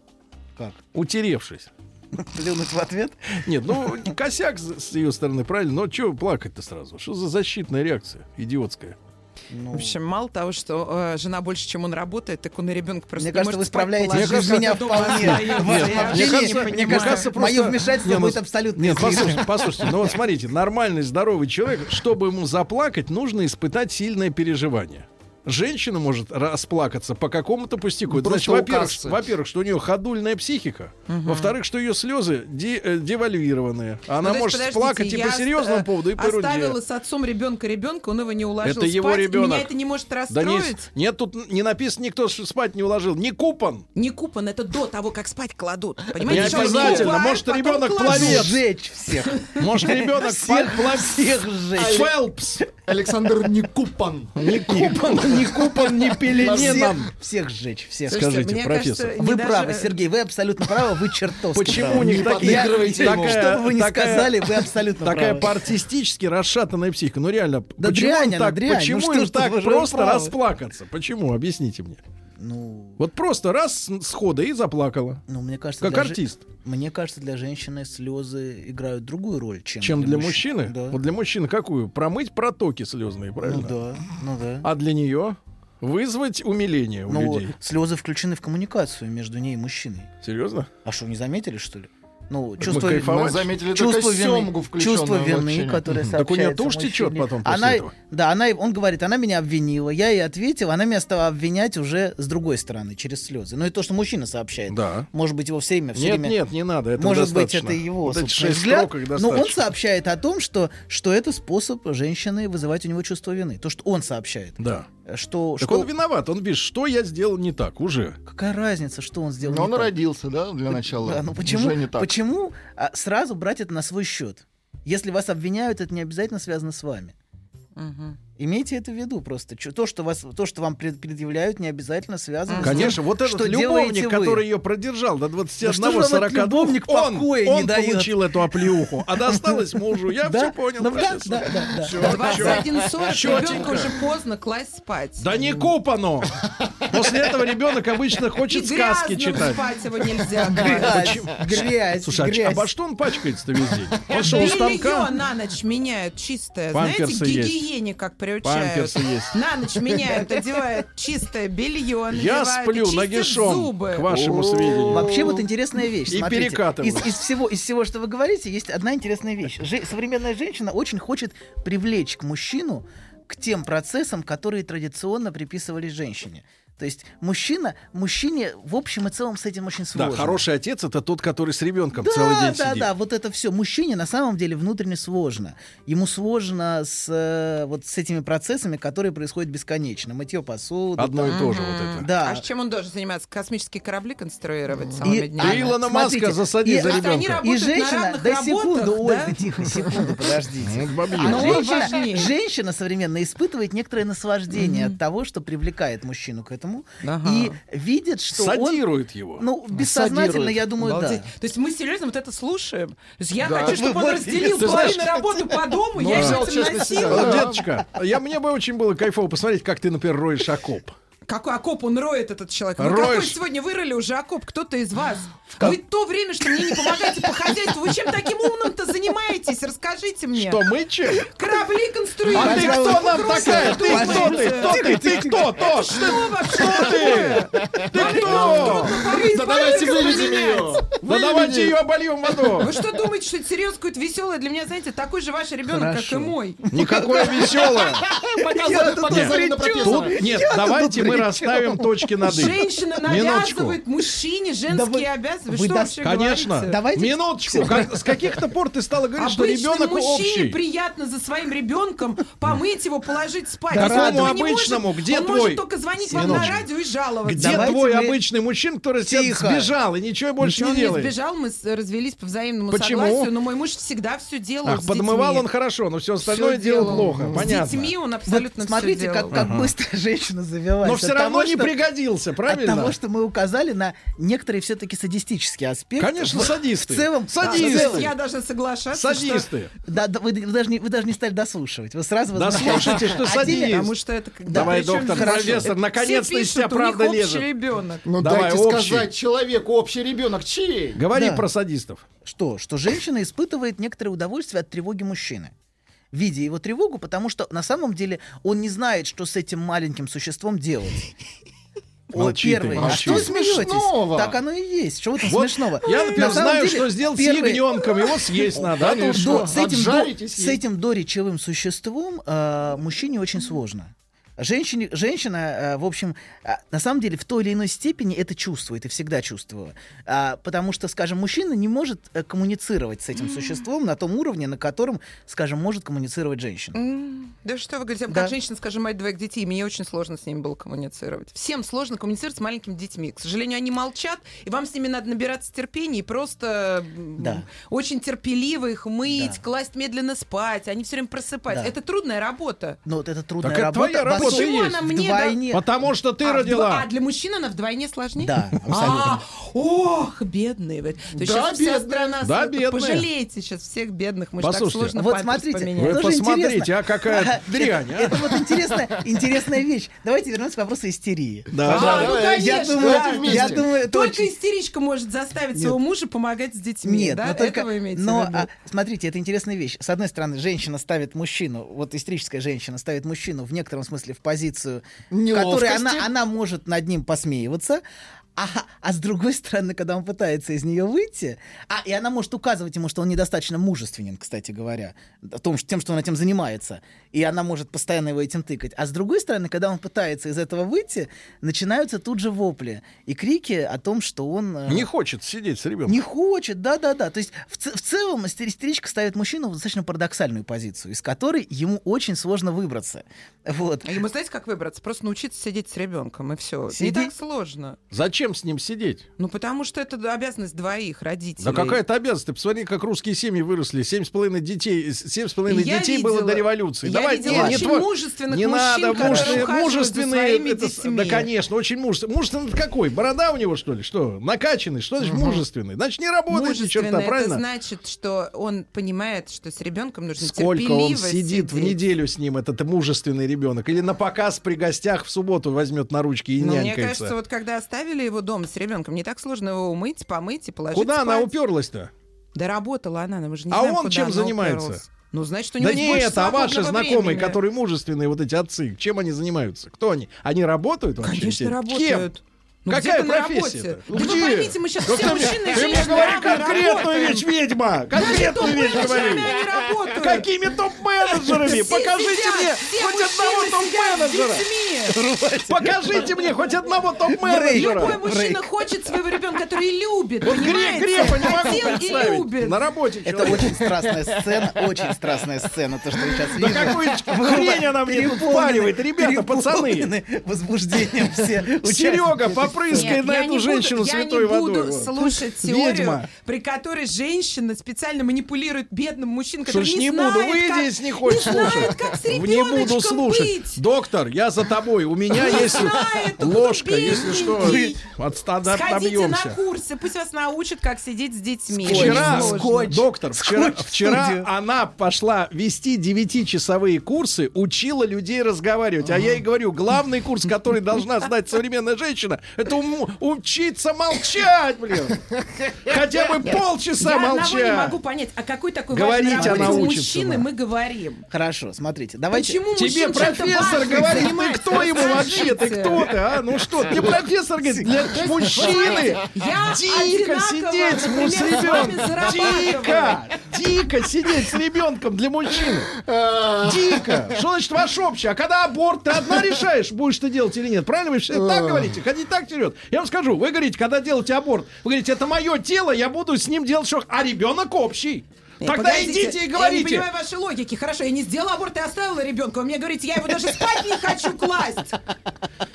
Как? утеревшись? Плюнуть в ответ? Нет, ну косяк с ее стороны, правильно, но что плакать-то сразу? Что за защитная реакция идиотская? Ну, В общем, мало того, что э, жена больше, чем он работает, так он и ребенка просто Мне не кажется, вы справляетесь положить, без меня вполне. Нет, мне не кажется, мне кажется, мое вмешательство Не, ну, будет абсолютно Нет, послушайте, послушайте, ну вот смотрите, нормальный, здоровый человек, чтобы ему заплакать, нужно испытать сильное переживание. Женщина может расплакаться по какому-то пустяку. Это Просто значит, во-первых, во-первых, что у нее ходульная психика. Во-вторых, что ее слезы де- э, девальвированные. Она Ну, то есть, может подождите, плакать и по серьезному оста- поводу, и по ерунде. Оставила с отцом ребенка ребенка, он его не уложил Это его спать, и ребенок. Меня это не может Да расстроить. нет, нет, тут не написано, никто спать не уложил. Не купан. Не купан, это до того, как спать кладут. Не Понимаете, что обязательно. купают, Может, ребенок пловец. Сжечь всех. Может, ребенок Всех, всех сжечь. Фелпс. Александр Никупан. Не не купан, не пелененом. Всех, сжечь, всех. Скажите, профессор. не Вы правы, Сергей, вы абсолютно правы, вы чертовски Почему Не такие... подыгрывайте ему. такая- Что бы вы ни такая- сказали, вы абсолютно Такая правы. по-артистически расшатанная психика. Ну реально, почему так, почему Ну им так просто расплакаться? Почему? Объясните мне. Ну, Вот просто раз схода и заплакала. ну, мне кажется, Как для же- артист. Мне кажется, для женщины слезы играют другую роль, чем, Чем для мужчин. мужчины? Да. Вот для мужчины какую? Промыть протоки слезные, Ну правильно? да, ну да. А для нее вызвать умиление у Ну, людей. слезы включены в коммуникацию между ней и мужчиной. Серьезно? А что, не заметили, что ли? Ну, чувство, мы кайфовать. Мы заметили чувство вины, чувство вины, которое Так у нее сообщается тушь течет потом после она, этого. Да, она, он говорит, она меня обвинила, я ей ответил, она меня стала обвинять уже с другой стороны, через слезы. Ну и то, что мужчина сообщает. Да. Может быть, его все время... Все Нет, время... нет, не надо, это Может быть, достаточно. это его Вот собственный шесть взгляд, но он сообщает о том, что, что это способ женщины вызывать у него чувство вины. То, что он сообщает. Да. Что, Так что... он виноват, он пишет, что я сделал не так уже. Какая разница, что он сделал Но не он так? родился, да, для начала. Да, ну почему, Уже не так. почему а, сразу брать это на свой счет? Если вас обвиняют, это не обязательно связано с вами. Имейте это в виду просто. То, что, вас, то, что вам пред- предъявляют, не обязательно связано с тем, Конечно, вот этот что любовник, который ее продержал до Да что же вам этот 21-42, любовник он, покоя не он дает? получил эту оплеуху, а досталось мужу. Я Да? все понял. Ну, да? 21.40 ребенка уже поздно класть спать. Да не купано. После этого ребенок обычно хочет сказки читать. спать его нельзя. Грязь, Слушай, а ч- грязь. обо что он пачкается-то весь день? Он что, у Белье станка? на ночь меняют чистое. Знаете, гигиене как приучают. Памперсы есть. На ночь меняют, одевают чистое белье, Я надевают, сплю нагишом, зубы. к вашему сведению. Вообще вот интересная вещь. И Смотрите, перекатываю. Из, из всего, из всего, что вы говорите, есть одна интересная вещь. Же- современная женщина очень хочет привлечь к мужчину к тем процессам, которые традиционно приписывались женщине. То есть мужчина, мужчине в общем и целом с этим очень Да, сложно. хороший отец это тот, который с ребенком Да, целый день да, сидит. да, вот это все. Мужчине на самом деле внутренне сложно. Ему сложно с э, вот с этими процессами, которые происходят бесконечно. Мытье посуды. Одно и там. то же вот это. Да. А с чем он должен заниматься? Космические корабли конструировать целыми И, днями? Илона Маска смотрите, засади и- за а- ребенка. И женщина, да секунду, работах, Ольга, да? тихо, секунду, подождите. А женщина, современная испытывает некоторое наслаждение от того, что привлекает мужчину к этому, Ага. и видит, что Садирует он... его. Ну, бессознательно, Садирует. я думаю, Обалдеть. да. То есть мы серьезно вот это слушаем? То есть я Да. хочу, чтобы он Вот, разделил половину работы по дому, Ну, я взял честно себя, деточка, я, мне бы очень было кайфово посмотреть, как ты, например, роешь окоп. Какой окоп он роет, этот человек? Вы Роешь. какой сегодня вырыли уже окоп? Кто-то из вас? Вы то время, что мне не помогаете по хозяйству, вы чем таким умным-то занимаетесь? Расскажите мне. Что, мы чем? Корабли конструируют. А ты кто нам такая? Ты кто ты? Кто ты? Ты кто? То? Что вообще Кто ты? Ты кто? Да давайте выведем ее. Да давайте ее обольем водой. Вы что думаете, что это серьезно какое-то веселое? Для меня, знаете, такой же ваш ребенок, как и мой. Никакое веселое. Тут нет, давайте мы расставим точки над «и». Женщина навязывает мужчине женские обязанности. Что вообще Конечно. Давайте- Минуточку. С каких-то пор ты стала говорить, что ребенок мужчине общий? приятно за своим ребенком помыть его, положить спать. Он какому обычному? может, Где он твой? может только звонить вам на радио и жаловаться. Где твой обычный мужчина, который сбежал и ничего больше не он не делает? сбежал, мы с- развелись по взаимному Почему? согласию, но мой муж всегда все делал Ах, с подмывал детьми. он хорошо, но все остальное делал делал. плохо. С Понятно. детьми он Вот абсолютно смотрите, все как, делал. как быстро женщина завелась. От все равно того, не что- пригодился, От правильно? того, что мы указали на некоторые все-таки садистические аспекты. Конечно, В- садисты. В целом, Садисты. в целом- Я должна соглашаться, что... Садисты. Да, да, вы, вы даже не, вы даже не стали дослушивать. Вы сразу Да возвращаетесь. слушайте, что А садист. теперь- Потому что это... когда- Давай, доктор, профессор, наконец-то все из у правда лезет. ребенок. Ну дайте сказать человеку, общий ребенок чей? Говори Да. про садистов. Что? Что женщина испытывает некоторое удовольствие от тревоги мужчины. Видя его тревогу, потому что на самом деле он не знает, что с этим маленьким существом делать. О, ты, первый. А что? Смешного? Так оно и есть. Что этом Вот смешного? Я, например, На знаю, деле, что сделать первый- с ягненком. Его съесть надо. а ну? До- с, этим до- с этим доречевым существом э, мужчине очень сложно. Женщине, женщина, э, в общем, э, на самом деле в той или иной степени это чувствует и всегда чувствовала. А, потому что, скажем, мужчина не может э, коммуницировать с этим существом на том уровне, на котором, скажем, может коммуницировать женщина. Да что вы говорите, Да. как женщина, скажем, мать двоих детей, мне очень сложно с ними было коммуницировать. Всем сложно коммуницировать с маленькими детьми. К сожалению, они молчат, и вам с ними надо набираться терпения и просто Да. очень терпеливо их мыть, Да. класть медленно спать, они все время просыпаются. Да. Это трудная работа. Но вот это трудная Так это работа. твоя работа особенно есть. Почему она мне вдвойне. Потому что ты а, вдво- родила. а для мужчин она вдвойне сложнее? Да, абсолютно. А, ох, бедные. вы. Да, сейчас вся бедные. страна... Да, бедные. Пожалейте сейчас всех бедных. Мы же так сложно Вот смотрите. Вы посмотрите, а какая дрянь, это, а? это вот интересная, интересная вещь. Давайте вернемся к вопросу истерии. Да. А, ну, конечно, я думаю, Только истеричка может заставить своего мужа помогать с детьми. Нет, да? но только, Это вы имеете но а, смотрите, это интересная вещь. С одной стороны, женщина ставит мужчину, вот истерическая женщина ставит мужчину в некотором смысле в позицию, в которой она, она может над ним посмеиваться, А, а с другой стороны, когда он пытается из нее выйти, а, и она может указывать ему, что он недостаточно мужественен, кстати говоря, о том, что, тем, что он этим занимается, и она может постоянно его этим тыкать. А с другой стороны, когда он пытается из этого выйти, начинаются тут же вопли и крики о том, что он... э, Не хочет сидеть с ребенком. не хочет, да-да-да. То есть в, в целом истери- истеричка ставит мужчину в достаточно парадоксальную позицию, из которой ему очень сложно выбраться. Вот. Ему знаете, как выбраться? Просто научиться сидеть с ребенком, и все. Не Сидеть? так сложно. Зачем с ним сидеть? Ну, потому что это обязанность двоих родителей. Да какая-то обязанность. Ты посмотри, как русские семьи выросли. Семь с половиной детей, семь с половиной я детей было видела- до революции. я Давай, видела не, не очень твой- мужественных не мужчин, надо, мужественные, мужественные, это детьми. да, конечно, очень мужественный. Мужественный это какой? Борода у него, что ли? Что? Накачанный? Что значит мужественный? Значит, не работает ни черта, это правильно? значит, что он понимает, что с ребенком нужно Сколько он сидит в сидеть. неделю с ним, этот мужественный ребенок? Или на показ при гостях в субботу возьмет на ручки и мне нянькается? кажется, вот когда оставили его дома с ребенком, не так сложно его умыть, помыть и положить Куда она спать. уперлась-то? Да работала она, мы же не А знаем, он куда чем она занимается? уперлась. Ну, значит, у него Да не это, а ваши знакомые, времени. которые мужественные, вот эти отцы, чем они занимаются? Кто они? Они работают вообще? Конечно, Кем? работают. Ну, Какая на профессия? работе. Ну, Да где? вы поймите, мы сейчас Да все кто мне- мужчины и Ты мне женщины говори конкретную вещь, ведьма! Конкретную вещь говори! Какими топ-менеджерами? Все Покажите мне все хоть одного топ-менеджера! Покажите мне хоть одного топ-менеджера! Любой мужчина хочет своего ребенка, который любит, Вот греха не могу представить. любит. На работе Это очень страстная сцена, очень страстная сцена, то, что я сейчас Да вижу. какую Вы хрень она мне впаривает, ребята, пацаны! возбуждением все Серега. Попрыскай на эту женщину святой Я не буду водой. слушать теорию, при которой женщина специально манипулирует бедным мужчиной, который не, не знает, буду, выйди, если не хочешь слушать. Не буду слушать. Доктор, я за тобой. У меня есть ложка, если что. От стада Сходите на курсы, пусть вас научат, как сидеть с детьми. Вчера, доктор, вчера, она пошла вести 9-часовые курсы, учила людей разговаривать. А я ей говорю, главный курс, который должна знать современная женщина, это ум- учиться молчать, блин. Хотя бы полчаса Я одного не молчать. могу понять, о какой такой Говорить важной работе мужчины да. мы говорим. Хорошо, смотрите, давайте. Почему Тебе профессор говорит, ты занимается? кто ему вообще? Ты кто ты, а? Ну что, тебе профессор говорит, для мужчины Я дико сидеть с ребенком. Дико, дико сидеть с ребенком для мужчины. Дико. Что значит ваш общий? А когда аборт, ты одна решаешь, будешь ты делать или нет. Правильно вы так говорите? Ходите так вперед. Я вам скажу, вы говорите, когда делаете аборт, вы говорите, это мое тело, я буду с ним делать что, а ребенок общий. Не, Тогда погодите, идите и Я не говорите. понимаю вашей логики. Хорошо, я не сделала аборт и оставила ребенка. Вы мне говорите, я его даже спать не хочу класть.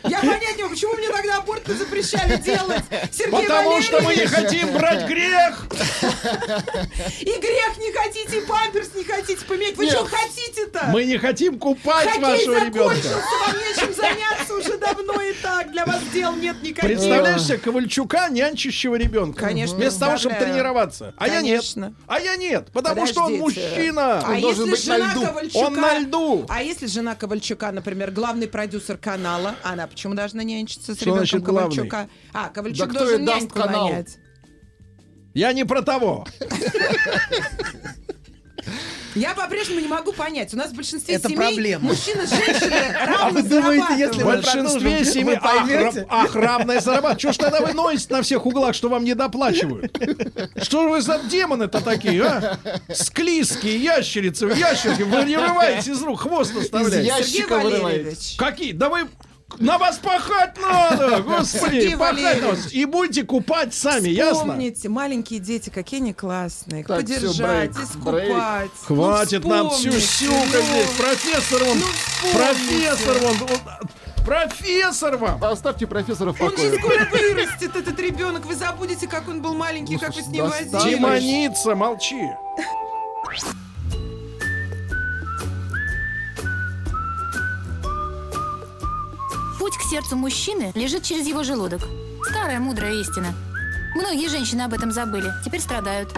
Я понять не могу, почему мне тогда аборты запрещали делать? Сергей Потому что мы не хотим брать грех. И грех не хотите, и памперс не хотите поменять. Вы Нет. что хотите-то? Мы не хотим купать Хоккей вашего ребенка. вам нечем заняться уже давно и так. Для вас дел нет никаких. Представляешь себе Ковальчука, нянчащего ребенка? Конечно, Вместо того, чтобы тренироваться. А я нет. А я нет. Потому что он Подождите. мужчина. А если жена Ковальчука... Он на льду. А если жена Ковальчука, например, главный продюсер канала, она почему должна нянчиться с Что ребенком значит главный? Ковальчука? А, Ковальчук Да должен няньку канал? нанять. Я не про того. Я по-прежнему не могу понять. У нас в большинстве Это семей проблема. мужчины с женщиной А равно вы думаете, если В вы большинстве семей ах, равное зарабатывать. Чего ж тогда вы носите на всех углах, что вам не доплачивают? Что вы за демоны-то такие, а? Склизкие ящерицы, ящерки, вы не вырываете из рук, хвост оставляете. Сергей Валерьевич. Какие? Да вы на вас пахать надо, господи, пахать на вас. И будете купать сами, ясно? Вспомните, маленькие дети, какие они классные. Так, подержать, брейк, искупать. Ну, Хватит нам всю сюка ну. здесь. Профессор вон, вспомните. профессор он- профессор вам. Оставьте профессора в Он покое. же скоро вырастет, этот ребенок. Вы забудете, как он был маленький, как вы с ним возились. Демоница, молчи. Путь к сердцу мужчины лежит через его желудок. Старая мудрая истина. Многие женщины об этом забыли, теперь страдают.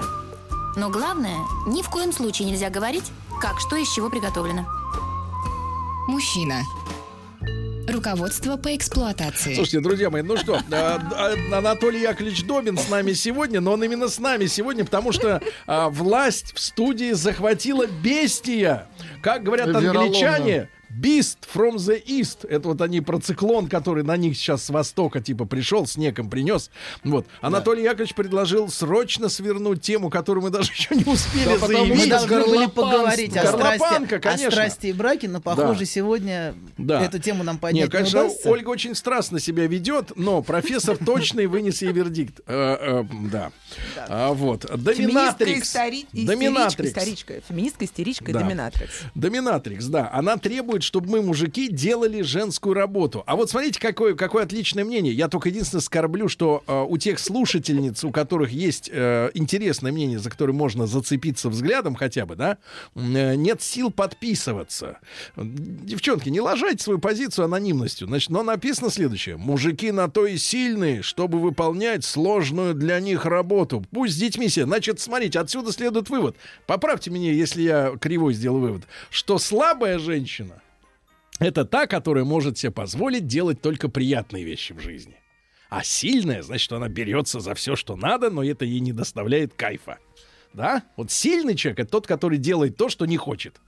Но главное, ни в коем случае нельзя говорить, как что из чего приготовлено. Мужчина. Руководство по эксплуатации. Слушайте, друзья мои, ну что, а, а, Анатолий Яковлевич Добин с нами сегодня, но он именно с нами сегодня, потому что а, власть в студии захватила бестия. Как говорят Вероломно. англичане, Beast from the East. Это вот они про циклон, который на них сейчас с востока типа пришел, снегом принес. Вот. Анатолий Яковлевич предложил срочно свернуть тему, которую мы даже еще не успели Да, потому заявить. Мы должны были поговорить о страсти, Горлопанка, о конечно. страсти и браке, но, похоже, Да. сегодня Да. эту тему нам поднять Нет, конечно, удастся. Ольга очень страстно себя ведет, но профессор точный вынес ей вердикт. Э, э, Да. А, Вот. Доминатрикс. Доминатрикс. Феминистка, истеричка и Да. доминатрикс. Доминатрикс, да. Она требует, чтобы мы, мужики, делали женскую работу. А вот смотрите, какое, какое отличное мнение. Я только единственное скорблю, что э, у тех слушательниц, у которых есть э, интересное мнение, за которое можно зацепиться взглядом хотя бы, да, э, нет сил подписываться. Девчонки, не ложайте свою позицию анонимностью. Значит, но написано следующее. Мужики на то и сильные, чтобы выполнять сложную для них работу. Пусть с детьми все. Значит, смотрите, отсюда следует вывод. Поправьте меня, если я кривой сделал вывод. Что слабая женщина это та, которая может себе позволить делать только приятные вещи в жизни. А сильная, значит, она берется за все, что надо, но это ей не доставляет кайфа. Да? Вот сильный человек это тот, который делает то, что не хочет.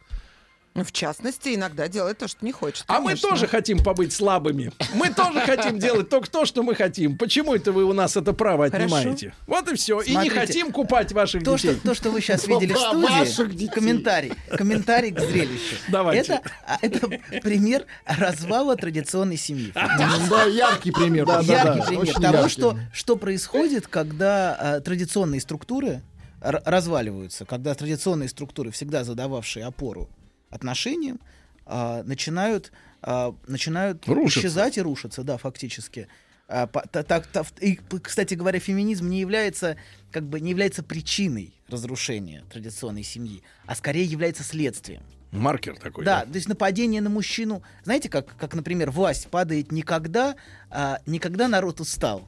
Ну, В частности, иногда делает то, что не хочет. А мы тоже хотим побыть слабыми. Мы тоже хотим делать только то, что мы хотим. Почему это вы у нас это право Хорошо. отнимаете? Вот и все. И не хотим купать ваших то, детей. что, то, что вы сейчас видели в студии, комментарий, комментарий к зрелищу. Давайте. Это, а, это пример развала традиционной семьи. Да, яркий пример. яркий пример того, что, что происходит, когда а, традиционные структуры разваливаются, когда традиционные структуры, всегда задававшие опору отношениям, а, начинают, а, начинают Рушиться. исчезать и рушиться, да, фактически. А, по- та- так- та- и, кстати говоря, феминизм не является, как бы, не является причиной разрушения традиционной семьи, а скорее является следствием. Маркер такой. Да, то есть нападение на мужчину, знаете, как, как например, власть падает не когда, а, не когда народ устал,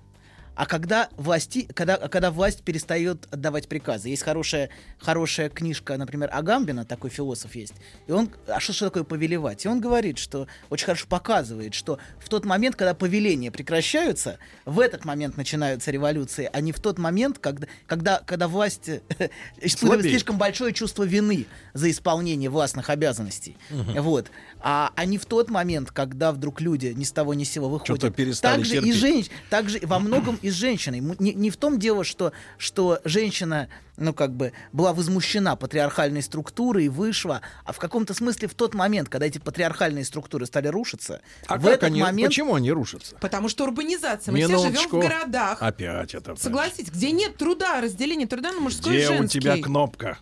а когда, власти, когда, когда власть перестает отдавать приказы. Есть хорошая, хорошая книжка, например, Агамбина, такой философ есть. И он, а что, что такое повелевать? И он говорит, что очень хорошо показывает, что в тот момент, когда повеления прекращаются, в этот момент начинаются революции, а не в тот момент, когда, когда, когда власть э, испытывает слишком большое чувство вины за исполнение властных обязанностей. Мгм. Вот. А, а не в тот момент, когда вдруг люди ни с того ни с сего выходят. Что-то перестали также и терпеть. женщ... также во многом и с женщиной. Не, не в том дело, что, что женщина, ну, как бы, была возмущена патриархальной структурой и вышла, а в каком-то смысле в тот момент, когда эти патриархальные структуры стали рушиться, А в как этот они, момент... почему они рушатся? Потому что урбанизация. Мы все Минуточку. живем в городах. Опять это. Согласитесь, где нет труда, разделения труда на мужской Где и у женский. тебя кнопка?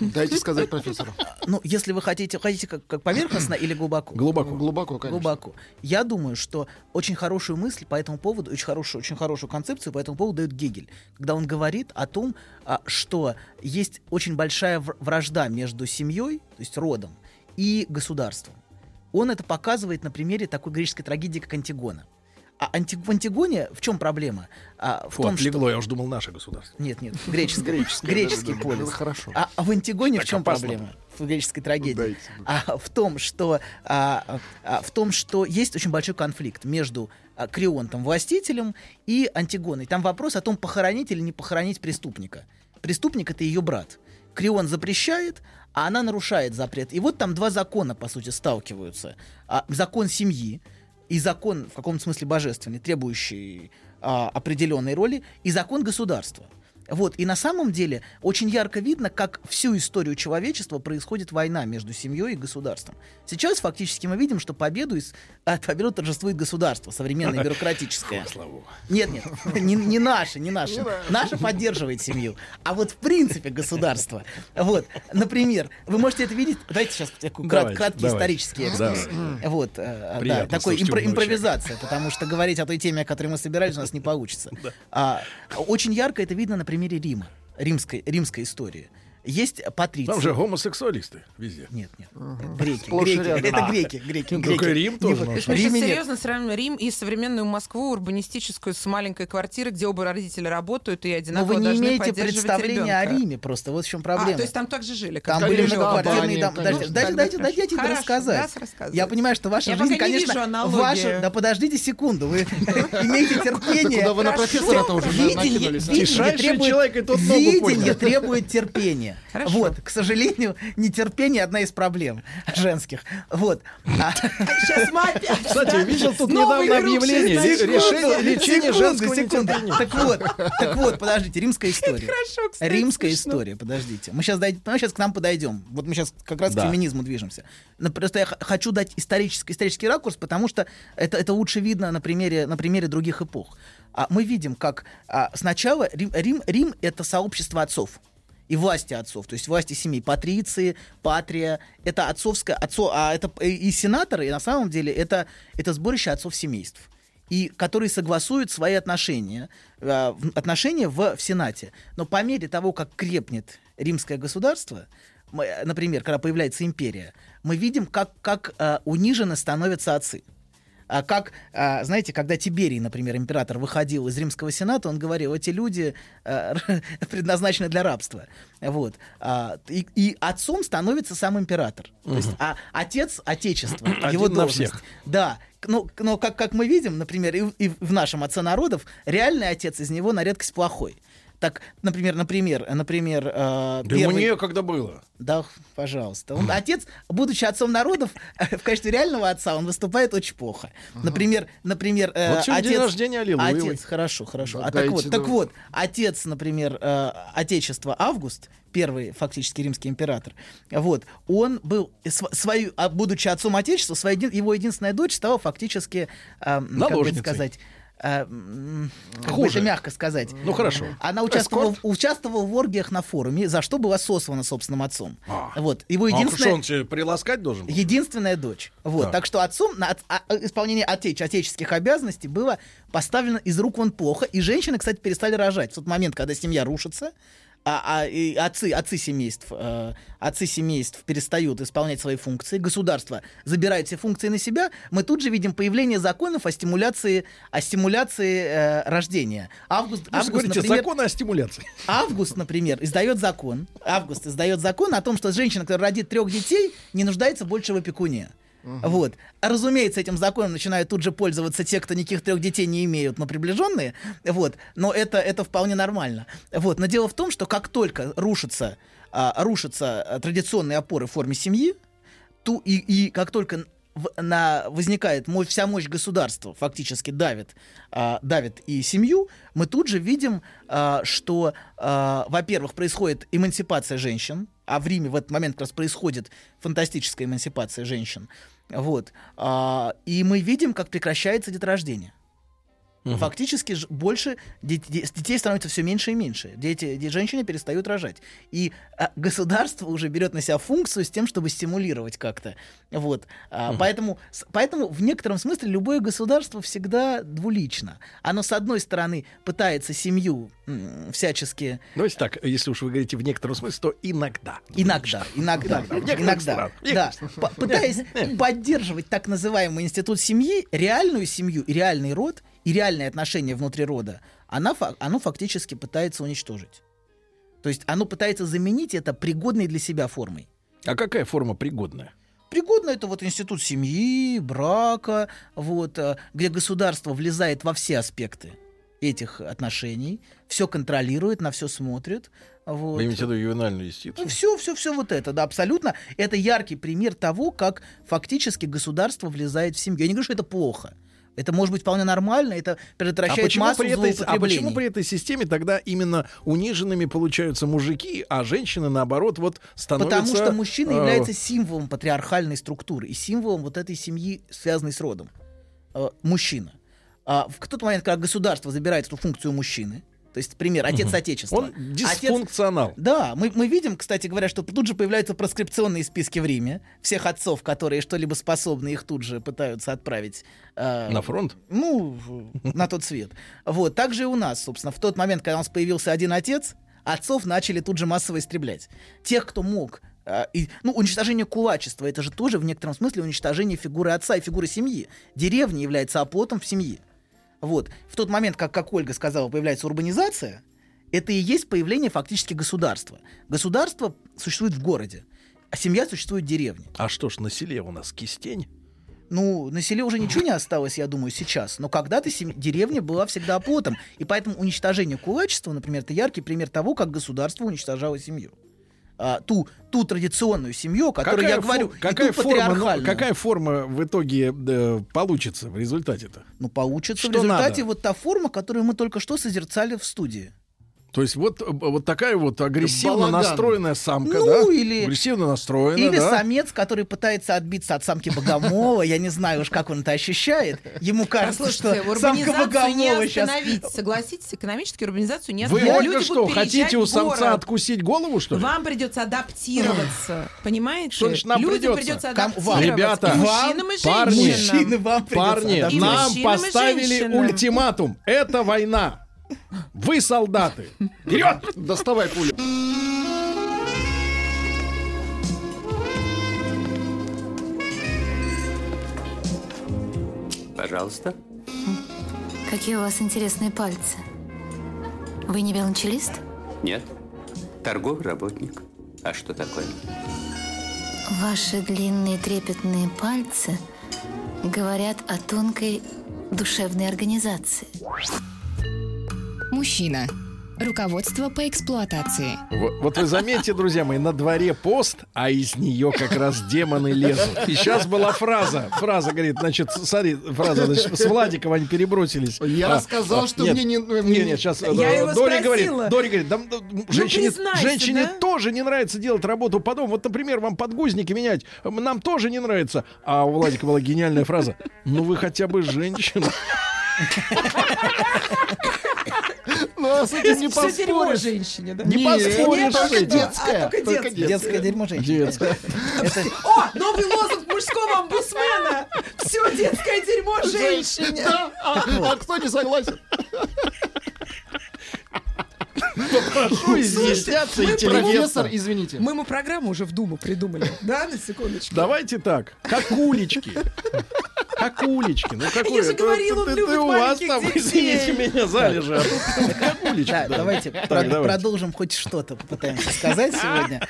Дайте сказать профессору. Ну, если вы хотите, хотите как, как поверхностно или глубоко? Глубоко. Глубоко, конечно. Глубоко. Я думаю, что очень хорошую мысль по этому поводу, очень хорошую, очень хорошую концепцию по этому поводу дает Гегель, когда он говорит о том, а, что есть очень большая вр- вражда между семьей, то есть родом, и государством. Он это показывает на примере такой греческой трагедии, как Антигона. А анти- в Антигоне в чем проблема? А, в Фу, том, что... отлегло, я уж думал, наше государство. Нет, нет, греческий, Греческий, греческий полис. хорошо. А, а в Антигоне в чем опасно. проблема? В греческой трагедии. Дайте. А в том, что а, а, в том, что есть очень большой конфликт между а, Крионтом, властителем, и Антигоной. Там вопрос о том, похоронить или не похоронить преступника. Преступник это ее брат. Крион запрещает, а она нарушает запрет. И вот там два закона, по сути, сталкиваются. А, закон семьи и закон, в каком-то смысле божественный, требующий а, определенной роли, и закон государства. Вот, и на самом деле очень ярко видно, как всю историю человечества происходит война между семьей и государством. Сейчас фактически мы видим, что победу, из, а, победу торжествует государство, современное бюрократическое. Нет, нет, не, не наше, не наше. Наше поддерживает семью. А вот в принципе государство. Вот, например, вы можете это видеть. Давайте сейчас такой крат- краткий давайте. исторический экскурс. Вот, э, да, такой импро- импровизация, потому что говорить о той теме, о которой мы собирались, у нас не получится. А, очень ярко это видно на примере Рима, римской, римской истории. Есть патриции. Там же гомосексуалисты везде. Нет, нет. Греки, Сплошь греки. рядом. Это А. греки, греки, Ну, греки. только Рим тоже, ну, мы сейчас Риме нет. серьезно сравниваем Рим и современную Москву, урбанистическую, с маленькой квартирой, где оба родителя работают и Но одинаково вы не должны имеете поддерживать представления о. Риме просто. Вот в чем проблема. А, то есть там так же жили, как Там были многоквартирные дома. конечно. Дайте, дайте, Ну, дайте, дайте, хорошо. рассказать. Я понимаю, что ваша Я жизнь, конечно, ваша... Да подождите секунду, вы имеете терпение. Куда вы на профессора-то уже Видение, накинулись, требует терпения. Нетерпение. Хорошо. Вот, к сожалению, нетерпение одна из проблем женских. Вот. А- Сейчас мы опять. Кстати, видел тут недавно объявление решение, лечение Секунду, женского нетерпения. Так вот, так вот, подождите, римская история. хорошо, кстати, Римская история, подождите. Мы сейчас, мы сейчас к нам подойдем. Вот мы сейчас как раз к феминизму движемся. Но просто я хочу дать исторический, исторический ракурс, потому что это, это лучше видно на примере, на примере других эпох. А мы видим, как а, сначала Рим, Рим, Рим — это сообщество отцов и власти отцов, то есть власти семей, патриции, патрия, это отцовское, отцо, а это и сенаторы, и на самом деле это, это сборище отцов семейств и которые согласуют свои отношения, э, отношения в, в Сенате. Но по мере того, как крепнет римское государство, например, когда появляется империя, мы видим, как, как э, унижены становятся отцы. А как, а, знаете, когда Тиберий, например, император, выходил из Римского Сената, он говорил, эти люди э, предназначены для рабства. Вот. А, и, и отцом становится сам император. То есть, а отец Отечества, Один его на должность. всех. Да. Но, но как, как мы видим, например, и, в- и в нашем отце народов, реальный отец из него на редкость плохой. Так, например, например, например, э, Да первый- некогда было. да, пожалуйста. Он, отец, будучи отцом народов, в качестве реального отца он выступает очень плохо. Например, например, э, Вот отец, день рождения Аллилуевой. отец, хорошо, хорошо. Да а так вот, так вот, отец, например, э, отечества Август, первый фактически римский император, вот, он был св- свою, а будучи отцом отечества, еди- его единственная дочь стала фактически, э, как бы сказать, э, Хуже. это мягко сказать. Ну, хорошо. Она участвовала, участвовала в оргиях на форуме, за что была сослана собственным отцом. А. Вот. Его А единственная, что, он приласкать должен был? единственная дочь. Вот. Так. Так. что отцом на от- а- а- исполнение отеч, отеческих обязанностей было поставлено из рук вон плохо. И женщины, кстати, перестали рожать. В тот момент, когда семья рушится, а, а, и отцы, отцы семейств, э, отцы семейств перестают исполнять свои функции, государство забирает все функции на себя, мы тут же видим появление законов о стимуляции, о стимуляции э, рождения. Август, Вы август, говорите, например, законы о стимуляции. Август, например, издает закон. Август издает закон о том, что женщина, которая родит трех детей, не нуждается больше в опекуне. Вот. А, разумеется, этим законом начинают тут же пользоваться те, кто никаких трех детей не имеют, но приближенные. Вот. Но это, это вполне нормально. Вот. Но дело в том, что как только рушатся, а, рушатся а, традиционные опоры в форме семьи, ту, и, и как только в- на, возникает мощь, вся мощь государства, фактически давит, а, давит и семью, мы тут же видим, а, что, а, во-первых, происходит эмансипация женщин, а в Риме в этот момент как раз происходит фантастическая эмансипация женщин. Вот. А, и мы видим, как прекращается деторождение. Фактически ж- больше де- де- детей становится все меньше и меньше. Дети, де- женщины перестают рожать. И а, государство уже берет на себя функцию с тем, чтобы стимулировать как-то. Вот. А, поэтому, поэтому в некотором смысле любое государство всегда двулично. Оно, с одной стороны, пытается семью всячески Давайте так, если уж вы говорите в некотором смысле, то иногда. Иногда, иногда, иногда, странах, в да, некоторых П- пытаясь поддерживать так называемый институт семьи, реальную семью и реальный род и реальные отношения внутри рода, она, оно фактически пытается уничтожить. То есть оно пытается заменить это пригодной для себя формой. А какая форма пригодная? Пригодно это вот институт семьи, брака, вот, э, где государство влезает во все аспекты этих отношений, все контролирует, на все смотрит. Вот. Вы имеете в виду ювенальную юстицию? Все, все, все вот это, да, абсолютно. Это яркий пример того, как фактически государство влезает в семью. Я не говорю, что это плохо. Это может быть вполне нормально, это А предотвращает почему, массу при этой, а почему при этой системе тогда именно униженными получаются мужики, а женщины, наоборот, вот становятся... Потому что мужчина э, является символом патриархальной структуры и символом вот этой семьи, связанной с родом. Э, мужчина. А в тот момент, когда государство забирает эту функцию мужчины, то есть, пример, отец Мгм. Отечества. Он дисфункционал. Да, мы, мы видим, кстати говоря, что тут же появляются проскрипционные списки в Риме. Всех отцов, которые что-либо способны, их тут же пытаются отправить... э, На фронт? Ну, на тот свет. Вот, так же и у нас, собственно. В тот момент, когда у нас появился один отец, отцов начали тут же массово истреблять. Тех, кто мог а, и, ну, уничтожение кулачества это же тоже в некотором смысле уничтожение фигуры отца и фигуры семьи. Деревня является оплотом в семье. Вот. В тот момент, как, как Ольга сказала, появляется урбанизация, это и есть появление фактически государства. Государство существует в городе, а семья существует в деревне. А что ж, на селе у нас кистень? Ну, на селе уже ничего не осталось, я думаю, сейчас. Но когда-то сем- деревня была всегда оплотом. И поэтому уничтожение кулачества, например, это яркий пример того, как государство уничтожало семью. А, ту, ту традиционную семью, о которой Какая я фо- говорю, и какая ту форма, ну, какая форма в итоге э, получится в результате-то? Ну, получится Что в результате надо? вот та форма, которую мы только что созерцали в студии. То есть вот, э, вот такая вот агрессивно Балаган. настроенная самка, Ну, да? или- Агрессивно настроенная, Или да? самец, который пытается отбиться от самки Богомола, я не знаю уж, как он это ощущает. Ему кажется, что самка Богомола сейчас... остановить. Согласитесь, экономически урбанизацию не Вы, остановить. Ольга, Люди что, хотите у самца откусить голову, что ли? Вам придется адаптироваться, понимаете? Что значит нам Людям придется? придется Ком- вам. адаптироваться. Ребята, и вам, мужчинам, и парни, женщинам. Мужчины, вам придется Парни, адаптироваться. Нам поставили женщинам. ультиматум. Это война. Вы солдаты. Вперед! Доставай пулю. Пожалуйста. Какие у вас интересные пальцы. Вы не велончелист? Нет. Торговый работник. А что такое? Ваши длинные трепетные пальцы говорят о тонкой душевной организации. Мужчина. Руководство по эксплуатации. Вот, вот вы заметьте, друзья мои, на дворе пост, а из нее как раз демоны лезут. И сейчас была фраза. Фраза говорит, значит, смотри, фраза, значит, с Владиком они перебросились. Я А, сказал, а, что нет, мне не... Не, нет, сейчас Я его Дори спросила. говорит, Дори говорит, да, да, женщине, признайся, женщине да? тоже не нравится делать работу по дому. Вот, например, вам подгузники менять, нам тоже не нравится. А у Владика была гениальная фраза. Ну вы хотя бы женщина. Ну, а с этим не Все дерьмо поспоришь. женщине, да? Не Нет, поспоришь только. А, только. Детское дерьмо женщин. Детская. Это- О, новый лозунг мужского омбудсмена. Все детское дерьмо женщине. А, а кто не согласен? Прошу изъясняться мы Профессор, интеллигентно. извините. Мы ему программу уже в Думу придумали. Да, на секундочку. Давайте так, как улички. Как улички. Ну какой Я же говорила, он любит у вас там, извините меня, залежи. Как улички. Да, да. давайте продолжим хоть что-то попытаемся сказать сегодня.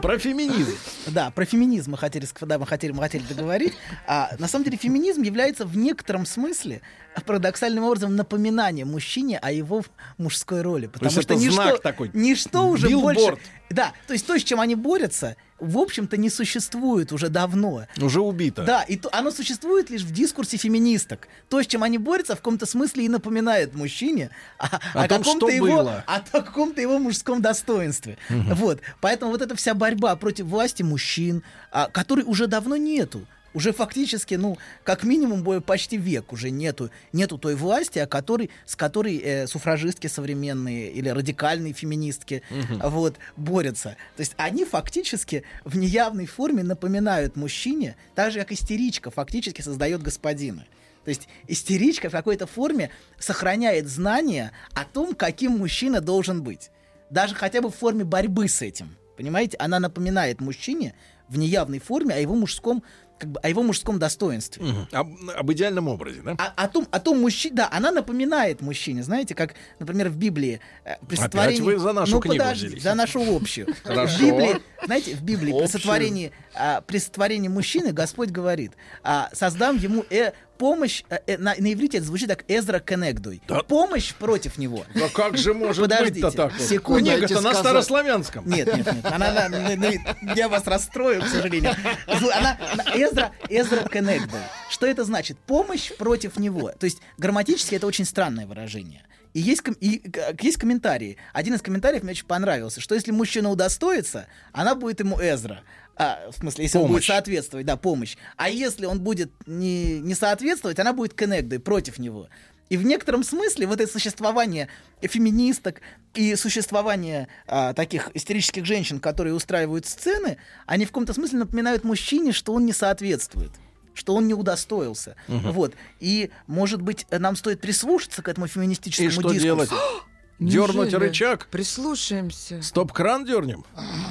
Про феминизм. Да, про феминизм мы хотели, да, мы хотели, мы хотели договорить. А, на самом деле феминизм является в некотором смысле парадоксальным образом напоминанием мужчине о его мужской роли. Потому есть что ничто, знак такой. ничто уже Билборд. больше... Да, то есть то, с чем они борются, в общем-то не существует уже давно. Уже убито. Да, и то, оно существует лишь в дискурсе феминисток. То, с чем они борются, в каком-то смысле и напоминает мужчине о, О том, каком-то его, было. о каком-то его мужском достоинстве. Вот. Поэтому вот эта вся борьба против власти мужчин, а, которой уже давно нету. Уже фактически, ну, как минимум, почти век уже нету, нету той власти, о которой, с которой э, суфражистки современные или радикальные феминистки вот, борются. То есть они фактически в неявной форме напоминают мужчине, так же, как истеричка фактически создает господина. То есть истеричка в какой-то форме сохраняет знания о том, каким мужчина должен быть. Даже хотя бы в форме борьбы с этим. Понимаете? Она напоминает мужчине в неявной форме о его мужском, как бы, о его мужском достоинстве. Мгм. Об, об идеальном образе, да? О, о том, о том мужчине, да, она напоминает мужчине, знаете, как, например, в Библии э, при Опять сотворении- вы за нашу ну, книгу подожди, взялись. за нашу общую. В Библии, знаете, в Библии при сотворении, а, при сотворении мужчины Господь говорит, а, создам ему э, помощь, э, э, на, на иврите это звучит как Эзра Кенегдуй. Помощь против него. Да как же может Подождите, быть-то так? вот? секунду. Книга-то на старославянском. Нет, нет, нет. Она, она- на- на- я вас расстрою, к сожалению. Она, Эзра, Эзра Кенегдой. Что это значит? Помощь против него. То есть грамматически это очень странное выражение. И есть, ком- и, э, есть комментарии. Один из комментариев мне очень понравился, что если мужчина удостоится, она будет ему Эзра. А, в смысле, если он будет Помощь. соответствовать, да, помощь. А если он будет не, не соответствовать, она будет Кенегдой против него. И в некотором смысле вот это существование феминисток и существование а, таких истерических женщин, которые устраивают сцены, они в каком-то смысле напоминают мужчине, что он не соответствует что он не удостоился. Мгм. Вот. И, может быть, нам стоит прислушаться к этому феминистическому И что дискурсу. делать? Дернуть Неужели? рычаг? Прислушаемся. Стоп-кран дернем?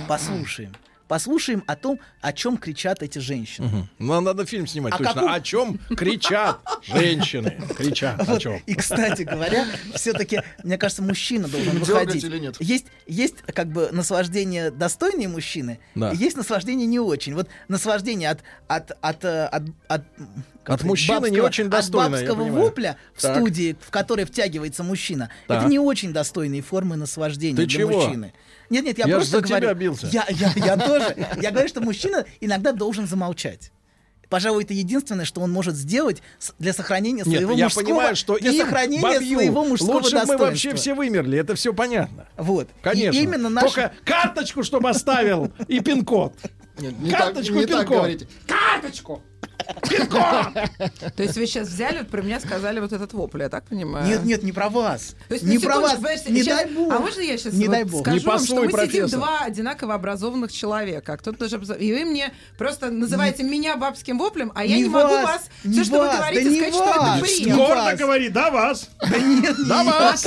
Послушаем. Послушаем о том, о чем кричат эти женщины. Мгм. Ну, надо фильм снимать О точно. каком- О чем кричат женщины? Кричат о Вот. чем? И, кстати говоря, все-таки, мне кажется, мужчина должен Дергать выходить. или нет? Есть, есть как бы наслаждение достойные мужчины, Да. есть наслаждение не очень. Вот наслаждение от, от, от, э, от, от От мужчины не очень достойно, От бабского вопля в Так. студии, в которой втягивается мужчина, Так. это не очень достойные формы наслаждения Ты для чего? мужчины. Нет, нет, я, Я просто за говорю. тебя бился. Я, я, я тоже. Я говорю, что мужчина иногда должен замолчать. Пожалуй, это единственное, что он может сделать для сохранения Нет, своего я мужского, понимаю, что для сохранения бабью, своего мужского лучше бы мы достоинства. вообще все вымерли, это все понятно. Вот. Конечно. И именно наш... Только карточку, чтобы оставил, и пин-код. Нет, не так, Карточку не и так пин-код. говорите. Карточку! То есть вы сейчас взяли, вот про меня сказали вот этот вопль, я так понимаю? Нет, нет, не про вас. То есть, не на про вас. Не дай бог. А можно я сейчас Не вот дай бог. скажу Не вам, что мы сидим два одинаково образованных человека, а кто-то тоже... образов- И вы мне просто называете меня бабским воплем, а я Не не, могу вас, все, что вы вас, говорите, да не сказать, что это вас. бред. Гордо говори, да вас. Да нет, Да вас.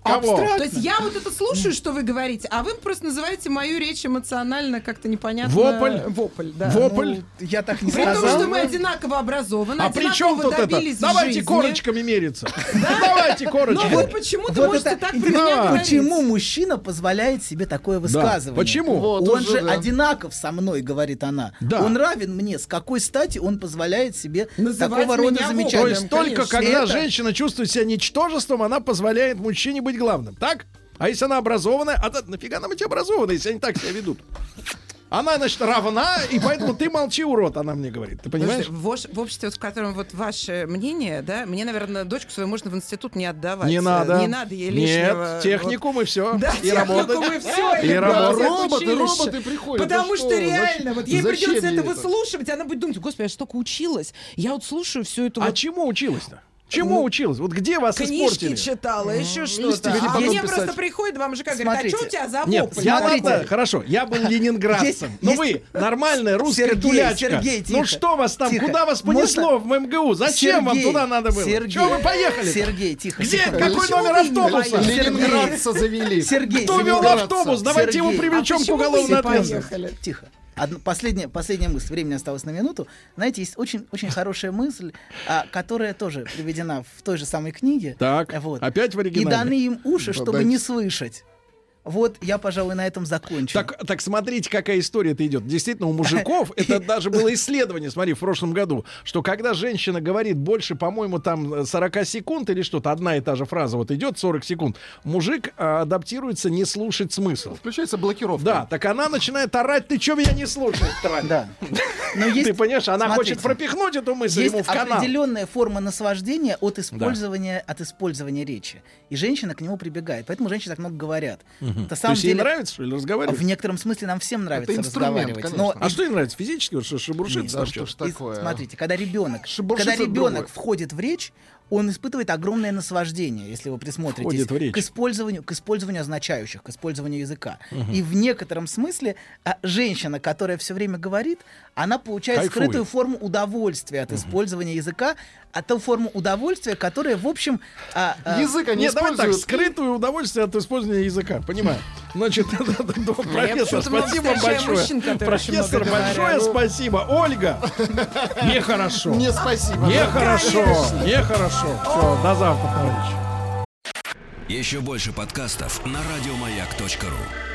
А кого? То есть я вот это слушаю, что вы говорите, а вы просто называете мою речь эмоционально как-то непонятно. Вопль? Вопль, да. Вопль. Ну, я так не При том, сказал. что мы одинаково образованы, А при чем тут это? Давайте жизни. корочками мериться. Давайте Но корочками. вы почему-то Вот можете это так про меня почему мужчина позволяет себе такое высказывание? Почему? Вот он уже, же да. одинаков со мной, говорит она. Да. Он равен мне. С какой стати он позволяет себе Называть такого рода замечания? То есть только когда женщина чувствует себя ничтожеством, она позволяет мужчине быть главным, так? А если она образованная, а то нафига нам эти образованные, если они так себя ведут? Она, значит, равна, и поэтому ты молчи, урод, она мне говорит. Ты понимаешь? Слушайте, в, в обществе, вот, в котором вот ваше мнение, да, мне, наверное, дочку свою можно в институт не отдавать. Не надо. Не надо ей лишнего. Нет, техникум и все. Да, и работать. техникум и все. И работать. Роботы, роботы приходят. Потому что что, реально, зачем- вот ей придется это выслушивать, и она будет думать, господи, я же столько училась. Я вот слушаю всю эту А вот чему училась-то? Чему Ну, училась? Вот где вас книжки испортили? читала, еще что-то. А мне писать. просто приходит вам мужика, говорит, а Смотрите. что у тебя за Нет, я Смотрите. ладно, хорошо, я был ленинградцем. Но есть- вы нормальная русская. Сергей, ну что вас там, куда вас понесло в МГУ? Зачем вам туда надо было? Чего вы поехали? Сергей, тихо. Где? Какой номер автобуса? Ленинградца завели. Сергей, Кто вел автобус? Давайте его привлечем а к уголовной ответственности. Тихо. Одно- последняя, последняя мысль. Времени осталось на минуту. Знаете, есть очень, очень хорошая мысль, а, которая тоже приведена в той же самой книге. Так, Вот. опять в И оригинале. даны им уши, чтобы Дайте. не слышать. Вот я, пожалуй, на этом закончу. Так, так смотрите, какая история-то идет. Действительно, у мужиков, это даже было исследование, смотри, в прошлом году, что когда женщина говорит больше, по-моему, там 40 секунд или что-то, одна и та же фраза вот идет 40 секунд, мужик а, адаптируется не слушать смысл. Включается блокировка. Да, так она начинает орать, ты что меня не слушаешь, тварь? Да. Но есть, Ты понимаешь, она смотрите, хочет пропихнуть эту мысль есть ему в канал. определенная форма наслаждения от использования, от использования речи. И женщина к нему прибегает. Поэтому женщины так много говорят. Это То самом есть ей деле, нравится, что ли, разговаривать? в некотором смысле нам всем нравится инструмент, разговаривать. конечно. Но А что ей нравится? Физически? Вот Что шебуршится Да что ж что-то? И такое? а? Смотрите, когда ребенок, когда ребенок входит в речь, он испытывает огромное наслаждение, если вы присмотритесь к использованию, к использованию означающих, к использованию языка. И в некотором смысле а, женщина, которая все время говорит, она получает Кайфует. скрытую форму удовольствия от использования языка, а ту форму удовольствия, которая, в общем, а, а, Язык они Нет, давай так, используют. скрытое удовольствие от использования языка, понимаю. Значит, профессор, спасибо большое. Профессор, большое спасибо. Ольга, нехорошо. Не спасибо. Нехорошо, нехорошо. Все, до завтра, товарищи. Еще больше подкастов на радиомаяк.ру.